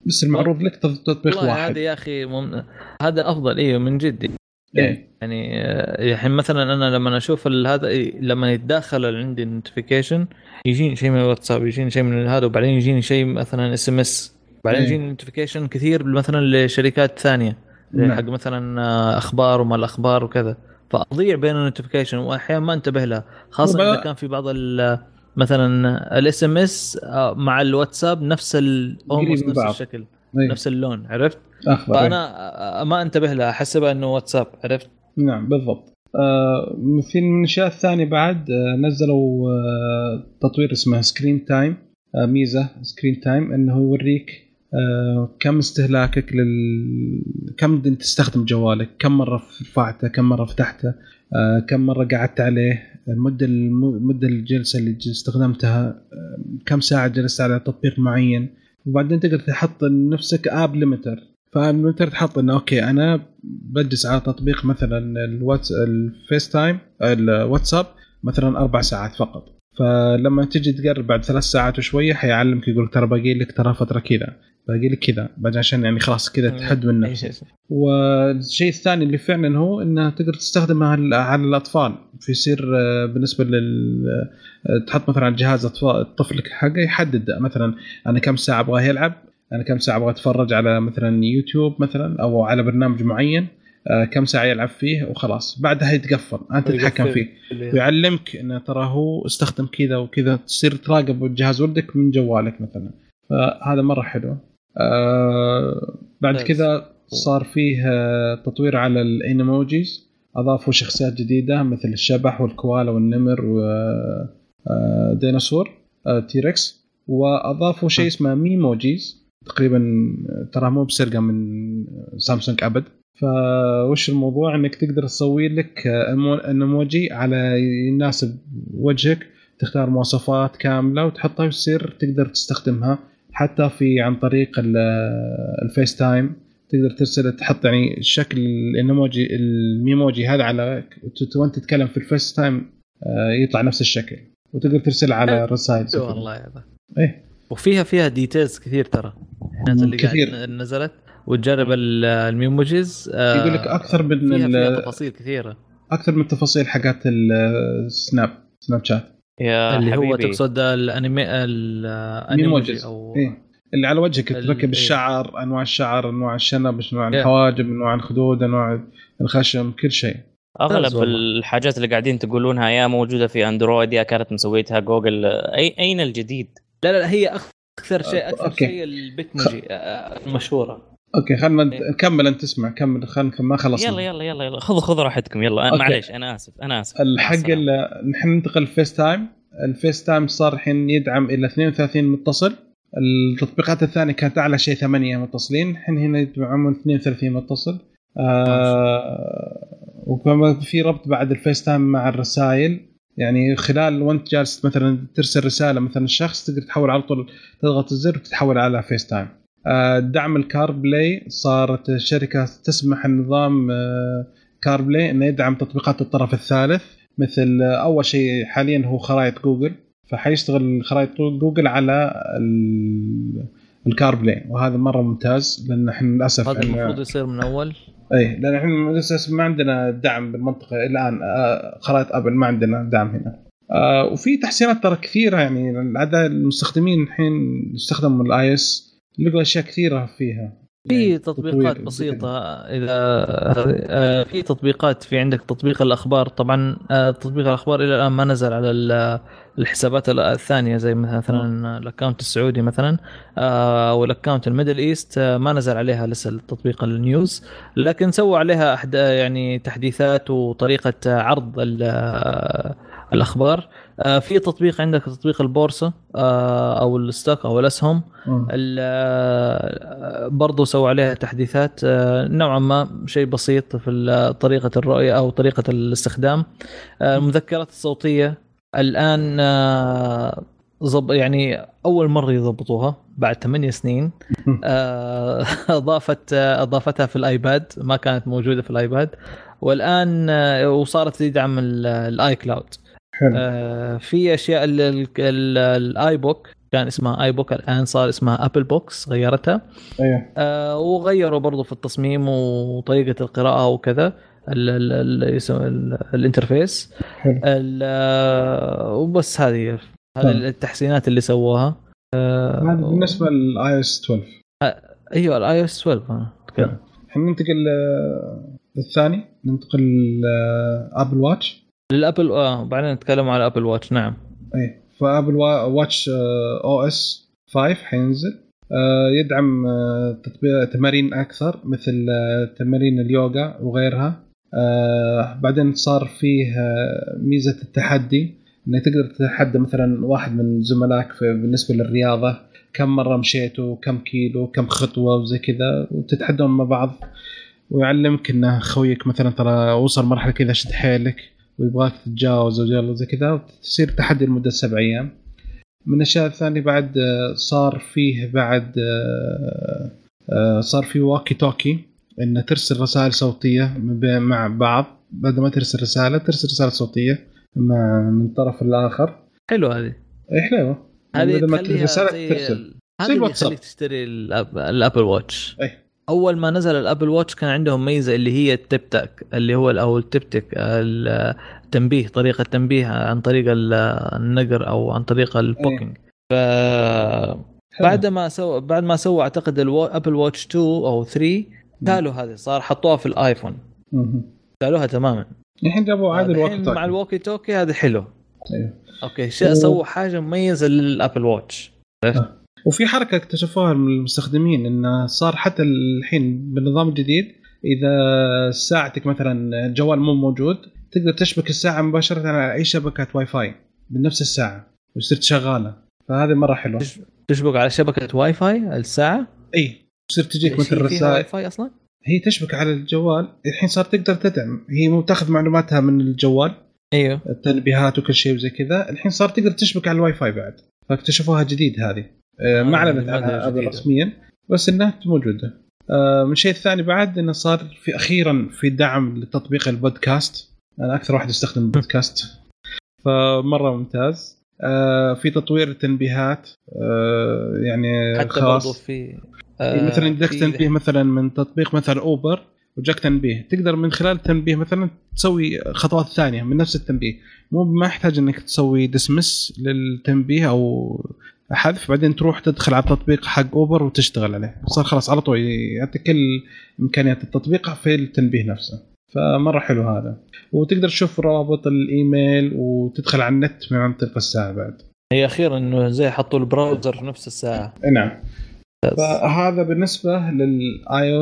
بس المعروف لك تطبيق واحد. هذا يا أخي مم... هذا أفضل أيوه من جد إيه. يعني آه، الحين مثلا أنا لما أشوف هذا إيه، لما يتداخل عندي ال notification يجيني شيء من الواتساب يجيني شيء من هذا وبعدين يجيني شيء مثلا SMS بعدين إيه. يجيني notification كثير مثلا لشركات ثانية نعم. حق مثلا آه، أخبار وما الأخبار وكذا فأضيع بين ال notification واحيانا ما انتبه لها خاصة وبقى- إذا كان في بعض ال مثلا ال SMS مع الواتساب نفس من نفس. الشكل إيه. نفس اللون عرفت؟ إيه. فأنا ما انتبه لها أحسبها إنه واتساب عرفت؟ نعم بالضبط آه في من الاشياء الثانية بعد آه نزلوا آه تطوير اسمه Screen Time آه ميزة Screen Time إنه يوريك آه كم استهلاكك لل كم تستخدم جوالك؟ كم مرة رفعته؟ كم مرة فتحته؟ آه كم مرة قعدت عليه؟ المدة الم- المده الجلسة اللي استخدمتها؟ آه كم ساعة جلست على تطبيق معين؟ وبعدين تقدر تحط لنفسك app limiter. فال limiter تحط إنه OK أنا بجلس على تطبيق مثلا ال WhatsApp ال FaceTime ال WhatsApp مثلا أربع ساعات فقط. فلما تجي تقرب بعد ثلاث ساعات وشوية حيعلمك يقول ترى باقي لك ترى فترة كذا. باقي لك كذا بعدين عشان يعني خلاص كذا تحد من نفسك والشيء الثاني اللي فعلا هو انه تقدر تستخدمها على الأطفال. فيصير آه، بالنسبة لل آه، تحط مثلا على جهاز أطفال- طفلك حقه يحدد مثلا أنا كم ساعة ابغاه يلعب أنا كم ساعة أبغى أتفرج على مثلا يوتيوب مثلا أو على برنامج معين آه، كم ساعة يلعب فيه وخلاص. بعدها يتقفل أنت تتحكم فيه. ويعلمك انه ترى هو استخدم كذا وكذا تصير تراقب جهاز ولدك من جوالك مثلا. فهذا مرة حلو. آه بعد. كذا صار فيه آه، تطوير على الانيموجيز. أضافوا شخصيات جديدة مثل الشبح والكوالا والنمر وديناصور T-Rex. وأضافوا شيء اسمه Memojis. تقريبا آه، ترى مو بسرقة من سامسونج أبد. فوش الموضوع؟ إنك تقدر تسوي لك آه، ايموجي على يناسب وجهك. تختار مواصفات كاملة وتحطها وتصير تقدر تستخدمها. حتى في عن طريق ال- ال FaceTime تقدر ترسل تحط يعني شكل ال emoji ال Memoji هذا على وأنت تتكلم في ال FaceTime آه، يطلع نفس الشكل. وتقدر ترسل على الرسائل كذا. والله هذا. إيه. وفيها فيها details كثير ترى. الناس اللي كثير. نزلت. وتجرب ال- ال Memojis آه، يقول لك أكثر من فيها, فيها تفاصيل كثيرة. أكثر من التفاصيل حقات ال Snap Snapchat يا اللي هو حبيبي تقصد ال Animoji Memojis أو إيه. اللي على وجهك تركب إيه. الشعر أنواع الشعر أنواع الشنب أنواع إيه. الحواجب أنواع الخدود أنواع الخشم كل شيء أغلب. الحاجات اللي قاعدين تقولونها يا موجودة في Android يا كانت مسويتها جوجل اي أين الجديد؟ لا لا هي أكثر شيء أكثر OK. شيء ال Bitmoji آه، المشهوره OK خلنا إيه. كمل أنت اسمع كمل خلنا ما خلصنا. يلا يلا يلا يلا. خذوا خذوا راحتكم. يلا. معليش أنا آسف أنا آسف. الحق نحن ننتقل ال FaceTime. ال FaceTime صار الحين يدعم إلى 32 متصل. التطبيقات الثانية كانت أعلى شيء 8 متصلين. الحين هنا يدعمون 32 متصل. آه وكمان في ربط بعد ال FaceTime مع الرسائل. يعني خلال وانت جالس مثلا ترسل رسالة مثلا الشخص تقدر تحول على طول تضغط الزر وتتحول على FaceTime. دعم ال CarPlay صارت الشركة تسمح النظام آه، CarPlay إنه يدعم تطبيقات الطرف الثالث مثل آه، أول شيء حاليا هو خرائط جوجل فحيشتغل خرائط جوجل على ال- ال CarPlay وهذا مرة ممتاز لأن إحنا للأسف هذا المفروض يصير من أول؟ اي لأن إحنا لسه ما عندنا دعم بالمنطقة الآن آه، خرائط أبل ما عندنا دعم هنا. آه، وفي تحسينات ترى كثيرة يعني العدد المستخدمين الحين يستخدموا ال iOS لقوا أشياء كثيرة فيها. في يعني تطبيقات. بسيطة إذا آه، في تطبيقات في عندك تطبيق الأخبار. طبعا آه، تطبيق الأخبار إلى الآن ما نزل على ال- الحسابات الثانية زي مثلا ال account السعودي مثلا آه، وال account ال Middle East آه، ما نزل عليها لسه التطبيق ال News. لكن سووا عليها أحد يعني تحديثات وطريقة عرض ال- آه، الأخبار. آه، في تطبيق عندك تطبيق البورصة آه، أو ال stock أو الأسهم مم. ال- برضو سووا عليها تحديثات آه، نوعا ما شيء بسيط في ال- طريقة الرؤية أو طريقة الاستخدام. آه، المذكرات الصوتية الآن آه، زب يعني أول مرة يضبطوها بعد ثمانية سنين. آه، (laughs) أضافت آه، أضافتها في الآيباد ما كانت موجودة في الآيباد. والآن آه، وصارت تدعم ال- ال iCloud آه، في أشياء ال- ال- ال- ال iBook كان اسمها iBook الآن صار اسمها Apple Books غيرتها. أيوه. آه، وغيروا برضو في التصميم وطريقة القراءة وكذا ال ال ال interface. آه، وبس هذه هذه طيب. التحسينات اللي سووها. آه، بالنسبة لل iOS 12 أيوه ال iOS 12 أنا أتكلم. الحين ننتقل آه، للثاني ننتقل ل Apple Watch لل Apple آه بعدين نتكلم على Apple Watch نعم. اي ف Apple Wa- watchOS 5 حينزل. آه، يدعم آه، تطبيق تمارين أكثر مثل آه، تمارين اليوغا وغيرها. بعدين صار فيه ميزة التحدي إنك تقدر تتحدى مثلا واحد من زملائك بالنسبة للرياضة. كم مرة مشيتوا كم كيلو كم خطوة وزي كذا وتتحدون مع بعض. ويعلمك انه خويك مثلا ترى وصل مرحلة كذا شد حيلك. ويبغاك تتجاوز أو زي كذا وتصير تحدي لمدة سبع أيام. من الأشياء الثانية بعد آه، صار فيه بعد آه، آه، صار في واكي توكي ان ترسل رسائل صوتية مع بعض. بدل ما ترسل رسالة ترسل رسالة صوتية مع من الطرف الآخر. حلو هذه. إي حلوة. هذه بدل ما تخليها رسالة ترسل. زي هذه اللي الواتساب. تشتري ال App- ال Apple Watch إي. أول ما نزل ال Apple Watch كان عندهم ميزة اللي هي ال Taptic اللي هو أو ال Taptic التنبيه طريقة تنبيه عن طريق ال- النقر أو عن طريق ال poking ف حلو. بعد ما سوى بعد ما سوى أعتقد ال Apple Watch 2 أو 3 شالوا هذه صار حطوها في ال iPhone مهم. شالوها تماما. الحين جابوا عاد الحين ال walkie مع talkie ال walkie talkie هذا حلو. أيوه. okay شيء سووا حاجة مميزة لل Apple Watch وفي حركة اكتشفوها من المستخدمين انه صار حتى الحين بالنظام الجديد إذا ساعتك مثلا الجوال مو موجود تقدر تشبك الساعة مباشرة على أي شبكة واي فاي بنفس الساعة وتصير شغاله فهذه مرة حلوة. تشبك على شبكة واي فاي الساعة؟ إي تصير تجيك مثل فيها واي فاي أصلا؟ هي تشبك على الجوال الحين صار تقدر تدعم. هي مو تأخذ معلوماتها من الجوال إيوه. التنبيهات وكل شيء وزي كذا. الحين صار تقدر تشبك على الواي فاي بعد. فاكتشفوها جديد هذه. ما اعلنت عنها. رسميا بس إنها موجودة. آه، من الشيء الثاني بعد إنه صار في أخيرا في دعم لتطبيق البودكاست. أنا أكثر واحد يستخدم البودكاست. فمرة ممتاز. آه، في تطوير التنبيهات آه، يعني حتى خاص. برضو في آه مثلا في- تنبيه مثلا من تطبيق مثلا أوبر وجاك تنبيه. تقدر من خلال التنبيه مثلا تسوي خطوات ثانية من نفس التنبيه. مو ما يحتاج إنك تسوي ديسمس للتنبيه أو حذف بعدين تروح تدخل على التطبيق حق أوبر وتشتغل عليه. صار خلاص على طول يعطيك كل إمكانيات التطبيق في التنبيه نفسه. فمرة حلو هذا. وتقدر تشوف روابط الإيميل وتدخل على النت من عن طريق الساعة بعد. هي أخيرا إنه زي حطوا ال browser في نفس الساعة. نعم. فهذا بالنسبة لل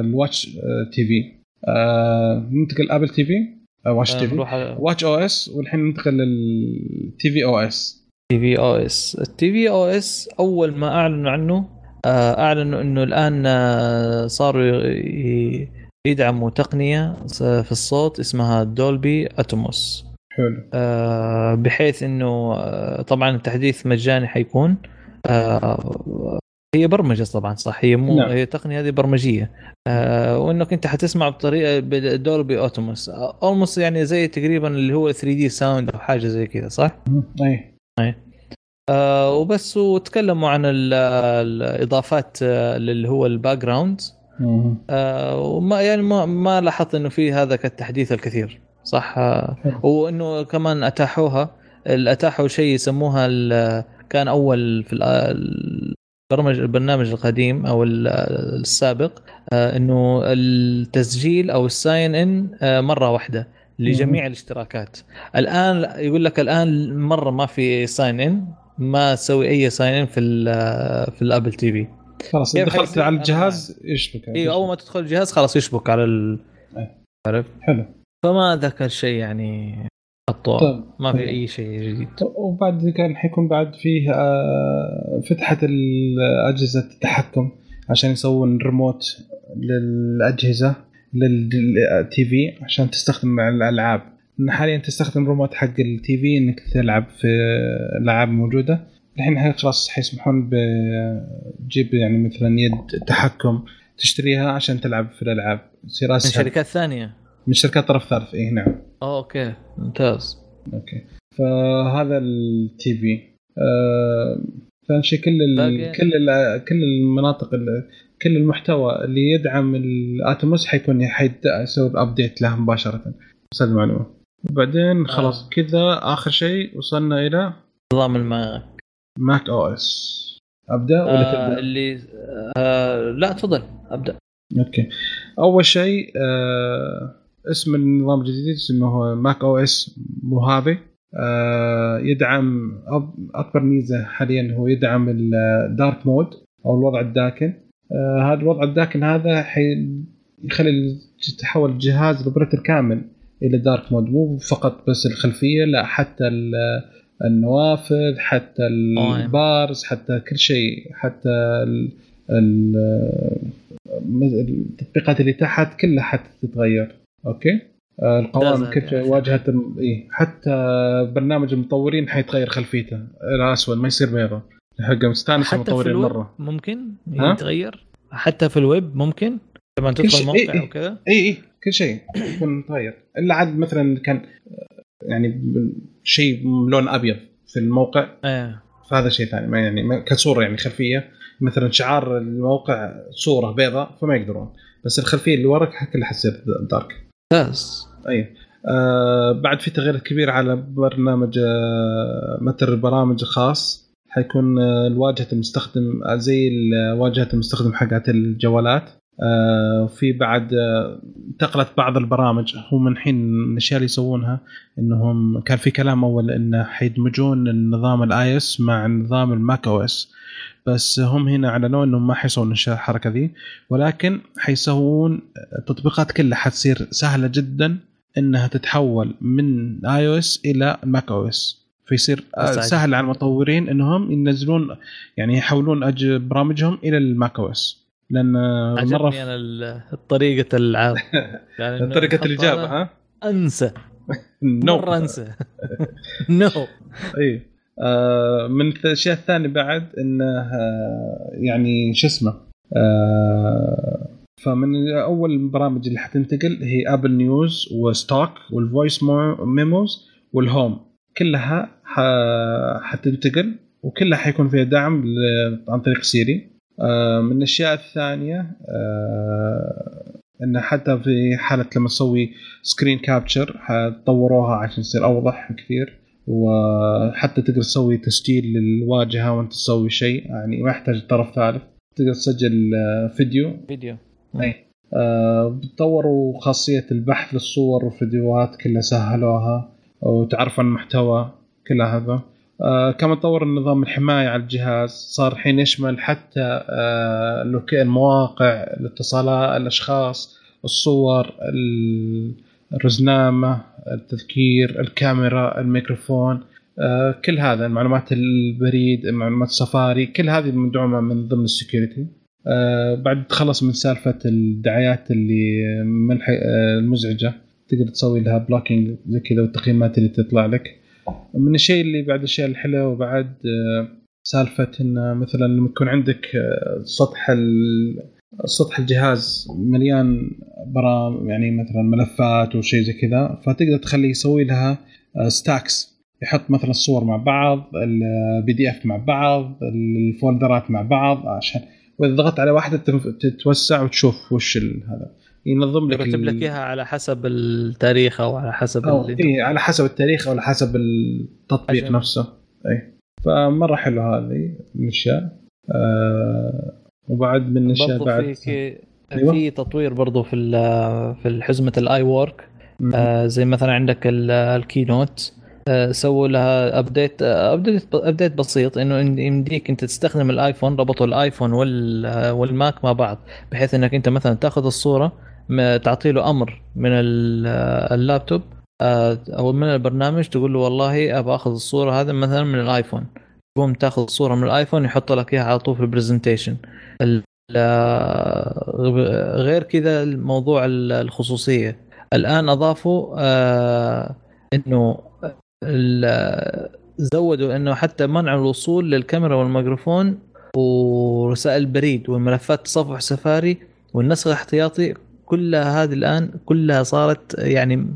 آي ال watch TV. آه، ننتقل ابل تي في واتش تي في. واتش أو إس والحين ننتقل للتي في أو إس. تي في أو اس التي في أو اس أول ما أعلنوا عنه آه، أعلنوا إنه الآن آه، صاروا يدعموا تقنية في الصوت اسمها Dolby Atmos حلو. آه، بحيث إنه طبعا التحديث مجاني حيكون. هي برمجة طبعا صح؟ هي مو نعم. هي تقنيه هذه برمجية. آه، وإنك أنت حتسمع بطريقة ب Dolby Atmos almost يعني زي تقريبا اللي هو 3D sound أو حاجة زي كذا صح؟ أي. آه وبس وتكلموا عن ال- الإضافات آه، اللي هو ال background. آه وما يعني ما, ما لاحظت إنه في هذا كالتحديث الكثير صح؟ آه. وإنه كمان أتاحوها. أتاحوا شيء يسموها كان أول في ال- البرمج البرنامج القديم أو ال- السابق آه إنه التسجيل أو ال sign in آه مرة واحدة. لجميع الاشتراكات. الآن لا، يقول لك الآن مرة ما في sign in ما تسوي أي sign in في ال- في ال Apple TV خلاص دخلت؟ على الجهاز يشبك أيوه أول ما تدخل الجهاز خلاص يشبك على ال أي. عارف؟ حلو. فما ذاك الشيء يعني حطوه طيب. ما في طيب. أي شيء جديد. وبعد كان حيكون بعد فيه آه، فتحة أجهزة التحكم عشان يسوون ريموت للأجهزة. لل TV عشان تستخدم مع الألعاب. إن حاليا تستخدم ريموت حق ال TV إنك تلعب في ألعاب موجودة الحين خلاص حيسمحون بجيب يعني مثلا يد تحكم تشتريها عشان تلعب في الألعاب. يصير من أسهل. شركات ثانية؟ من شركات طرف ثالث اي نعم. أوه، OK. ممتاز. OK. فهذا ال TV آه شيء كل ال كل ال كل المناطق ال كل المحتوى اللي يدعم ال Atmos حيكون حيبدا يسوي update له مباشرة. بس المعلومه وبعدين خلاص آه. كذا آخر شيء وصلنا إلى نظام الماك. macOS أبدأ ولا آه تبدأ؟ اللي آه لا تفضل. أبدأ. OK. أول شيء آه اسم النظام الجديد اسمه macOS Mojave آه يدعم أب- أكبر ميزة حاليا هو يدعم ال dark mode أو الوضع الداكن. هذا الوضع الداكن هذا حي يخلي تحول الجهاز ال operator كامل إلى dark mode مو فقط بس الخلفية لا حتى ال- النوافذ حتى ال bars حتى كل شيء حتى ال ال- التطبيقات اللي تحت كلها حتتغير OK؟ آه، القوائم كيف الم- إيه. حتى برنامج المطورين حيتغير خلفيته. إلى اسود ما يصير بيضاء حق مستانس المطورين مرة. ممكن؟ يتغير. حتى في الويب ممكن. لما تدخل موقع إيه، إيه. وكذا. اي اي كل شيء يكون متغير. إلا عاد مثلا كان يعني شيء لون أبيض في الموقع. إيه. فهذا شيء ثاني. ما يعني كصورة يعني خلفية. مثلا شعار الموقع صورة بيضاء فما يقدرون. بس الخلفية اللي وراك كلها حتصير دارك ممتاز. أي. آه بعد في تغييرات كبيره على برنامج آه متجر البرامج الخاص. حيكون آه الواجهة المستخدم آه، زي واجهه المستخدم حقت الجوالات. آه في بعد انتقلت بعض البرامج. هم من من الأشياء اللي يسوونها إنهم كان في كلام أول انه حيدمجون النظام ال iOS مع نظام ال macOS. بس هم هنا أعلنوا إنهم ما حيسوون الحركة ذي. ولكن حيسوون التطبيقات كلها حتصير سهلة جدا إنها تتحول من iOS إلى macOS. فيصير آه،. سهل على المطورين إنهم ينزلون يعني يحولون أج- برامجهم إلى ال macOS. لأن آه، مرة عجبني أنا طريقة (laughs) يعني طريقة الإجابة ها؟ أنسى. (laughs) نو مرة أنسى. (laughs) نو اي آه من الاشياء الثانية بعد إنه يعني شو اسمه فمن أول البرامج اللي حتنتقل هي Apple News و Stocks وال Voice Me- Memos وال Home كلها حتنتقل وكلها حيكون فيها دعم عن طريق سيري. آه من الأشياء الثانية آه إن حتى في حالة لما تسوي screen capture حطوروها عشان يصير أوضح كثير وحتى تقدر تسوي تسجيل للواجهة وأنت تسوي شيء. يعني ما يحتاج طرف ثالث. تقدر تسجل آه، فيديو. فيديو. أي. بتطوروا خاصية البحث للصور والفيديوهات كلها سهلوها. وتعرف عن المحتوى كلها هذا. آه كما طور النظام الحماية على الجهاز صار الحين يشمل حتى آه المواقع الاتصالات الأشخاص الصور ال- الرزنامة التذكير الكاميرا الميكروفون آه كل هذا معلومات البريد معلومات السفاري كل هذه مدعومة من ضمن ال security. آه بعد تخلص من سالفة الدعايات اللي آه، المزعجة. تقدر تسوي لها blocking زي كذا والتقييمات اللي تطلع لك. من الشيء اللي بعد الاشياء الحلوه وبعد آه، سالفة إن مثلا لما يكون عندك آه، سطح سطح الجهاز مليان برامج يعني مثلا ملفات وشيء زي كذا فتقدر تخليه يسوي لها stacks يحط مثلا الصور مع بعض ال PDF مع بعض الفولدرات مع بعض عشان وإذا ضغطت على واحدة تتوسع وتشوف وش هذا. ينظم لك يرتب ال- لك إياها على حسب التاريخ أو على حسب أو إيه على حسب التاريخ أو على حسب التطبيق حجم. نفسه أي فمرة حلو هذه الأشياء آه وبعد من الأشياء بعد في أيوة. في تطوير برضو في ال- في حزمه ال iWork. آه زي مثلا عندك ال- ال Keynote آه سووا لها update update update بسيط إنه إن- يمديك أنت تستخدم الايفون ربطوا الايفون وال والماك مع بعض بحيث إنك أنت مثلا تأخذ الصورة تعطي له أمر من ال- اللابتوب آه، أو من البرنامج تقول له والله أبغى أخذ الصورة هذا مثلا من الآيفون. تقوم تاخذ الصورة من الآيفون يحط لك إياها على طول في ال presentation. ال- آه، غير كذا الموضوع ال- الخصوصية. الآن أضافوا آه إنه زودوا إنه حتى منع الوصول للكاميرا والميكروفون ورسائل البريد والملفات تصفح سفاري والنسخ الاحتياطي كلها هذه الآن كلها صارت يعني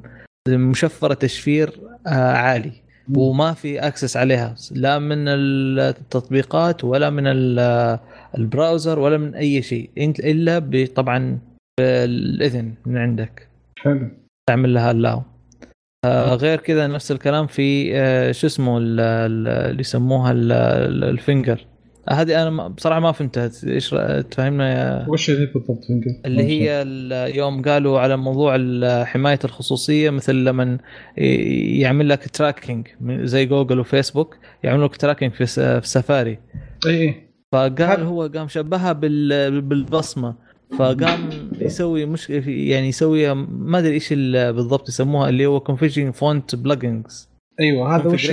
مشفرة تشفير آه، عالي. وما في access عليها. لا من التطبيقات ولا من ال- ال browser ولا من أي شيء. إنت إلا طبعا بالإذن من عندك. حلو. تعمل لها allow. آه غير كذا نفس الكلام في آه شو اسمه ال- ال- اللي يسموها ال- ال- ال finger. آه، هذه أنا بصراحة ما فهمتها. إيش تفهمنا يا وش اللي بالضبط؟ اللي هي يوم قالوا على موضوع حماية الخصوصية مثل لما يعمل لك tracking زي جوجل وفيسبوك يعمل لك tracking في سفاري اي اي فقال هو قام شبهها بال- بالبصمة. فقام يسوي مش يعني يسوي ما أدري إيش ال- بالضبط يسموها اللي هو configuring font plugins أيوه هذا وش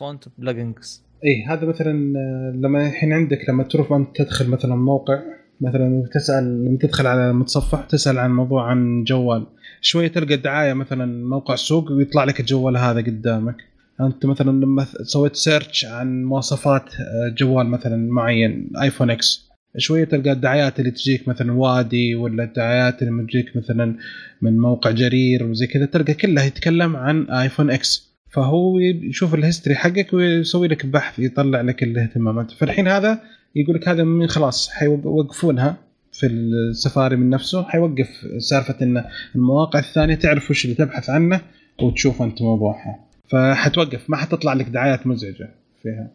font plugins اي هذا مثلا آه، لما الحين عندك لما تروح أنت تدخل مثلا موقع مثلا تسأل لما تدخل على المتصفح تسأل عن موضوع عن جوال. شوية تلقى دعاية مثلا موقع سوق ويطلع لك الجوال هذا قدامك. أنت مثلا لما سويت search عن مواصفات آه، جوال مثلا معين ايفون إكس شوية تلقى الدعايات اللي تجيك مثلا وادي ولا الدعايات اللي تجيك مثلا من موقع جرير وزي كذا تلقى كلها يتكلم عن ايفون إكس فهو يشوف ال history حقك ويسوي لك بحث يطلع لك الاهتمامات. فالحين هذا يقول لك هذا من خلاص حيوقفونها في السفاري من نفسه حيوقف سالفة إن المواقع الثانية تعرف وش اللي تبحث عنه وتشوف أنت موضوعها. فحتوقف ما حتطلع لك دعايات مزعجة فيها.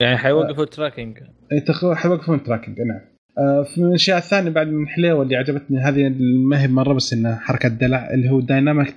يعني حيوقفوا ال tracking حيوقفون tracking نعم. آه، في الأشياء الثانية بعد من الحليوه اللي عجبتني هذه ما هي مرة بس إنها حركة دلع اللي هو dynamic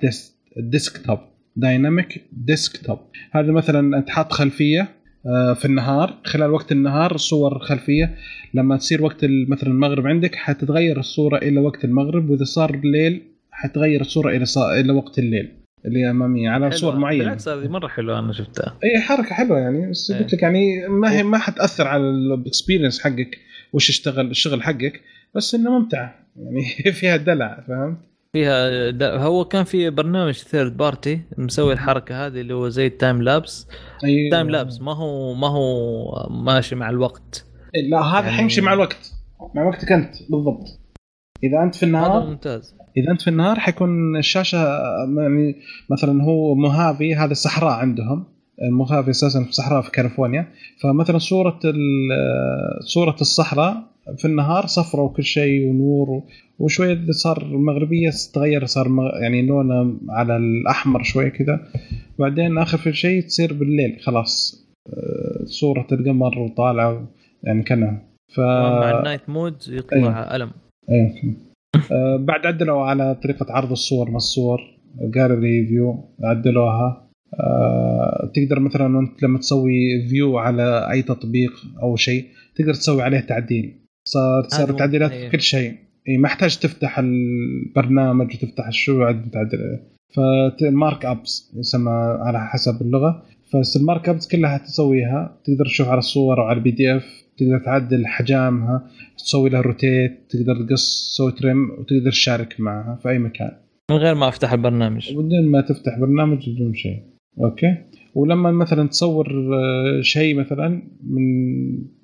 desktop dynamic desktop هذا مثلا انت حاط خلفية آه، في النهار خلال وقت النهار صور خلفية. لما تصير وقت مثلا المغرب عندك حتتغير الصورة إلى وقت المغرب وإذا صار الليل حتغير الصورة إلى. إلى وقت الليل اللي أمامية على صور معينة. بالعكس هذه مرة حلوة أنا شفتها. إي حركة حلوة يعني. بس إيه. قلت لك يعني ما هي ما حتأثر على ال experience حقك وش اشتغل الشغل حقك بس إنه ممتع. يعني (laughs) فيها دلع فهمت؟ فيها هو كان في برنامج third party مسوي الحركة هذه اللي هو زي ال time lapse اي time lapse ما هو ما هو ماشي مع الوقت. لا هذا يعني- حيمشي مع الوقت. مع وقتك أنت بالضبط. إذا أنت في هذا النهار ممتاز. إذا أنت في النهار حيكون الشاشة يعني مثلا هو موهافي هذا صحراء عندهم. الموهافي أساسا في صحراء في كاليفورنيا. فمثلا صورة صورة الصحراء في النهار صفرة وكل شيء ونور اللي صار المغربيه تغير صار يعني لونه على الأحمر شوية كذا. بعدين في شيء تصير بالليل خلاص آه، صورة القمر وطالعه يعني كأنها. ف مع النايت مود يطلع ألم. إيه آه، بعد عدلوا على طريقة عرض الصور ما الصور قالوا ريفيو عدلوها. آه، تقدر مثلا أنت لما تسوي view على أي تطبيق أو شيء تقدر تسوي عليه تعديل. صار صار تعديلات في كل شيء. إي ما يحتاج تفتح البرنامج وتفتح الشو بعد تعدل فال markups يسمى على حسب اللغة. بس ال markups كلها تسويها. تقدر تشوف على الصور أو على ال PDF تقدر تعدل حجامها. تسوي لها rotate تقدر تقص تسوي trim وتقدر تشارك معها في أي مكان. من غير ما أفتح البرنامج. بدون ما تفتح برنامج بدون شيء. أوكي؟ ولما مثلا تصور آه، شيء مثلا من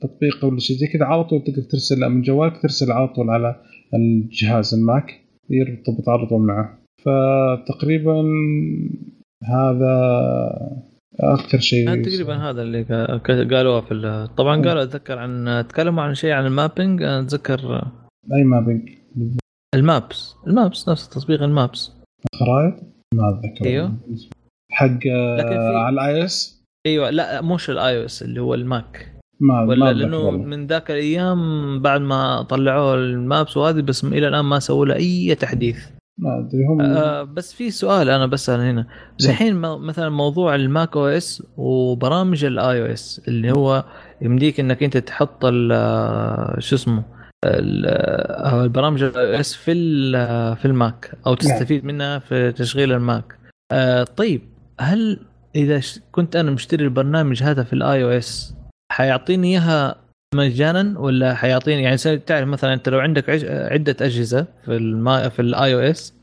تطبيق ولا شيء زي كذا على طول تقدر ترسل من جوالك ترسل على طول على الجهاز الماك يرتبط على طول معه. فتقريبا هذا أكثر شيء تقريبا هذا اللي قا- قا- قالوها في طبعا مم. قالوا أتذكر عن تكلموا عن شيء عن ال mapping أنا اتذكر أي مابينج؟ المابس. المابس نفس تطبيق المابس. خرائط ما أتذكر. أيوه. حق آه، على الاي اس أيوه لا مش الاي أو اس اللي هو الماك. ما ما ولا أتذكر لأنه والله. من ذاك الأيام بعد ما طلعوه المابس وهذه بس إلى الآن ما سووا له أي تحديث ما أدري هم آه بس في سؤال أنا بسأل هنا. الحين مثلا موضوع الماك أو إس وبرامج الاي أو إس اللي هو يمديك إنك أنت تحط آه، شو اسمه آه، البرامج ال iOS في ال- في الماك أو تستفيد منها في تشغيل الماك آه طيب هل إذا كنت أنا مشتري البرنامج هذا في ال iOS حيعطيني إياها مجانا ولا حيعطيني يعني تعرف مثلا أنت لو عندك عدة أجهزة في الما في ال iOS.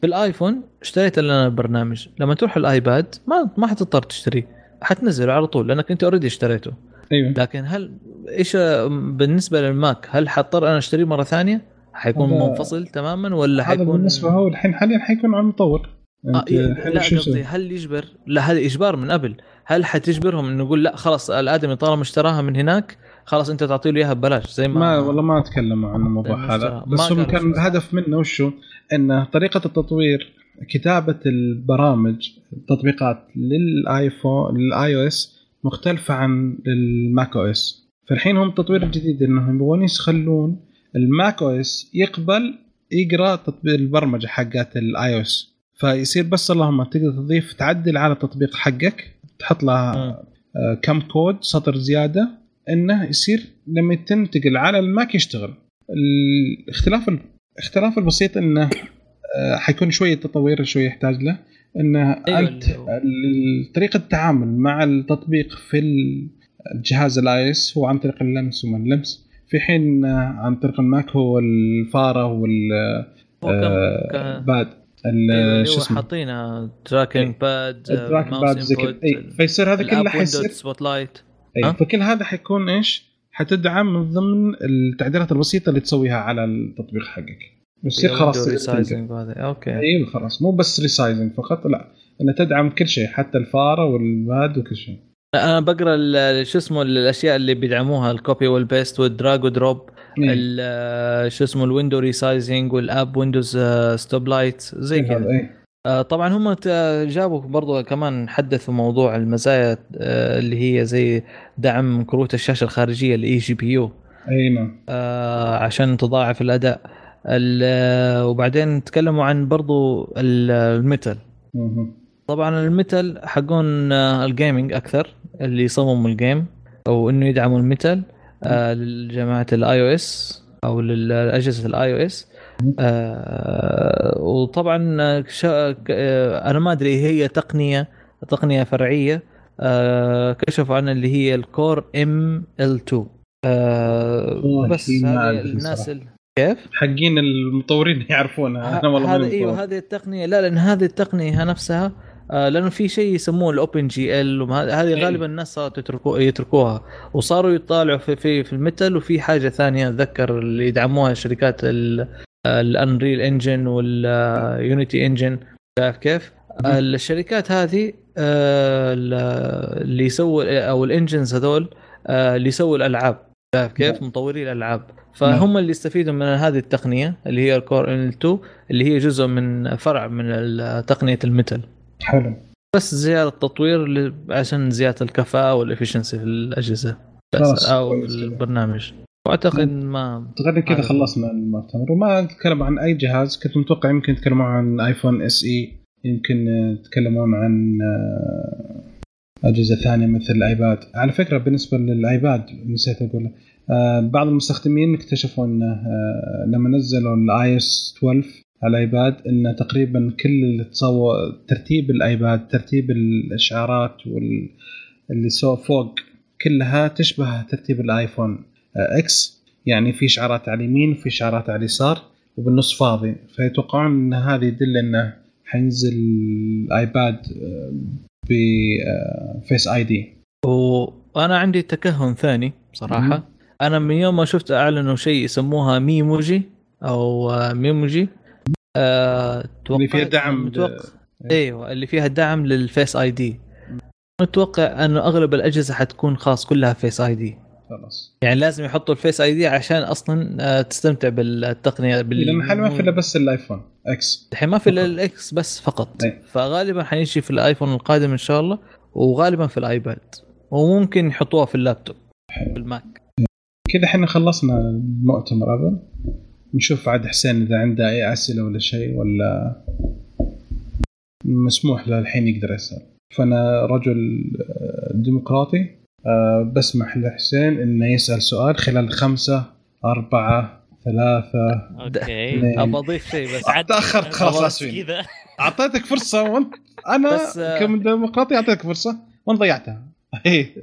في الايفون اشتريت لنا البرنامج لما تروح الايباد ما ما حتضطر تشتريه حتنزله على طول لأنك أنت already اشتريته أيوه لكن هل إيش بالنسبة للماك هل حضطر أنا أشتريه مرة ثانية؟ حيكون منفصل تماما ولا هذا حيكون بالنسبة هو الحين حاليا حيكون على المطور آه لا قصدي؟ هل يجبر؟ لا هذا إجبار من قبل. هل حتجبرهم إنه يقول لا خلاص الآدمي طالما اشتراها من هناك خلاص أنت تعطي له إياها ببلاش زي ما, ما والله ما أتكلم عن الموضوع هذا. بس قالوا كان. الهدف منه وشو؟ إنه طريقة التطوير كتابة البرامج التطبيقات للآيفون لل iOS مختلفة عن ال macOS. فالحين هم التطوير الجديد إنهم يبغون يخلون ال macOS يقبل يقرأ تطبيق البرمجة حقت ال iOS فيصير بس اللهم تقدر تضيف تعدل على التطبيق حقك تحط له. آه، كم كود سطر زيادة إنه يصير لما تنتقل على الماك يشتغل. الاختلاف الاختلاف البسيط إنه آه، حيكون شوية تطوير شوية يحتاج له إنه أيوة أنت طريقة التعامل مع التطبيق في ال- الجهاز ال iOS هو عن طريق اللمس وما اللمس. في حين آه، عن طريق الماك هو الفارة وال اللي شو هو اسمه؟ حاطينه tracking pad ال track pad زي كذا. اي فيصير هذا كله حيصير Spotlight؟ فكل هذا حيكون إيش؟ حتدعم من ضمن التعديلات البسيطة اللي تسويها على التطبيق حقك. يصير خلاص. resizing okay. أيوه خلاص. مو بس resizing فقط لا. انها تدعم كل شيء حتى الفارة وال pad وكل شيء. أنا بقرأ شو اسمه الأشياء اللي بيدعموها الكوبي والبيست والدراج ودروب إيه. شو اسمه ال window resizing وال app windows Spotlight زي هذا، كذا. إيه. آه، طبعا هم جابوا برضو كمان حدثوا موضوع المزايا آه، اللي هي زي دعم كروت الشاشة الخارجية ال eGPU إي نعم. آه، عشان تضاعف الأداء. ال- آه، وبعدين تكلموا عن برضو ال- ال Metal. طبعا ال Metal حقون آه، ال gaming أكثر اللي يصمموا ال game أو إنه يدعموا ال Metal آه، لجماعة ال iOS أو لأجهزة ال iOS وطبعا آه، آه، أنا ما أدري هي تقنيه تقنية فرعية آه، كشفوا عنها اللي هي ال Core ML 2 والله بس الناس كيف؟ حقين المطورين (laughs) يعرفونها أنا والله هذا إيوه. هذه التقنية لا لأن هذه التقنية نفسها آه لأنه في شيء يسموه ال OpenGL هذه إيه. غالبا الناس صاروا يتركو يتركوها. وصاروا يطالعوا في في, في ال Metal وفي حاجة ثانية أتذكر اللي يدعموها شركات ال Unreal Engine وال Unity Engine شايف كيف؟ الشركات هذه آه، اللي يسووا أو ال engines هذول آه، اللي يسووا الألعاب. شايف كيف؟ مطوري الألعاب. فهم اللي يستفيدوا من هذه التقنية اللي هي ال Core ML 2 اللي هي جزء من فرع من تقنية ال Metal حلو. بس زيادة تطوير عشان زيادة الكفاءة وال efficiency في الأجهزة. أو. البرنامج. وأعتقد ما تقريبا كذا. خلصنا المؤتمر. وما نتكلم عن أي جهاز. كنت متوقع يمكن يتكلمون عن ايفون SE يمكن آه، يتكلمون عن آه، أجهزة ثانية مثل الايباد على فكرة بالنسبة للايباد نسيت أقول آه، بعض المستخدمين اكتشفوا إنه لما نزلوا ال iOS 12 على الآيباد انه تقريبا كل اللي تصور ترتيب الآيباد ترتيب الإشعارات وال اللي سو فوق كلها تشبه ترتيب الآيفون إكس. يعني في إشعارات على اليمين وفي إشعارات على اليسار وبالنص فاضي. فيتوقعون إن هذا يدل إنه حينزل الآيباد ب Face ID وأنا عندي تكهن ثاني صراحة. أنا من يوم ما شفت أعلنوا شيء يسموها Memoji أو آه، Memoji اللي فيها دعم متوقع أيوه اللي فيها دعم لل Face ID. متوقع أنه أغلب الأجهزة حتكون خاص كلها Face ID. خلاص. يعني لازم يحطوا ال Face ID عشان أصلا آه، تستمتع بالتقنية بال حال ما في الا بس الآيفون X. الحين ما في الا ال X بس فقط. أي. فغالبا حيجي في الآيفون القادم إن شاء الله وغالبا في الآيباد. وممكن يحطوها في اللابتوب في الماك. كذا إحنا خلصنا المؤتمر ابل نشوف عاد حسين إذا عنده أي أسئلة ولا شيء ولا مسموح له الحين يقدر يسأل. فأنا رجل آه، ديمقراطي آه، بسمح لحسين إنه يسأل سؤال خلال خمسة أربعة ثلاثة أوكي. ابى أضيف شيء بس. (laughs) عاد تاخرت خلاص آسفين. كذا. أعطيتك فرصة وانت أنا بس، آه، كديمقراطي أعطيتك فرصة وانت ضيعتها. (laughs) إيه.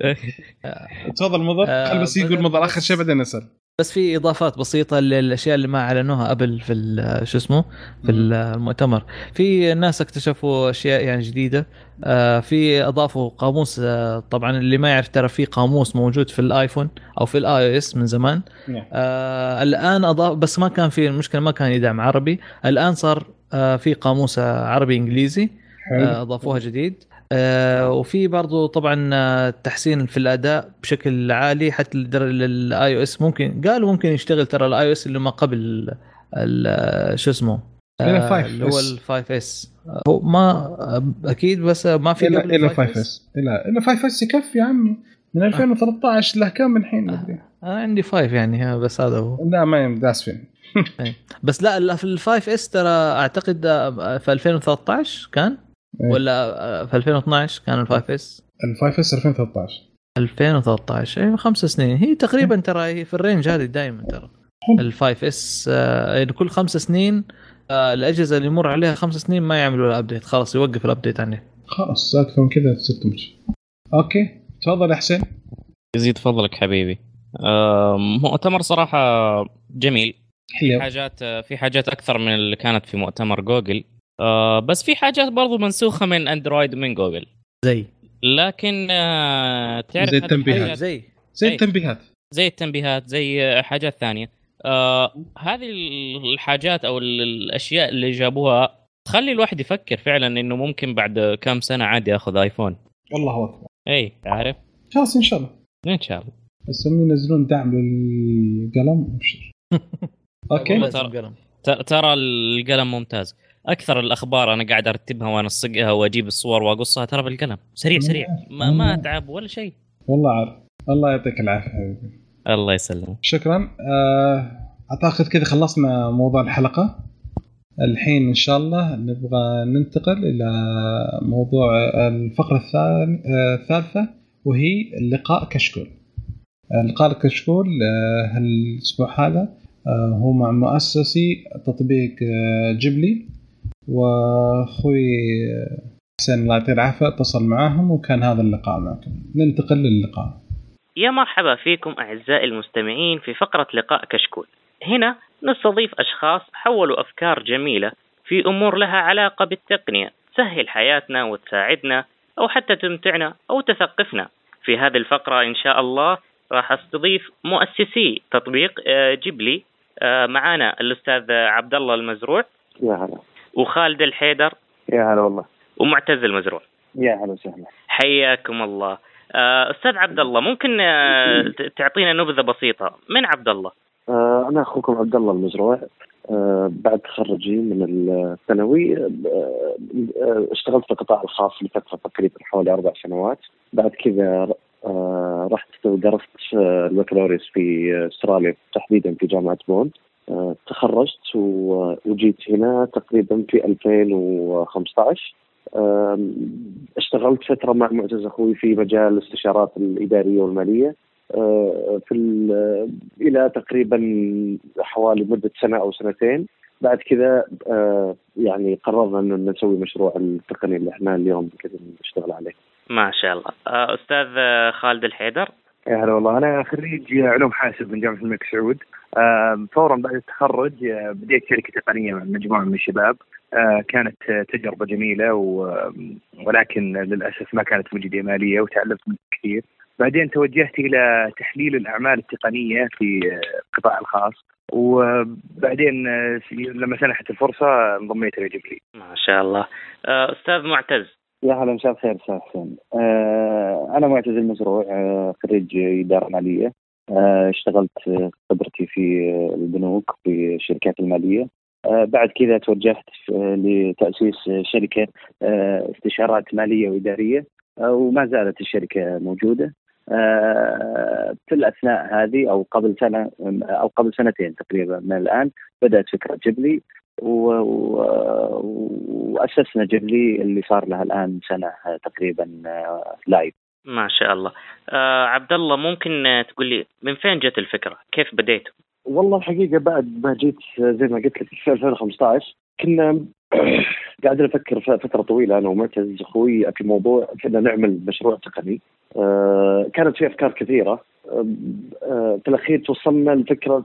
(laughs) تفضل مضر. خل بس يقول مضر آخر شيء بعدين أسأل. بس في إضافات بسيطة للأشياء اللي ما أعلنوها قبل في شو اسمه؟ في المؤتمر. في ناس اكتشفوا أشياء يعني جديدة. آه، في أضافوا قاموس آه، طبعا اللي ما يعرف ترى في قاموس موجود في الآيفون أو في ال iOS من زمان. آه الآن أضاف بس ما كان في المشكلة ما كان يدعم عربي. الآن صار في قاموس عربي إنجليزي أضافوها جديد. وفي برضو طبعا آه، تحسين في الأداء بشكل عالي حتى لل iOS. ممكن قالوا ممكن يشتغل ترى ال iOS اللي ما قبل ال- شو اسمه؟ إلى آه، 5 اللي هو S. ال 5S هو ما آه، أكيد بس ما في إلى قبل إلى ال 5S إلى إلى 5S يكفي يا عمي. من 2013 له كم الحين؟ مدري أنا عندي 5 يعني بس هذا هو. لا ما داس فين (laughs) بس لا في ال 5S ترى أعتقد آه، في 2013 كان؟ إيه. ولا آه، في 2012 كان ال 5S ال 5S 2013 2013 اي خمس سنين. هي تقريبا ترى هي في ال range هذه دائما ترى. حلو. ال 5S يعني كل خمس سنين آه، الأجهزة اللي يمر عليها خمس سنين ما يعملوا لها update خلاص يوقف ال update عنه. خلاص أكثر من كذا تمشي okay تفضل يا حسين. يزيد فضلك حبيبي. آه، مؤتمر صراحة جميل. في حلو. حاجات في حاجات أكثر من اللي كانت في مؤتمر جوجل. آه، بس في حاجات برضو منسوخة من اندرويد ومن جوجل زي؟ لكن آه، تعرف زي التنبيهات. زي. زي. التنبيهات. زي التنبيهات زي آه، حاجات ثانية. آه هذه الحاجات أو ال- الأشياء اللي جابوها تخلي الواحد يفكر فعلا إنه ممكن بعد كم سنة عادي اخذ ايفون الله أكبر. اي عارف؟ خلاص إن شاء الله. إن شاء الله. بس هم ينزلون دعم للقلم. ابشر (laughs) okay ترى القلم ممتاز. أكثر الأخبار أنا قاعد أرتبها وانسقها وأجيب الصور وأقصها ترى بالقلم. سريع سريع. ما, ما أتعب ولا شيء. والله عارف الله يعطيك العافية حبيبي. الله يسلمك. شكرا. آه، أعتقد كذا خلصنا موضوع الحلقة. الحين إن شاء الله نبغى ننتقل إلى موضوع الفقرة آه، الثالثة وهي لقاء كشكول. آه، لقاء كشكول الأسبوع هذا هو مع مؤسسي تطبيق جبلي واخوي حسين الله يعطيه العافية اتصل معاهم وكان هذا اللقاء معكم. ننتقل للقاء. يا مرحبا فيكم أعزائي المستمعين في فقرة لقاء كشكول. هنا نستضيف أشخاص حولوا أفكار جميلة في أمور لها علاقة بالتقنية تسهل حياتنا وتساعدنا أو حتى تمتعنا أو تثقفنا. في هذه الفقرة إن شاء الله راح أستضيف مؤسسي تطبيق آه، جبلي آه، معانا الأستاذ عبد الله المزروع. يا هلا. وخالد الحيدر. يا هلا والله. ومعتز المزروع. يا هلا وسهلا. حياكم الله. آه، أستاذ عبد الله ممكن آه، تعطينا نبذة بسيطة. من عبد الله؟ آه أنا أخوكم عبد الله المزروع. بعد تخرجي من الثانوي اشتغلت في القطاع الخاص لفترة تقريبا حوالي أربع سنوات. بعد كذا رحت ودرست البكالوريوس في أستراليا تحديدا في جامعة بون آه تخرجت و- وجيت هنا تقريبا في 2015 آم، اشتغلت فترة مع معتز أخوي في مجال الاستشارات الإدارية والمالية. آه، في إلى تقريبا حوالي مدة سنة أو سنتين. بعد كذا آه، يعني قررنا أنه نسوي مشروع التقني اللي إحنا اليوم كذا نشتغل عليه. ما شاء الله. آه، آه، خالد الحيدر يا هلا والله. أنا خريج علوم حاسب من جامعة الملك سعود. فورا بعد التخرج آه، بديت شركة تقنية مع مجموعة من الشباب. آه، كانت تجربة جميلة ولكن للأسف ما كانت مجدية مالية وتعلمت منها كثير. بعدين توجهت إلى تحليل الأعمال التقنية في آه، القطاع الخاص. وبعدين لما سنحت الفرصة انضميت إلى جبلي ما شاء الله. أستاذ معتز يا هلا مساء الخير أستاذ حسين آه أنا معتز المزروع آه خريج إدارة مالية. آه اشتغلت خبرتي في البنوك في الشركات المالية. آه بعد كذا توجهت لتأسيس شركة آه استشارات مالية وإدارية. آه وما زالت الشركة موجودة. في الأثناء هذه أو قبل سنة أو قبل سنتين تقريبا من الآن بدأت فكرة جبلي. واسسنا جبلي اللي صار لها الآن سنة تقريبا آه، لايف ما شاء الله. آه، عبد الله ممكن آه، تقول لي من فين جت الفكرة؟ كيف بديتوا؟ والله الحقيقة بعد ما جيت زي ما قلت لك في 2015 كنا (clears throat) قاعد نفكر فترة طويلة أنا ومعتز أخوي في موضوع كنا نعمل مشروع تقني. آه، كانت في أفكار كثيرة. آه، آه، في الأخير توصلنا لفكرة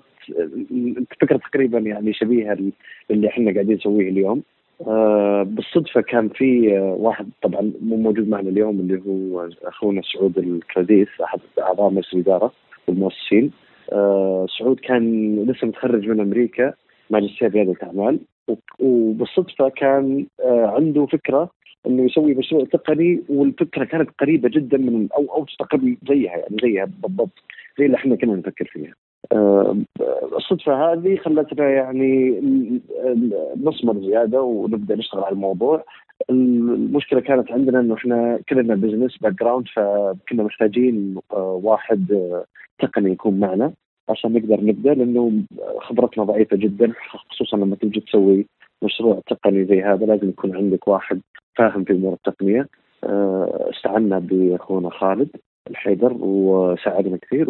فكرة تقريبا يعني شبيهة للي إحنا قاعدين نسويه اليوم. آه، بالصدفة كان في آه، واحد طبعا مو موجود معنا اليوم اللي هو أخونا سعود الكراديس أحد أعضاء مجلس الإدارة والمؤسسين. آه، سعود كان لسه متخرج من أمريكا ماجستير رياده الأعمال. وبالصدفة كان آه، عنده فكرة إنه يسوي مشروع تقني والفكرة كانت قريبة جدا من أو أو تقريبا زيها يعني زيها بالضبط زي اللي إحنا كنا نفكر فيها. آه، الصدفة هذه خلتنا يعني ن- ن- نصمم زيادة ونبدأ نشتغل على الموضوع. المشكلة كانت عندنا إنه إحنا كلنا business background فكنا محتاجين آه، واحد آه، تقني يكون معنا عشان نقدر نبدأ لأنه خبرتنا ضعيفة جدا خصوصا لما تجي تسوي مشروع تقني زي هذا لازم يكون عندك واحد فاهم في أمور التقنية استعنا بأخونا خالد الحيدر وساعدنا كثير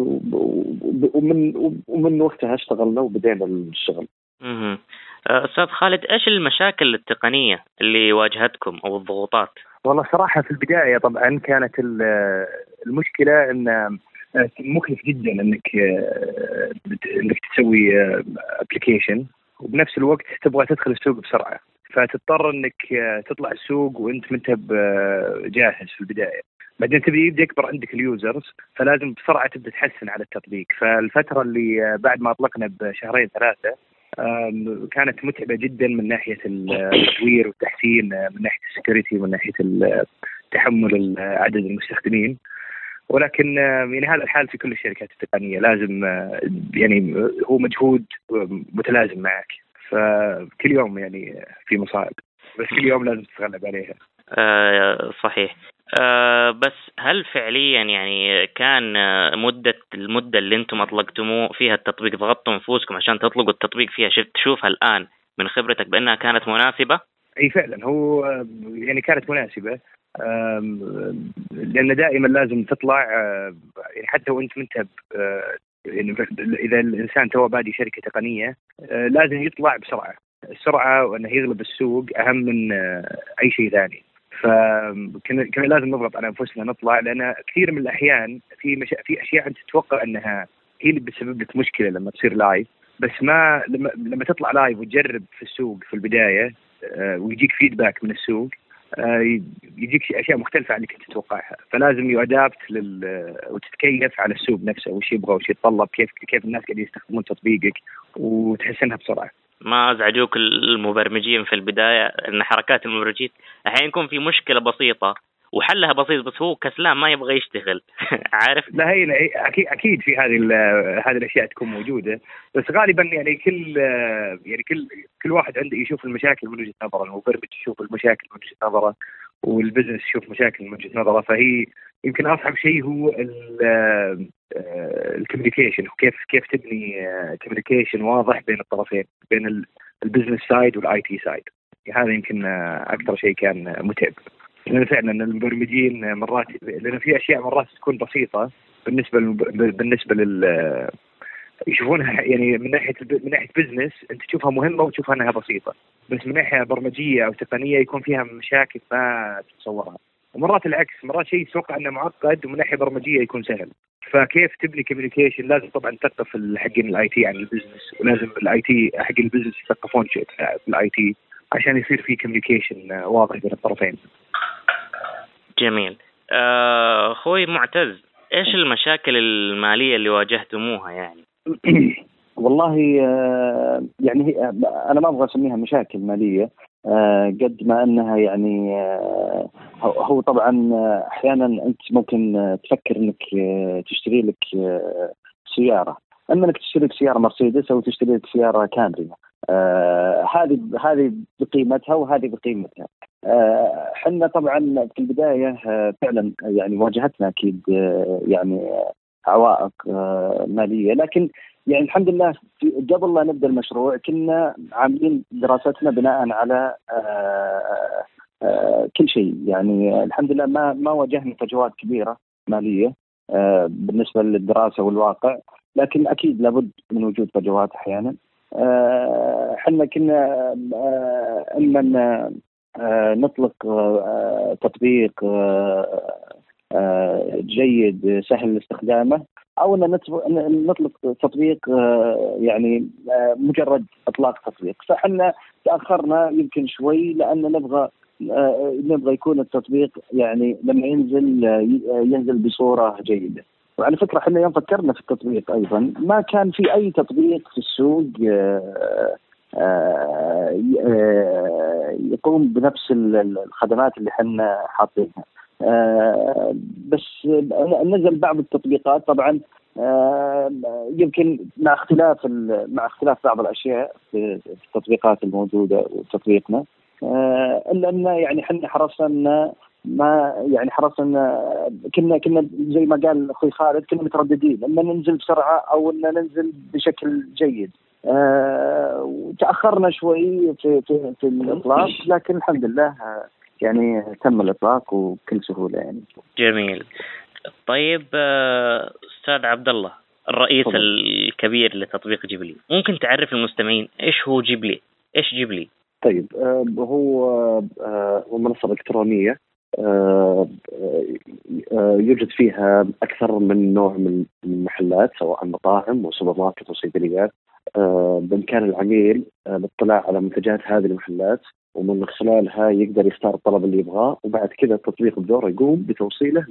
ومن ومن وقتها اشتغلنا وبدينا الشغل. آه، أستاذ خالد إيش المشاكل التقنية اللي واجهتكم أو الضغوطات؟ والله صراحة في البداية طبعا كانت ال- المشكلة إن آه، مكلف جدا إنك آه، بت- إنك تسوي application وبنفس الوقت تبغى تدخل السوق بسرعة فتضطر إنك آه، تطلع السوق وأنت منت جاهز في البداية بعدين تبي يبدأ يكبر عندك ال users فلازم بسرعة تبدأ تحسن على التطبيق. فالفترة اللي بعد ما أطلقنا بشهرين ثلاثة آم، كانت متعبة جدا من ناحية التطوير والتحسين من ناحية ال security ومن ناحية تحمل عدد المستخدمين. ولكن يعني هذا الحال في كل الشركات التقنية. لازم آه، يعني هو مجهود متلازم معك. فكل يوم يعني في مصائب بس كل يوم لازم تتغلب عليها. صحيح. آه، بس هل فعليا يعني كان آه، مدة المدة اللي أنتم أطلقتموه فيها التطبيق ضغطتوا انفسكم عشان تطلقوا التطبيق فيها شفت تشوفها الآن من خبرتك بأنها كانت مناسبة؟ أي فعلا هو آه، يعني كانت مناسبة. آم، لأن دائما لازم تطلع آه، يعني حتى وإنت منت آه، يعني إذا الإنسان توه بادي شركة تقنية آه، لازم يطلع بسرعة. السرعة وأنه يغلب السوق أهم من آه، أي شيء ثاني. فكنا كنا لازم نضغط على أنفسنا نطلع لأن كثير من الأحيان في مشا... في أشياء أنت تتوقع إنها هي اللي بتسبب لك مشكلة لما تصير live بس ما لما لما تطلع لايف وتجرب في السوق في البداية آه، ويجيك فيدباك من السوق آه، يجيك أشياء مختلفة عن اللي كنت تتوقعها. فلازم يؤدابت لل وتتكيف على السوق نفسه وش يبغى وش يتطلب كيف كيف الناس قاعدين يستخدمون تطبيقك وتحسنها بسرعة. ما أزعجوك المبرمجين في البداية إن حركات المبرمجين أحيانا يكون في مشكلة بسيطة وحلها بسيط بس هو كسلان ما يبغى يشتغل. (laughs) عارف؟ لا هي أكيد أكيد في هذه هذه الأشياء تكون موجودة. بس غالبا يعني كل يعني كل كل واحد عنده يشوف المشاكل من وجهة نظره المبرمج يشوف المشاكل من وجهة نظره. وال business يشوف مشاكل من وجهة نظره فهي يمكن أصعب شيء هو ال communication وكيف كيف تبني communication واضح بين الطرفين بين ال business side وال IT side هذا يمكن آه، أكثر شيء كان آه، متعب. لأن فعلا المبرمجين مرات لأن في أشياء مرات تكون بسيطة بالنسبة بالنسبة لل يشوفونها يعني من ناحية الب- من ناحية business أنت تشوفها مهمة وتشوفها إنها بسيطة. بس من ناحية برمجية أو تقنية يكون فيها مشاكل ما تتصورها. ومرات العكس مرات شيء تتوقع إنه معقد ومن ناحية برمجية يكون سهل. فكيف تبني communication لازم طبعا تثقف حقين ال IT عن ال business ولازم ال IT حق ال business يثقفون شيء في ال IT عشان يصير في كوميونيكيشن واضح بين الطرفين. جميل. آه، أخوي معتز إيش المشاكل المالية اللي واجهتموها يعني؟ (clears throat) والله آه، يعني هي أنا ما أبغى أسميها مشاكل مالية آه، قد ما أنها يعني آه، هو- طبعا آه، أحيانا أنت ممكن آه، تفكر إنك آه، تشتري لك آه، سيارة. أما إنك تشتري لك سيارة مرسيدس أو تشتري لك سيارة كامري آه، هذه هذه بقيمتها وهذه بقيمتها. آه، حنا طبعا في البداية آه، فعلا يعني واجهتنا أكيد آه، يعني آه، عوائق آه، مالية. لكن يعني الحمد لله قبل لا نبدأ المشروع كنا عاملين دراستنا بناء على آه، آه، كل شيء. يعني الحمد لله ما ما واجهنا فجوات كبيرة مالية بالنسبة للدراسة والواقع. لكن أكيد لابد من وجود فجوات أحيانا. إحنا كنا إما نطلق تطبيق جيد سهل استخدامه أو إن نطلق تطبيق آه، يعني آه، مجرد إطلاق تطبيق فإحنا تأخرنا يمكن شوي لأن نبغى آه، نبغى يكون التطبيق يعني لما ينزل آه، آه، ينزل بصورة جيدة. وعلى فكرة إحنا يوم فكرنا في التطبيق أيضا ما كان في أي تطبيق في السوق آه، آه، آه، يقوم بنفس ال- ال- الخدمات اللي إحنا حاطينها. آه، بس نزل بعض التطبيقات. طبعا آه، يمكن مع اختلاف مع اختلاف بعض الأشياء في التطبيقات الموجودة وتطبيقنا آه، إلا أن يعني إحنا حرصنا ما يعني حرصنا كنا كنا زي ما قال أخوي خالد كنا مترددين اما ننزل بسرعة أو أن ننزل بشكل جيد. وتأخرنا شوي في في, في الإطلاق لكن الحمد لله يعني تم الإطلاق وبكل سهولة يعني. جميل. طيب آه، أستاذ عبد الله الرئيس تفضل. الكبير لتطبيق جيبلي ممكن تعرف المستمعين إيش هو جيبلي؟ إيش جيبلي؟ طيب آه، هو آه، هو آه، آه، يوجد فيها أكثر من نوع من المحلات سواء مطاعم وسوبر ماركت وصيدليات. بإمكان العميل الاطلاع على منتجات هذه المحلات ومن خلالها يقدر يختار الطلب اللي يبغاه وبعد كذا التطبيق بدوره يقوم بتوصيله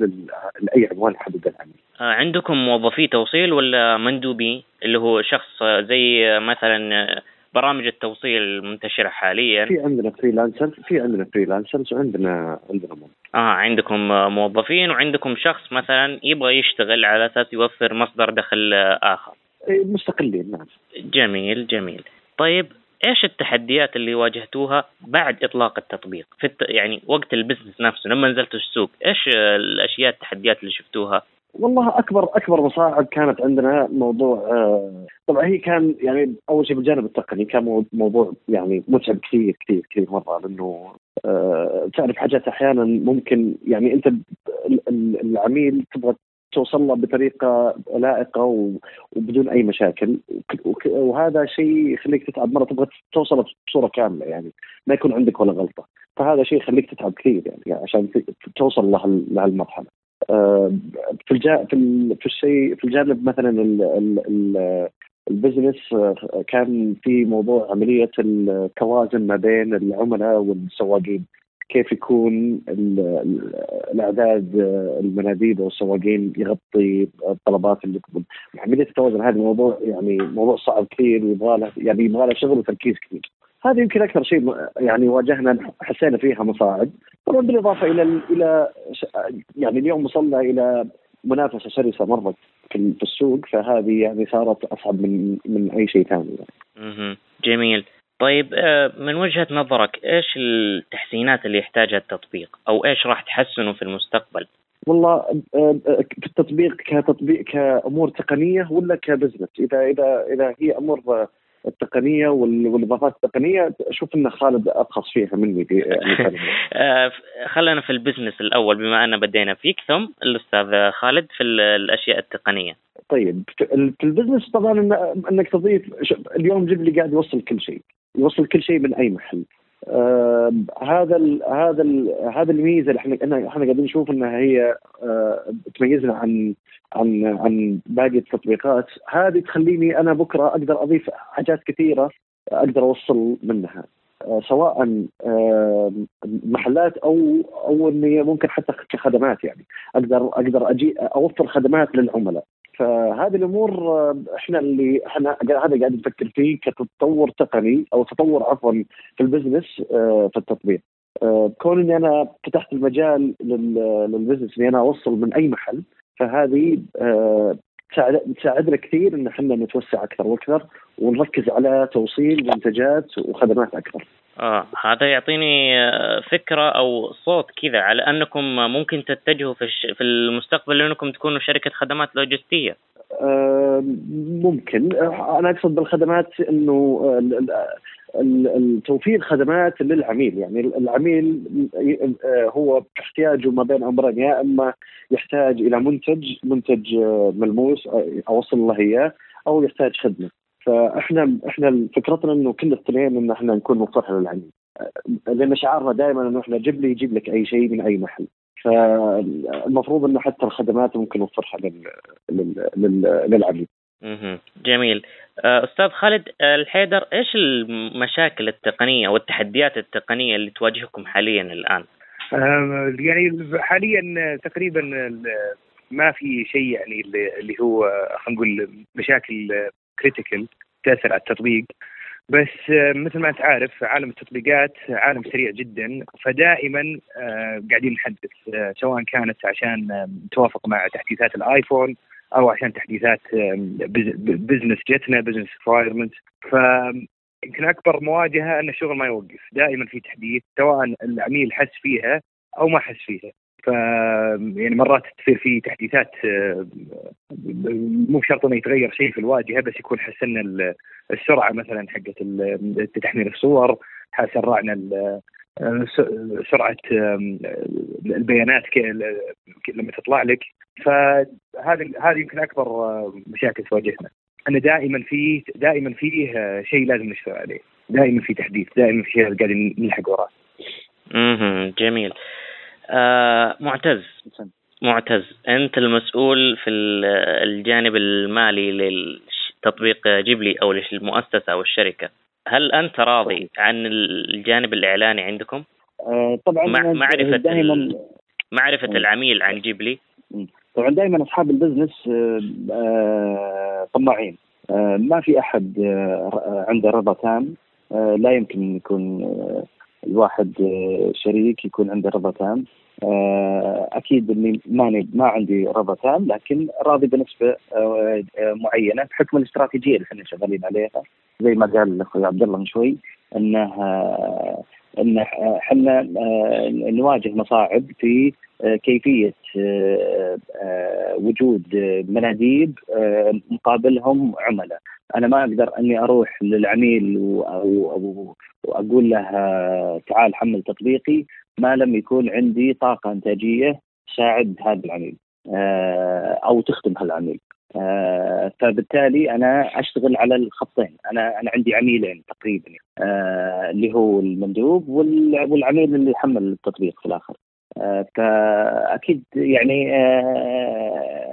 لأي عنوان يحدده العميل. آه، عندكم موظفي توصيل ولا مندوبي اللي هو شخص زي مثلا برامج التوصيل المنتشرة حاليا في عندنا freelancer في عندنا freelancers وعندنا عندنا موظف. آه عندكم موظفين وعندكم شخص مثلا يبغى يشتغل على أساس يوفر مصدر دخل آخر إيه، مستقلين نعم. جميل جميل طيب إيش التحديات اللي واجهتوها بعد إطلاق التطبيق؟ في الت... يعني وقت ال business نفسه لما نزلتوا السوق إيش الأشياء التحديات اللي شفتوها؟ والله أكبر أكبر مصاعب كانت عندنا موضوع آه، طبعا هي كان يعني أول شيء بالجانب التقني كان مو- موضوع يعني متعب كثير كثير كثير مرة لأنه آه، تعرف حاجات أحيانا ممكن يعني أنت العميل تبغى توصل له بطريقة لائقة وبدون أي مشاكل. وهذا شيء يخليك تتعب مرة تبغى توصله بصورة كاملة يعني ما يكون عندك ولا غلطة. فهذا شيء يخليك تتعب كثير يعني عشان ت- توصل لهال- لهالمرحله آه، في الجا في في الشيء في الجانب مثلا ال ال ال البزنس آه، كان في موضوع عملية التوازن ما بين العملاء والسواقين. كيف يكون ال- ال- الأعداد آه، المناديب والسواقين يغطي الطلبات اللي تقبل عمليه التوازن هذا موضوع يعني موضوع صعب كثير ويبغى له يعني يبغى له شغل وتركيز كثير. هذه يمكن أكثر شيء يعني واجهنا حسينا فيها مصاعب طبعا بالإضافة إلى ال- إلى يعني اليوم وصلنا إلى منافسة شرسه مره في السوق فهذه يعني صارت أصعب من من أي شيء ثاني. يعني. جميل. طيب آه، من وجهة نظرك إيش التحسينات اللي يحتاجها التطبيق؟ أو إيش راح تحسنه في المستقبل؟ والله آه، آه، في التطبيق كتطبيق كأمور تقنية ولا ك business؟ إذا إذا إذا هي أمور آه، التقنيه وال- والإضافات التقنيه أشوف إن خالد أبخص فيها مني في. (laughs) آه، خلينا في ال business الأول بما أن بدينا فيك ثم الأستاذ خالد في ال- الأشياء التقنية. طيب في ال- في البزنس طبعا إنك تضيف اليوم جيبلي قاعد يوصل كل شيء. يوصل كل شيء من أي محل. آه هذا ال هذا ال هذا الميزة اللي إحنا إحنا قاعدين نشوف إنها هي آه تميزنا عن عن عن باقي التطبيقات. هذه تخليني أنا بكرة أقدر أضيف حاجات كثيرة أقدر أوصل منها. آه سواء آه محلات أو أو إني ممكن حتى كخدمات يعني. أقدر أقدر أجي أوفر خدمات للعملاء. فهذه الأمور إحنا اللي إحنا هذا قاعد نفكر فيه كتطور تقني أو تطور عفوا في ال business آه، في التطبيق آه، كون إني أنا فتحت المجال لل- لل business إني أنا أوصل من أي محل فهذه آه، تساعد- تساعدنا كثير إن إحنا نتوسع أكثر وأكثر ونركز على توصيل منتجات وخدمات أكثر. آه هذا يعطيني آه، فكرة أو تصور كذا على أنكم ممكن تتجهوا في, الش... في المستقبل لأنكم تكونوا شركة خدمات لوجستية. آه، ممكن. آه، أنا أقصد بالخدمات ال- التوفير خدمات للعميل. يعني العميل آه، هو احتياجه ما بين أمرين يا إما يحتاج إلى منتج منتج ملموس أوصل له إياه أو يحتاج خدمة. فاحنا إحنا فكرتنا انه كل الاثنين ان إحنا نكون مفتوح للعميل لأن شعارنا دائما إنه إحنا جيب لي يجيب لك أي شيء من أي محل فالمفروض إنه حتى الخدمات ممكن نوفرها لل... لل... لل... للعميل مهم. جميل آه، أستاذ خالد آه، الحيدر إيش المشاكل التقنية والتحديات التقنية اللي تواجهكم حاليا الآن؟ يعني حاليا تقريبا ما في شيء يعني اللي اللي هو خلينا نقول مشاكل كريتيكال تأثر على التطبيق. بس مثل ما أنت عارف عالم التطبيقات عالم سريع جدا فدائما قاعدين نحدث سواء كانت عشان توافق مع تحديثات ال iPhone أو عشان تحديثات business جتنا business requirement ف يمكن أكبر مواجهة أن الشغل ما يوقف. دائما في تحديث سواء العميل حس فيها أو ما حس فيها. ف يعني مرات تصير في تحديثات مو شرط إنه يتغير شيء في الواجهة بس يكون حسنا السرعة مثلا حقت تحميل الصور سرعنا سرعة البيانات لما تطلع لك. فهذه هذه يمكن أكبر مشاكل تواجهنا. ان دائما في دائما فيه شيء لازم نشتغل عليه. دائما في تحديث دائما في شيء قاعدين نلحق وراه. أها جميل. آه معتز. معتز. أنت المسؤول في الجانب المالي للتطبيق جيبلي أو للمؤسسة أو الشركة. هل أنت راضي عن الجانب الإعلاني عندكم؟ آه طبعا مع معرفة دائما معرفة العميل عن جيبلي. طبعا دائما أصحاب البزنس آه، آه، طماعين. آه، ما في أحد عنده رضا تام. لا يمكن يكون الواحد شريك يكون عنده رضا تام أكيد إني ماني ما عندي رضا تام لكن راضي بنسبة معينة بحكم الاستراتيجية اللي إحنا شغالين عليها. زي ما قال أخوي عبد الله من شوي إنه إن إحنا نواجه مصاعب في كيفية وجود مناديب مقابلهم عملاء. أنا ما أقدر إني أروح للعميل وأقول له تعال حمل تطبيقي ما لم يكون عندي طاقة إنتاجية تساعد هذا العميل. أو تخدم هالعميل. آه فبالتالي أنا أشتغل على الخطين. أنا أنا عندي عميلين تقريبا. آه اللي هو المندوب والعميل اللي يحمل التطبيق في الآخر. آه فأكيد يعني آه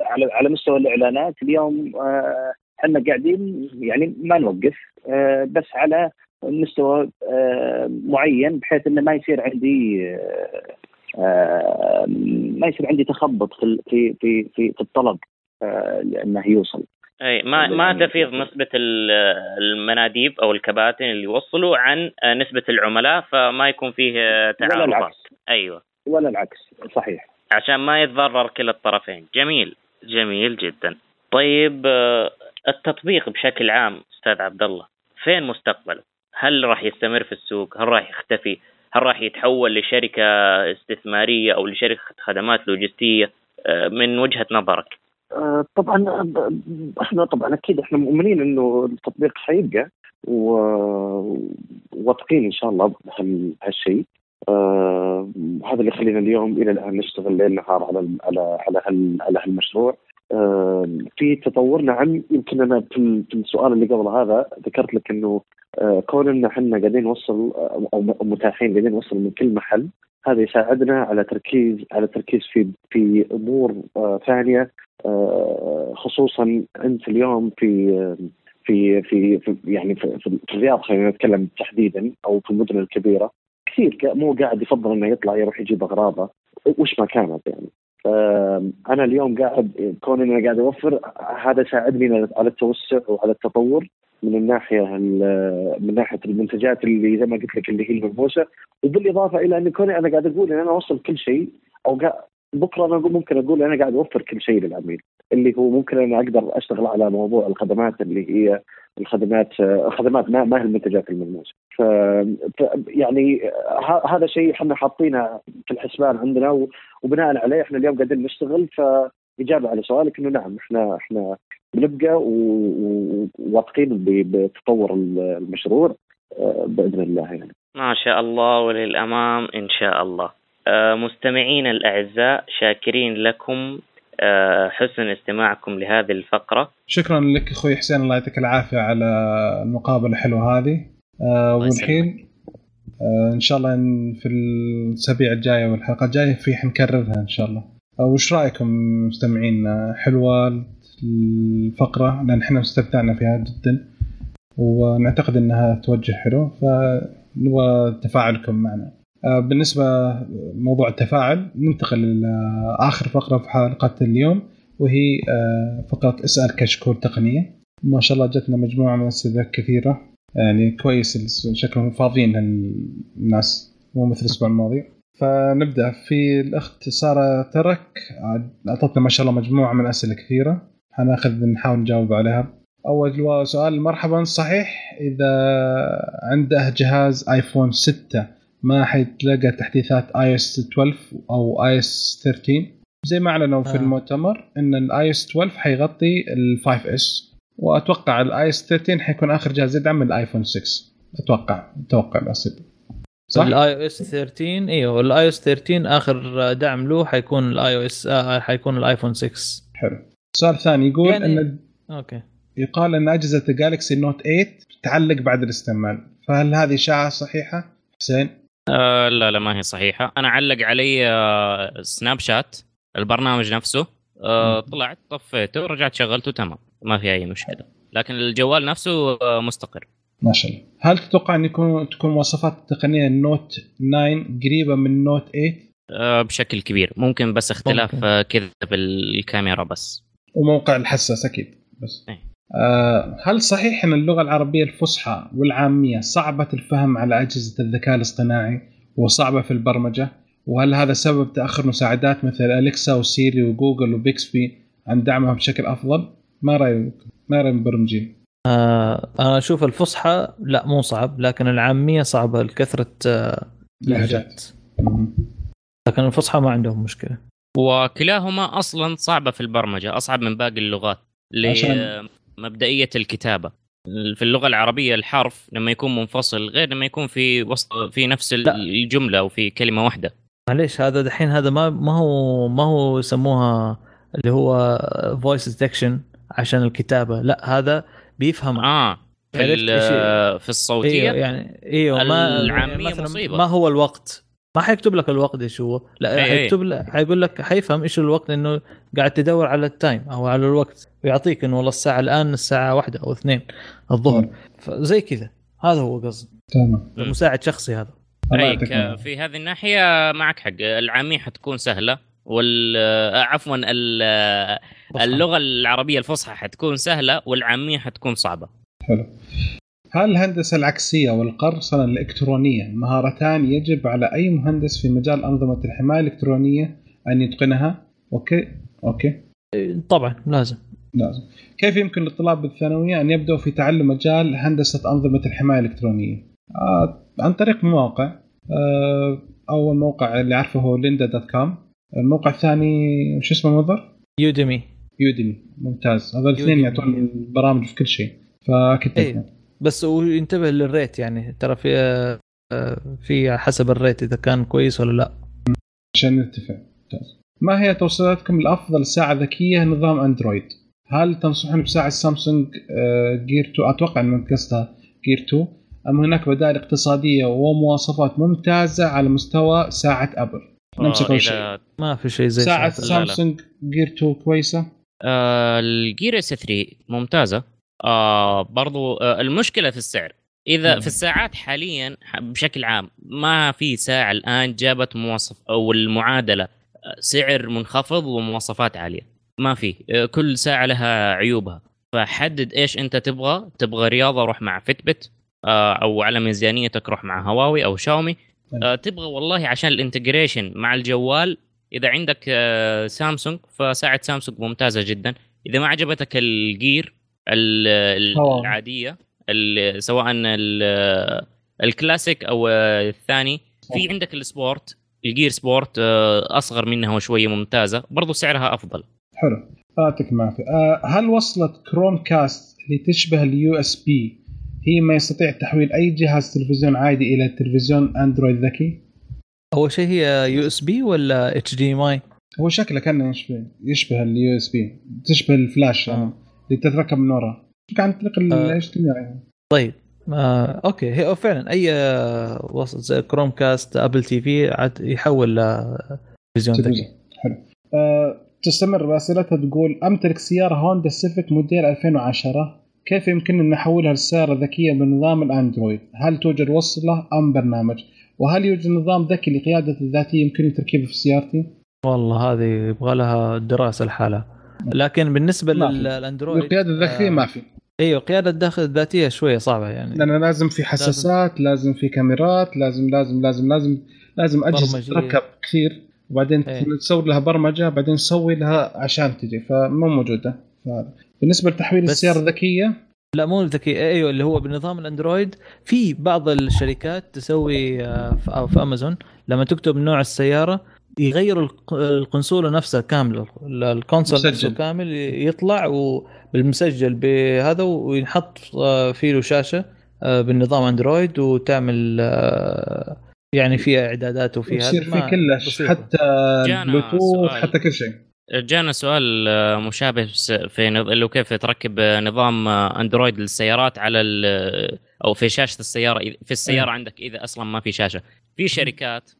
على على مستوى الإعلانات اليوم آه، إحنا قاعدين يعني ما نوقف آه، بس على مستوى آه، معين بحيث إنه ما يصير عندي ما يصير عندي تخبط في في في في الطلب لأنه يوصل. أي ما ما تفيض نسبة المناديب أو الكباتن اللي يوصلوا عن نسبة العملاء فما يكون فيه تعارضات أيوه. ولا العكس صحيح. عشان ما يتضرر كلا الطرفين. جميل. جميل جدا. طيب التطبيق بشكل عام أستاذ عبد الله فين مستقبله؟ هل راح يستمر في السوق؟ هل راح يختفي؟ هل راح يتحول لشركة استثمارية أو لشركة خدمات لوجستية من وجهة نظرك؟ آه، طبعا إحنا طبعا أكيد إحنا مؤمنين إنه التطبيق حيبقى وواثقين إن شاء الله بهالشيء آه هذا اللي يخلينا اليوم إلى الآن نشتغل ليل نهار على على على على هالمشروع آه في تطور نعم يمكن أنا في السؤال اللي قبل هذا ذكرت لك إنه آه كون ان إحنا قاعدين نوصل أو متاحين قاعدين نوصل من كل محل هذا يساعدنا على تركيز على تركيز في في أمور آه ثانية آه، خصوصا أنت اليوم في في في, يعني في الرياض خلينا نتكلم تحديدا أو في المدن الكبيرة. كثير مو قاعد يفضل إنه يطلع يروح يجيب أغراضه وش ما كانت يعني. فانا اليوم قاعد كون إني قاعد أوفر هذا ساعدني على التوسع وعلى التطور من الناحية من ناحية المنتجات اللي زي ما قلت لك اللي هي الملموسه وبالإضافة إلى إن كوني أنا قاعد أقول إن أنا أوصل كل شيء أو بكرة أنا ممكن أقول أنا قاعد أوفر كل شيء للعميل. اللي هو ممكن أنا أقدر أشتغل على موضوع الخدمات اللي هي الخدمات خدمات ما ما هي المنتجات الملموسة ف يعني هذا شيء إحنا حاطينه في الحسبان عندنا وبناء عليه إحنا اليوم قاعدين نشتغل فإجابة على سؤالك إنه نعم إحنا إحنا بنبقى وواثقين بتطور المشروع آه، بإذن الله يعني. ما شاء الله وللأمام إن شاء الله. آه، مستمعينا الأعزاء شاكرين لكم حسن استماعكم لهذه الفقرة. شكرا لك أخوي حسين الله يعطيك العافية على المقابلة الحلوة هذه. آه، والحين آه، إن شاء الله في الأسابيع الجاية والحلقة الجاية في حنكررها إن شاء الله. آه، وش رأيكم مستمعين؟ حلوة الفقرة لأن إحنا استمتعنا فيها جدا ونعتقد إنها توجه حلو فنبغى تفاعلكم معنا. آه، بالنسبة موضوع التفاعل ننتقل إلى آخر فقرة في حلقة اليوم وهي آه، فقرة اسأل كشكول تقنية. ما شاء الله جتنا مجموعة من الاسئله كثيرة. يعني كويس شكلهم فاضيين الناس مو مثل الأسبوع الماضي. فنبدأ. في الأخت سارة ترك أعطتنا ما شاء الله مجموعة من اسئله كثيرة. حناخذ نحاول نجاوب عليها. أول سؤال مرحبا صحيح؟ إذا عنده جهاز iPhone 6 ما حيتلقى تحديثات iOS 12 أو iOS 13 زي ما أعلنوا في آه. المؤتمر إن ال iOS 12 حيغطي ال 5S وأتوقع ال iOS 13 حيكون آخر جهاز يدعم ال iPhone 6 أتوقع أتوقع بس صح؟ ال iOS 13 إيوه ال iOS 13 آخر دعم له حيكون ال iOS حيكون ال iPhone 6 حلو السؤال الثاني يقول يعني- إن okay يقال إن أجهزة ال Galaxy Note 8 تعلق بعد الاستعمال فهل هذه إشاعة صحيحة؟ حسين؟ آه لا لا ما هي صحيحة. أنا علق علي آه Snapchat البرنامج نفسه. آه طلعت طفيته ورجعت شغلته تمام. ما في أي مشكلة. لكن الجوال نفسه آه مستقر. ما شاء الله. هل تتوقع أن يكون تكون مواصفات التقنيه ال Note 9 قريبة من Note 8 آه بشكل كبير. ممكن بس اختلاف ممكن. آه كذا بالكاميرا بس. وموقع الحساس أكيد بس. إيه. آه هل صحيح أن اللغة العربية الفصحى والعامية صعبة الفهم على أجهزة الذكاء الاصطناعي وصعبة في البرمجة؟ وهل هذا سبب تأخر مساعدات مثل Alexa و Siri و Google و Bixby عن دعمها بشكل أفضل؟ ما رأيك؟ ما رأي المبرمجين آه أنا أشوف الفصحى لا مو صعب لكن العامية صعبة لكثرة آه لهجات. لكن الفصحى ما عندهم مشكلة. وكلاهما أصلا صعبة في البرمجة أصعب من باقي اللغات. عشان- لمبدئيه الكتابة. في اللغة العربية الحرف لما يكون منفصل غير لما يكون في وسط في نفس. الجملة أو في كلمة واحدة. معليش هذا دحين هذا ما ما هو ما هو يسموها اللي هو voice detection عشان الكتابة. لا هذا بيفهم. آه في, في الصوتية؟ إيوه يعني إيوه ما العامية مثلاً مصيبة. ما هو الوقت. ما حيكتب لك الوقت إيش هو. لا إيه إيه. حيكتب لك حيقول لك حيفهم إيش الوقت إنه قاعد تدور على ال time أو على الوقت. ويعطيك إنه والله الساعة الآن الساعة واحدة أو اثنين الظهر. فزي كذا. هذا هو قصدي. تمام. مساعد شخصي هذا. الله أي يعطيك ك- العافية. في هذه الناحية معك حق. العاميه حتكون سهلة وال آه، عفوا ال- اللغة العربية الفصحى حتكون سهلة والعاميه حتكون صعبة. حلو. هل الهندسة العكسية والقرصنة الإلكترونية مهارتان يجب على أي مهندس في مجال أنظمة الحماية الإلكترونية أن يتقنها؟ Okay؟ Okay. طبعا لازم. لازم. كيف يمكن للطلاب بالثانوية أن يبدأوا في تعلم مجال هندسة أنظمة الحماية الإلكترونية؟ آه عن طريق مواقع. آه أول موقع اللي أعرفه هو Lynda dot com الموقع الثاني شو اسمه مضر؟ Udemy. Udemy. ممتاز. هذول الاثنين. يعطون البرامج في كل شيء. فأكيد إيه. بس وينتبه لل rate يعني ترى في آه، في حسب ال rate إذا كان كويس ولا لا عشان نتفق ممتاز ما هي توصياتكم لافضل ساعة ذكية نظام Android؟ هل تنصحون بساعة سامسونج آه، Gear 2 أتوقع ان قصدها Gear 2 أم هناك بدائل اقتصادية ومواصفات ممتازة على مستوى ساعة Apple؟ نمسك آه، شيء. ما في شيء زي ساعة ساعة. لا، لا. سامسونج Gear 2 كويسة؟ آه، ال Gear S 3 ممتازة آه برضو آه المشكلة في السعر. إذا مم. في الساعات حاليا بشكل عام ما في ساعة الآن جابت مواصف أو المعادلة آه، سعر منخفض ومواصفات عالية. ما في آه، كل ساعة لها عيوبها. فحدد إيش أنت تبغى. تبغى رياضة روح مع Fitbit آه، أو على ميزانيتك روح مع هواوي أو شاومي تبغى والله عشان ال integration مع الجوال. إذا عندك سامسونج فساعة سامسونج ممتازة جدا. إذا ما عجبتك ال Gear. العادية ال- سواء ال- الكلاسيك أو الثاني. في عندك ال Sport ال Gear Sport آه، أصغر منها شوية ممتازة برضو سعرها أفضل. حلو. يعطيك العافية. آه، هل وصلة Chromecast اللي تشبه ال USB هي ما يستطيع تحويل أي جهاز تلفزيون عادي إلى تلفزيون Android ذكي؟ أول شيء هي يو اس بي ولا اتش دي ام اي هو شكله كأنه يشبه يشبه ال USB تشبه الفلاش يعني. آه. اللي تتركب من ورا عن طريق آه. ال HDMI طيب آه okay هي فعلا أي آه، وسط زي Chromecast Apple TV عاد يحول لتلفزيون ذكي حلو أه تستمر باسئلتها تقول أمتلك سيارة هوندا Civic موديل 2010 كيف يمكنني أن احولها لسيارة ذكية بنظام ال Android؟ هل توجد وصلة أم برنامج؟ وهل يوجد نظام ذكي لقيادة الذاتية يمكنني تركيبه في سيارتي؟ والله هذه يبغى لها دراسة لحالها لكن بالنسبة. لل Android القيادة الذكية آه، ما في أيوه قياده الداخل الذاتية شوية صعبة يعني لأن لازم في حساسات لازم في كاميرات لازم لازم لازم لازم لازم أجهزة. تركب كثير وبعدين إيه. تسوي لها برمجة بعدين تسوي لها عشان تجي فمو موجودة. بالنسبة لتحويل السيارة الذكية لا مو ذكي أيوه اللي هو بنظام الأندرويد في بعض الشركات تسوي آه، في أمازون لما تكتب نوع السيارة يغيروا الق- القنصوله نفسها كاملة ال- الكونسول. نفسه كامل يطلع وبالمسجل بهذا وينحط آه، فيه له شاشة آه، بالنظام أندرويد وتعمل آه، يعني فيها إعدادات وفيها يصير هذا في كلش. حتى بلوتوث سؤال. حتى كل شيء جانا سؤال مشابه في اللي كيف تركب نظام أندرويد للسيارات على أو في شاشة السيارة في السيارة عندك إذا أصلا ما في شاشة في شركات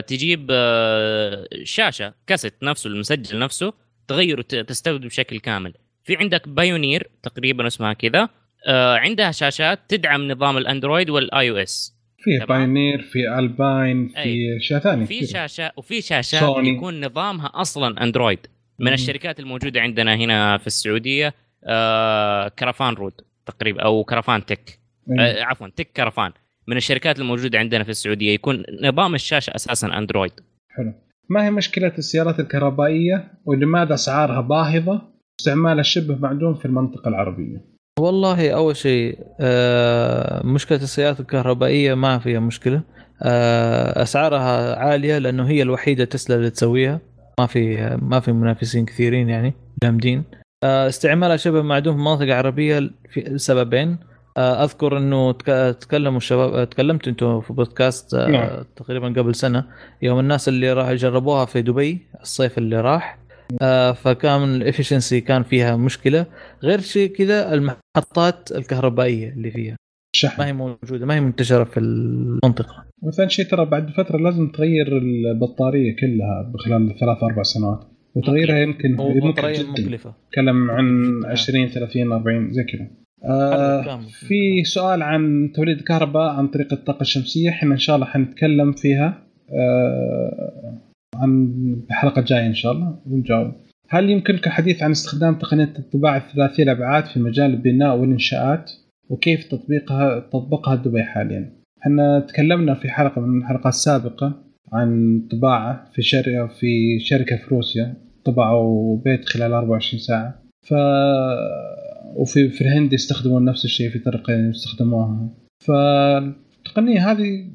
تجيب آه، شاشة كاسيت نفسه المسجل نفسه تغيره ت- تستخدم بشكل كامل في عندك Pioneer تقريبا اسمها كذا آه، عندها شاشات تدعم نظام ال Android وال iOS في. Pioneer في Alpine في أي. اشياء ثانية في. شاشة وفي شاشات سوني. يكون نظامها أصلا Android من مم. الشركات الموجودة عندنا هنا في السعودية آه كرفان رود تقريبا أو كرفان تك. آه عفوا تك كرفان من الشركات الموجودة عندنا في السعودية. يكون نظام الشاشة أساسا Android حلو. ما هي مشكلة السيارات الكهربائية؟ ولماذا أسعارها باهظة؟ واستعمالها شبه معدوم في المنطقة العربية. والله أول شيء آه، مشكلة السيارات الكهربائية ما فيها مشكلة. آه، أسعارها عالية لأنه هي الوحيدة تسلا اللي تسويها. ما في ما في منافسين كثيرين يعني جامدين. آه، استعمالها شبه معدوم في المناطق العربيه في سببين. أذكر إنه تك- تكلموا الشباب آه، تكلمت أنتم في بودكاست آه، نعم. تقريبا قبل سنة يوم الناس اللي راح يجربوها في دبي الصيف اللي راح. آه، فكان الافشنسي كان فيها مشكلة. غير شيء كذا المحطات الكهربائية اللي فيها. ما شحن هي موجودة ما هي منتشرة في المنطقة. وثاني شيء ترى بعد فترة لازم تغير البطارية كلها خلال ثلاث أربع سنوات. وتغييرها يمكن ممكن وبطاريه جدا. مكلفه تكلم عن جداً. 20 30 40 زي كذا. آه. في سؤال عن توليد الكهرباء عن طريق الطاقة الشمسية. إحنا إن شاء الله حنتكلم فيها آه عن الحلقة الجاية إن شاء الله ونجاوب. هل يمكنك الحديث عن استخدام تقنية الطباعة الثلاثية الابعاد في مجال البناء والإنشاءات وكيف تطبيقها تطبقها دبي حاليا؟ إحنا تكلمنا في حلقة من الحلقات السابقة عن طباعة في شركه في شركة في روسيا طبعوا بيت خلال 24 ساعة. ف وفي في الهند يستخدمون نفس الشيء في طريقه يستخدموها. فالتقنيه هذه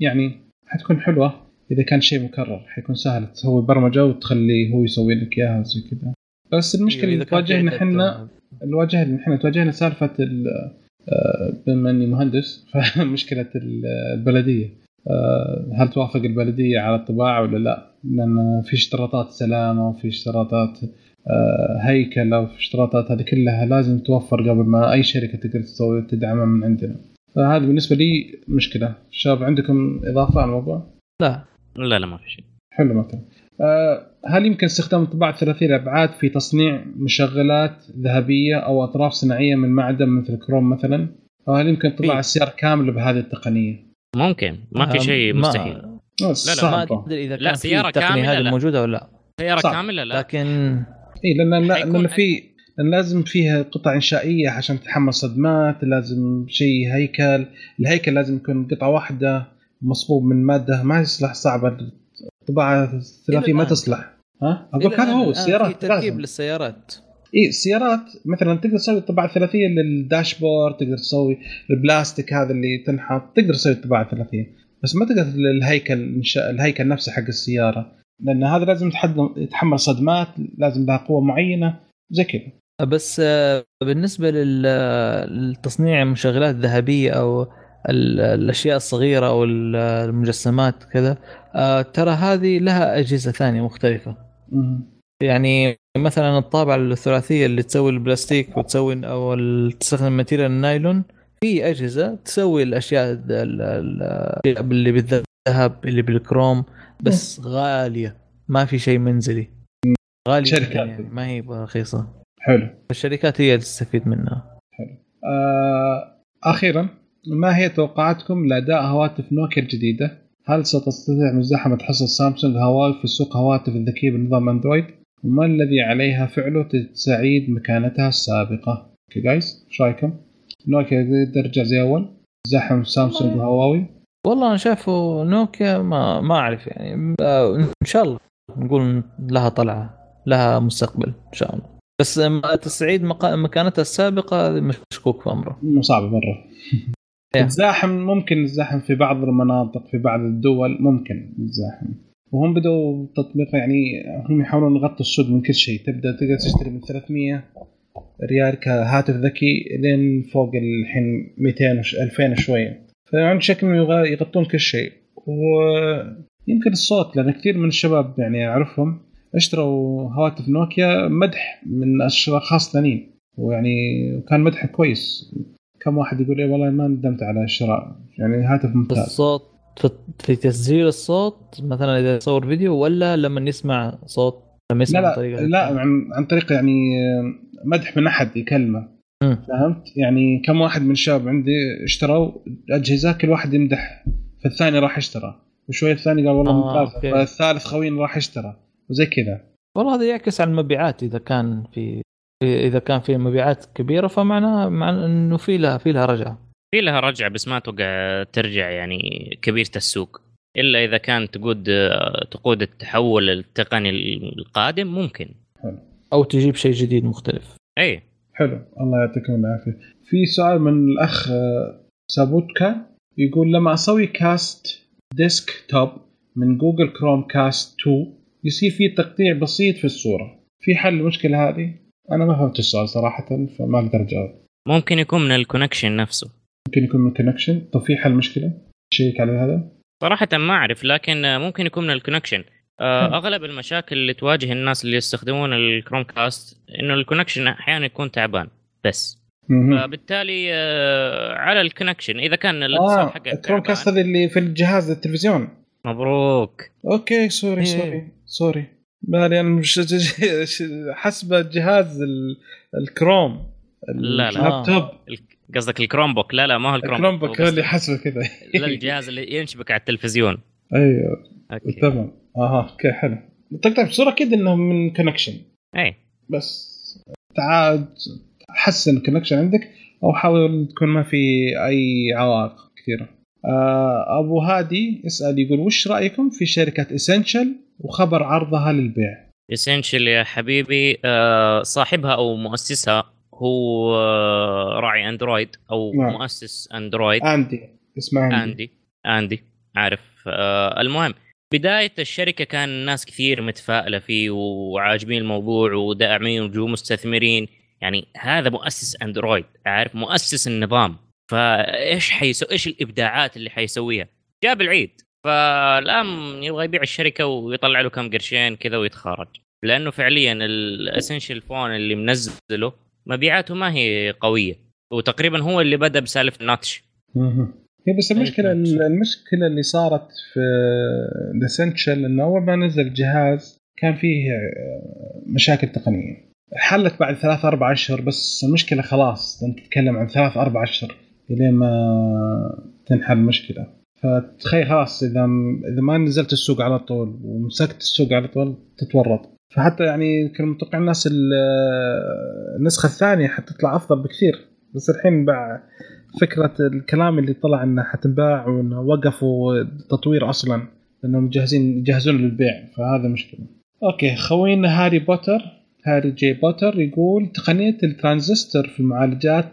يعني حتكون حلوة إذا كان شيء مكرر حيكون سهل تسوي برمجة وتخليه هو يسوي لك إياها زي كذا. بس المشكلة اللي تواجهنا إحنا اللي واجهنا إحنا تواجهنا سالفة ال- آه، بما إني مهندس (laughs) فمشكلة ال- البلدية. آه، هل توافق البلدية على الطباعة ولا لا؟ لأن في اشتراطات سلامة وفي اشتراطات هيكله وفي اشتراطات هذه كلها لازم توفر قبل ما أي شركة تقدر تسوي تدعمها من عندنا. فهذا بالنسبة لي مشكلة. شباب عندكم إضافة على الموضوع؟ لا لا لا ما في شيء حلو مثلا. آه، هل يمكن استخدام الطباعه ثلاثيه الابعاد في تصنيع مشغلات ذهبية أو أطراف صناعية من معدن مثل الكروم مثلا؟ أو هل يمكن طباعة في. السياره كامله بهذه التقنية؟ ممكن ما في آه، شيء ما- مستحيل آه، ما صعبة. ادري إذا لا، كان سيارة في التقنيه كاملة هذه لا. موجودة ولا لا سيارة صعب. كاملة لا لكن اي لأن لأن في لأن لازم فيها قطع إنشائية عشان تتحمل صدمات لازم شيء هيكل. الهيكل لازم يكون قطعة واحدة مصبوب من مادة ما يصلح صعبه الطباعه الثلاثيه ما. تصلح. ها؟ أقول هذا هو السيارات في تركيب لازم. للسيارات. اي السيارات مثلا تقدر تسوي الطباعه الثلاثيه للداشبورد تقدر تسوي البلاستيك هذا اللي تنحط تقدر تسوي الطباعه الثلاثيه بس ما تقدر الهيكل الهيكل نفسه حق السيارة. لأن هذا لازم يتحمل صدمات لازم لها قوة معينة زي كذا. بس آه، بالنسبة لل- للتصنيع مشغلات ذهبيه أو ال- الأشياء الصغيرة أو ال- المجسمات كذا آه، ترى هذه لها أجهزة ثانية مختلفة. يعني مثلا الطابعة الثلاثية اللي تسوي البلاستيك وتسوي أو تستخدم ماتيريال النايلون في أجهزة تسوي الأشياء ال- ال- اللي بالذهب اللي بالكروم بس غالية ما في شيء منزلي غالية شركات. يعني ما هي رخيصة حلو الشركات هي اللي تستفيد منها آه أخيرا ما هي توقعاتكم لأداء هواتف نوكيا الجديدة؟ هل ستستطيع مزاحمة حصص سامسونج هواوي في سوق هواتف الذكية بنظام أندرويد؟ وما الذي عليها فعله لتستعيد مكانتها السابقة؟ أوكي جايز إيش رأيكم؟ نوكيا ترجع زي أول؟ زحم سامسونج وهواوي؟ والله أنا شايفه نوكيا ما ما أعرف يعني. إن شاء الله نقول لها طلعة لها مستقبل إن شاء الله. بس تسعيد مقا- مكانتها السابقة مشكوك في أمره. مو صعبه مرة. (laughs) تزاحم ممكن تزاحم في بعض المناطق في بعض الدول ممكن تزاحم وهم بدأوا تطبيق يعني هم يحاولون يغطوا السوق من كل شيء. تبدأ تقدر تشتري من 300 ريال كهاتف ذكي لين فوق الحين 200 وش 2000 شوية فعن شكل إنه يغ- يغطون كل شيء. ويمكن الصوت لأن كثير من الشباب يعني أعرفهم اشتروا هواتف نوكيا مدح من اشخاص ثانيين ويعني كان مدح كويس. كم واحد يقول لي والله ما ندمت على الشراء. يعني هاتف ممتاز. الصوت في, تسجيل الصوت مثلا إذا يصور فيديو ولا لما يسمع صوت لما لا يسمع عن لا طريق لا عن, عن طريق يعني مدح من أحد يكلمه. فهمت؟ يعني كم واحد من الشباب عندي اشتروا اجهزه كل واحد يمدح. فالثاني راح اشترى وشوي الثاني قال والله آه، ممتاز. فالثالث خوينا راح اشترى وزي كذا. والله هذا يعكس على المبيعات. إذا كان في إذا كان في مبيعات كبيرة فمعناها معنى إنه في لها في لها رجعة. في لها رجعة بس ما أتوقع ترجع يعني كبيرة السوق. إلا إذا كان تقود تقود التحول التقني القادم ممكن. أو تجيب شيء جديد مختلف. اي حلو الله يعطيكم العافية. في سؤال من الأخ آه، سابوتكا يقول لما أسوي cast desktop من Google Chromecast 2 يصير في تقطيع بسيط في الصورة. في حل المشكلة هذه؟ أنا ما فهمت السؤال صراحة فما أقدر أجاوب. ممكن يكون من ال connection نفسه. ممكن يكون من connection طب في حل مشكلة؟ شيك على هذا؟ صراحة ما أعرف لكن ممكن يكون من ال connection آه، أغلب المشاكل اللي تواجه الناس اللي يستخدمون ال Chromecast إنه ال connection أحيانا يكون تعبان بس. فبالتالي آه، على ال connection إذا كان الاتصال آه حقك ال Chromecast هذا اللي في الجهاز التلفزيون. مبروك. Okay sorry إيه. Sorry sorry. بالي أنا مش (laughs) حسب جهاز ال- الكروم لا، لا. اللابتوب ال- قصدك ال Chromebook لا لا ما هو ال Chrome ال Chromebook هو اللي حسبه كذا. لا الجهاز اللي ينشبك على التلفزيون. (laughs) أيوه. Okay. تمام. أها. Okay حلو. تقطع بصوره كذا إنه من connection إي. بس تعال حسن ال connection عندك أو حاول تكون ما في أي عوائق كثيرة. آه أبو هادي يسأل يقول وش رأيكم في شركة Essential وخبر عرضها للبيع؟ Essential يا حبيبي آه، صاحبها أو مؤسسها هو آه، راعي اندرويد أو نعم. مؤسس اندرويد اندي اسمها اندي اندي اندي عارف المهم بداية الشركة كان الناس كثير متفائلة فيه وعاجبين الموضوع وداعمين وجو مستثمرين. يعني هذا مؤسس أندرويد عارف مؤسس النظام. فإيش حيسو إيش الإبداعات اللي حيسويها؟ جاب العيد. فالآن يبغى يبيع الشركة ويطلع له كم قرشين كذا ويتخارج. لأنه فعليا الاسنشال فون اللي منزله مبيعاته ما هي قوية. وتقريبا هو اللي بدأ بسالفة مهم. هي بس المشكلة. المشكلة اللي صارت في الاسنشل إنه أول ما نزل الجهاز كان فيه آه، مشاكل تقنية. حلت بعد ثلاث أربع أشهر بس المشكلة خلاص أنت تتكلم عن ثلاث أربع أشهر إلين ما تنحل المشكلة. فتخيل خلاص إذا إذا ما نزلت السوق على طول ومسكت السوق على طول تتورط. فحتى يعني كانوا متوقع الناس ال- النسخة الثانية حتطلع أفضل بكثير. بس الحين فكرة الكلام اللي طلع إنه حتنباع وإنه وقفوا تطوير أصلا لأنهم جاهزين يجهزون للبيع فهذا مشكلة. أوكي خوينا هاري بوتر هاري جي بوتر يقول تقنية الترانزستور في المعالجات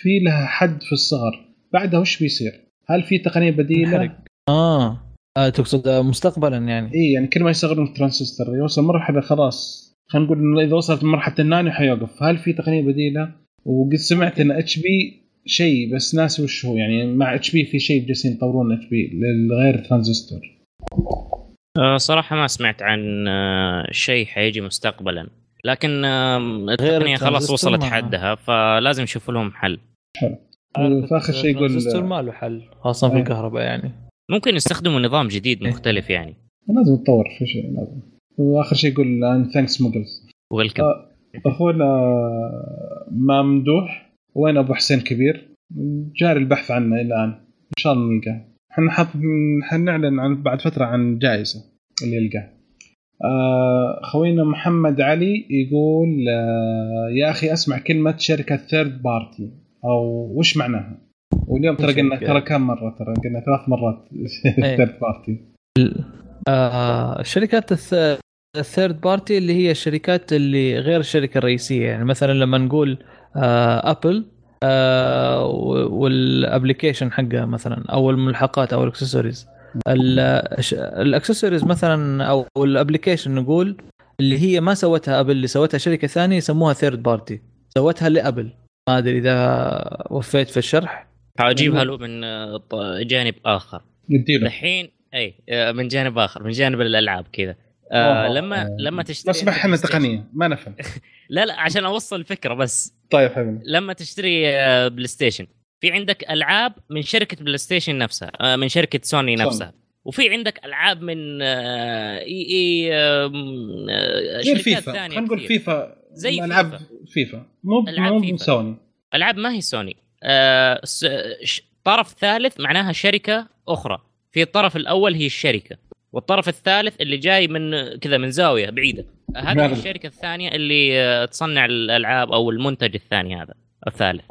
في لها حد في الصغر بعدها وش بيصير؟ هل في تقنية بديلة؟ آه, آه تقصد آه، مستقبلا يعني إي يعني كل ما يصغرون الترانزستور يوصل مرحلة خلاص خلينا نقول إنه إذا وصلت لمرحله النانو حيوقف هل في تقنية بديلة وقد سمعت إن HP شيء بس ناسي وش هو؟ يعني مع HP في شيء جالسين يطورون HP للغير ترانزستور. آه، صراحة ما سمعت عن آه، شيء حيجي مستقبلا. لكن آه، التقنية خلاص وصلت حدها فلازم يشوفوا لهم حل. في اخر شيء يقول الترانزستور ما له حل خاصة في إيه. الكهرباء يعني. ممكن يستخدموا نظام جديد مختلف يعني. لازم يتطور في شيء لازم. وآخر شيء يقول ان thanks موجلز welcome آه. أخونا ممدوح وين أبو حسين كبير؟ جاري البحث عنه إلى الآن. إن شاء الله نلقاه. إحنا حط حنعلن عن بعد فترة عن جائزة اللي يلقاه. آه، خوينا محمد علي يقول آه، يا أخي أسمع كلمة شركة third party أو وش معناها؟ واليوم ترى قلنا. ترى كم مرة؟ ترى قلنا ثلاث مرات. (laughs) third party آه الشركات الث- ال third party اللي هي الشركات اللي غير الشركة الرئيسية. يعني مثلا لما نقول ابل آه وال application حقها مثلا أو الملحقات أو الاكسسوارز الاكسسوارز مثلا أو ال application نقول اللي هي ما سوتها ابل اللي سوتها شركة ثانية يسموها third party سوتها لأبل. ما أدري إذا وفيت في الشرح. أجيبها له من آه، جانب آخر. نديله الحين أي آه، من جانب آخر من جانب الألعاب كذا. آه. لما لما تشتري نصبح إحنا تقنيه ما نفهم. (laughs) لا لا عشان أوصل الفكرة بس. طيب حبيبي. لما تشتري آه، بلاي ستيشن في عندك ألعاب من شركة بلاي ستيشن نفسها آه، من شركة سوني. نفسها وفي عندك ألعاب من آه، إي إي غير شركات فيفا. ثانية خلينا نقول. فيفا زي ألعاب فيفا. مو مو. سوني. ألعاب ما هي سوني. آه، طرف ثالث معناها شركة أخرى. في الطرف الأول هي الشركة. والطرف الثالث اللي جاي من كذا من زاوية بعيدة. هذه نعم. الشركة الثانية اللي آه، تصنع الألعاب أو المنتج الثاني هذا الثالث.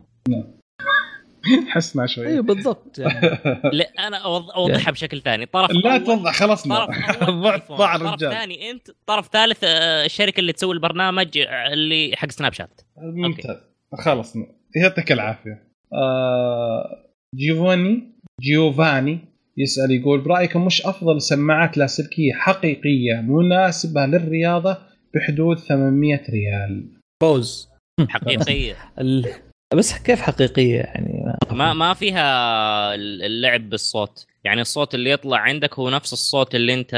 حسنا شوي. أيوه بالضبط يعني. (laughs) لا أنا أوضحها بشكل ثاني. طرف لا توضح خلصنا. (laughs) أول ضاع الرجال. ثاني أنت طرف ثالث آه، الشركة اللي تسوي البرنامج آه، اللي حق سناب شات. ممتاز. خلصنا. يعطيك العافية. آه جيوفاني جيوفاني يسأل يقول برايكم مش أفضل سماعات لاسلكية حقيقية مناسبة للرياضة بحدود 800 ريال؟ بوز حقيقية. بس كيف حقيقية يعني؟ ما ما فيها اللعب بالصوت. يعني الصوت اللي يطلع عندك هو نفس الصوت اللي انت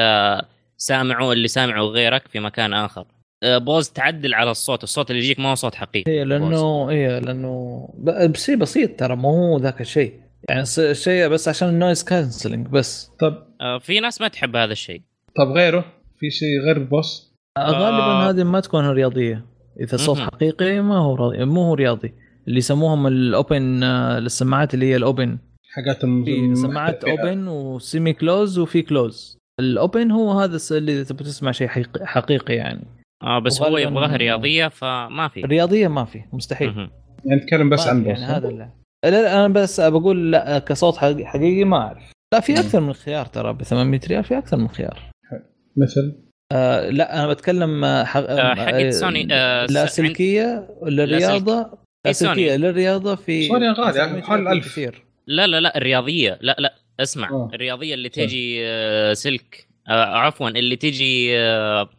سامعه اللي سامعه غيرك في مكان آخر. آه، Bose تعدل على الصوت. الصوت اللي يجيك ما هو صوت حقيقي. هي لأنه هي لأنه ب- بس بسيط ترى ما هو ذاك الشيء. يعني الشيء بس عشان ال noise cancelling بس. طب آه، في ناس ما تحب هذا الشيء. طب غيره؟ في شيء غير ال Bose غالبا هذه ما تكون رياضية. إذا صوت مهم. حقيقي ما هو راضي مو هو رياضي. اللي يسموهم ال open آه، السماعات اللي هي ال open حاجات في سماعات. open و semi-close وفي close ال open هو هذا اللي تبغى تسمع شيء حقيقي- يعني. آه بس هو يبغاها رياضية فما في. الرياضيه ما في مستحيل. مهم. يعني نتكلم بس عن Bose يعني هذا لا. لا أنا بس بقول لا كصوت حقيقي, ما أعرف لا في. أكثر من خيار ترى ب 800 ريال في أكثر من خيار مثل آه لا أنا بتكلم آه، حق آه، حقت سوني آه، لاسلكيه للرياضه. لاسلكيه للرياضه في سوني غالي، 700 حول ريال ألف. كثير لا لا لا الرياضية لا لا اسمع آه. الرياضية اللي تجي آه، سلك آه، عفوا اللي تجي آه،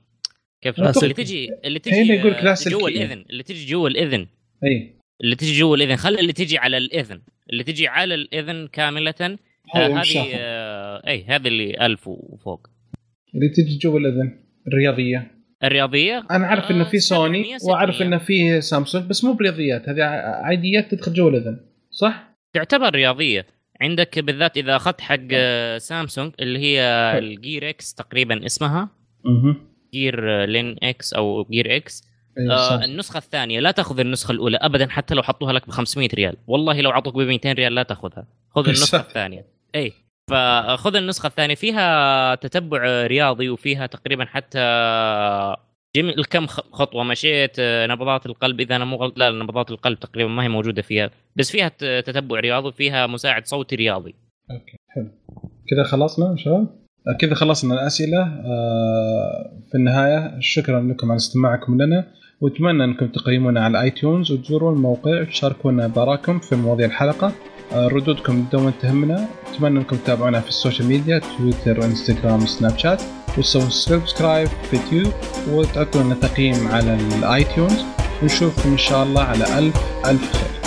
كيف اللي سلك. تجي اللي تجي آه، جوا. الإذن اللي تجي جوا الإذن أي اللي تجي جوا الإذن. خلي اللي تجي على الإذن. اللي تجي على الإذن كاملة آه، هذه. آه، إي هذه اللي 1000 وفوق. اللي تجي جوا الإذن الرياضية. الرياضية؟ أنا أعرف إنه في آه، سوني 700 وأعرف 600. إنه في سامسونج بس مو برياضيات. هذه ع- عاديات تدخل جوا الإذن صح؟ تعتبر رياضية. عندك بالذات إذا أخذت حق آه، سامسونج اللي هي ال Gear X تقريبا اسمها. أها Gear IconX أو Gear X. آه سامسونج. النسخة الثانية لا تأخذ النسخة الأولى ابدا حتى لو حطوها لك ب 500 ريال. والله لو عطوك ب 200 ريال لا تأخذها. خذ (laughs) النسخة. الثانية. اي فخذ النسخة الثانية. فيها تتبع رياضي وفيها تقريبا حتى جميل كم خ- خطوة مشيت آه، نبضات القلب. إذا أنا مو غلط لا نبضات القلب تقريبا ما هي موجودة فيها. بس فيها تتبع رياضي وفيها مساعد صوتي رياضي. أوكي حلو. كذا خلصنا شباب آه، كذا خلصنا الأسئلة. آه، في النهاية شكرا لكم على استماعكم لنا. واتمنى أنكم تقيمونا على ال iTunes وتزورون الموقع وتشاركونا بآراكم في مواضيع الحلقة. آه، ردودكم دوما تهمنا. أتمنى أنكم تتابعونا في ال social media تويتر وانستغرام وسناب شات. وتسوون subscribe في يوتيوب وتعطونا تقييم على ال iTunes ونشوفكم إن شاء الله على الف ألف خير.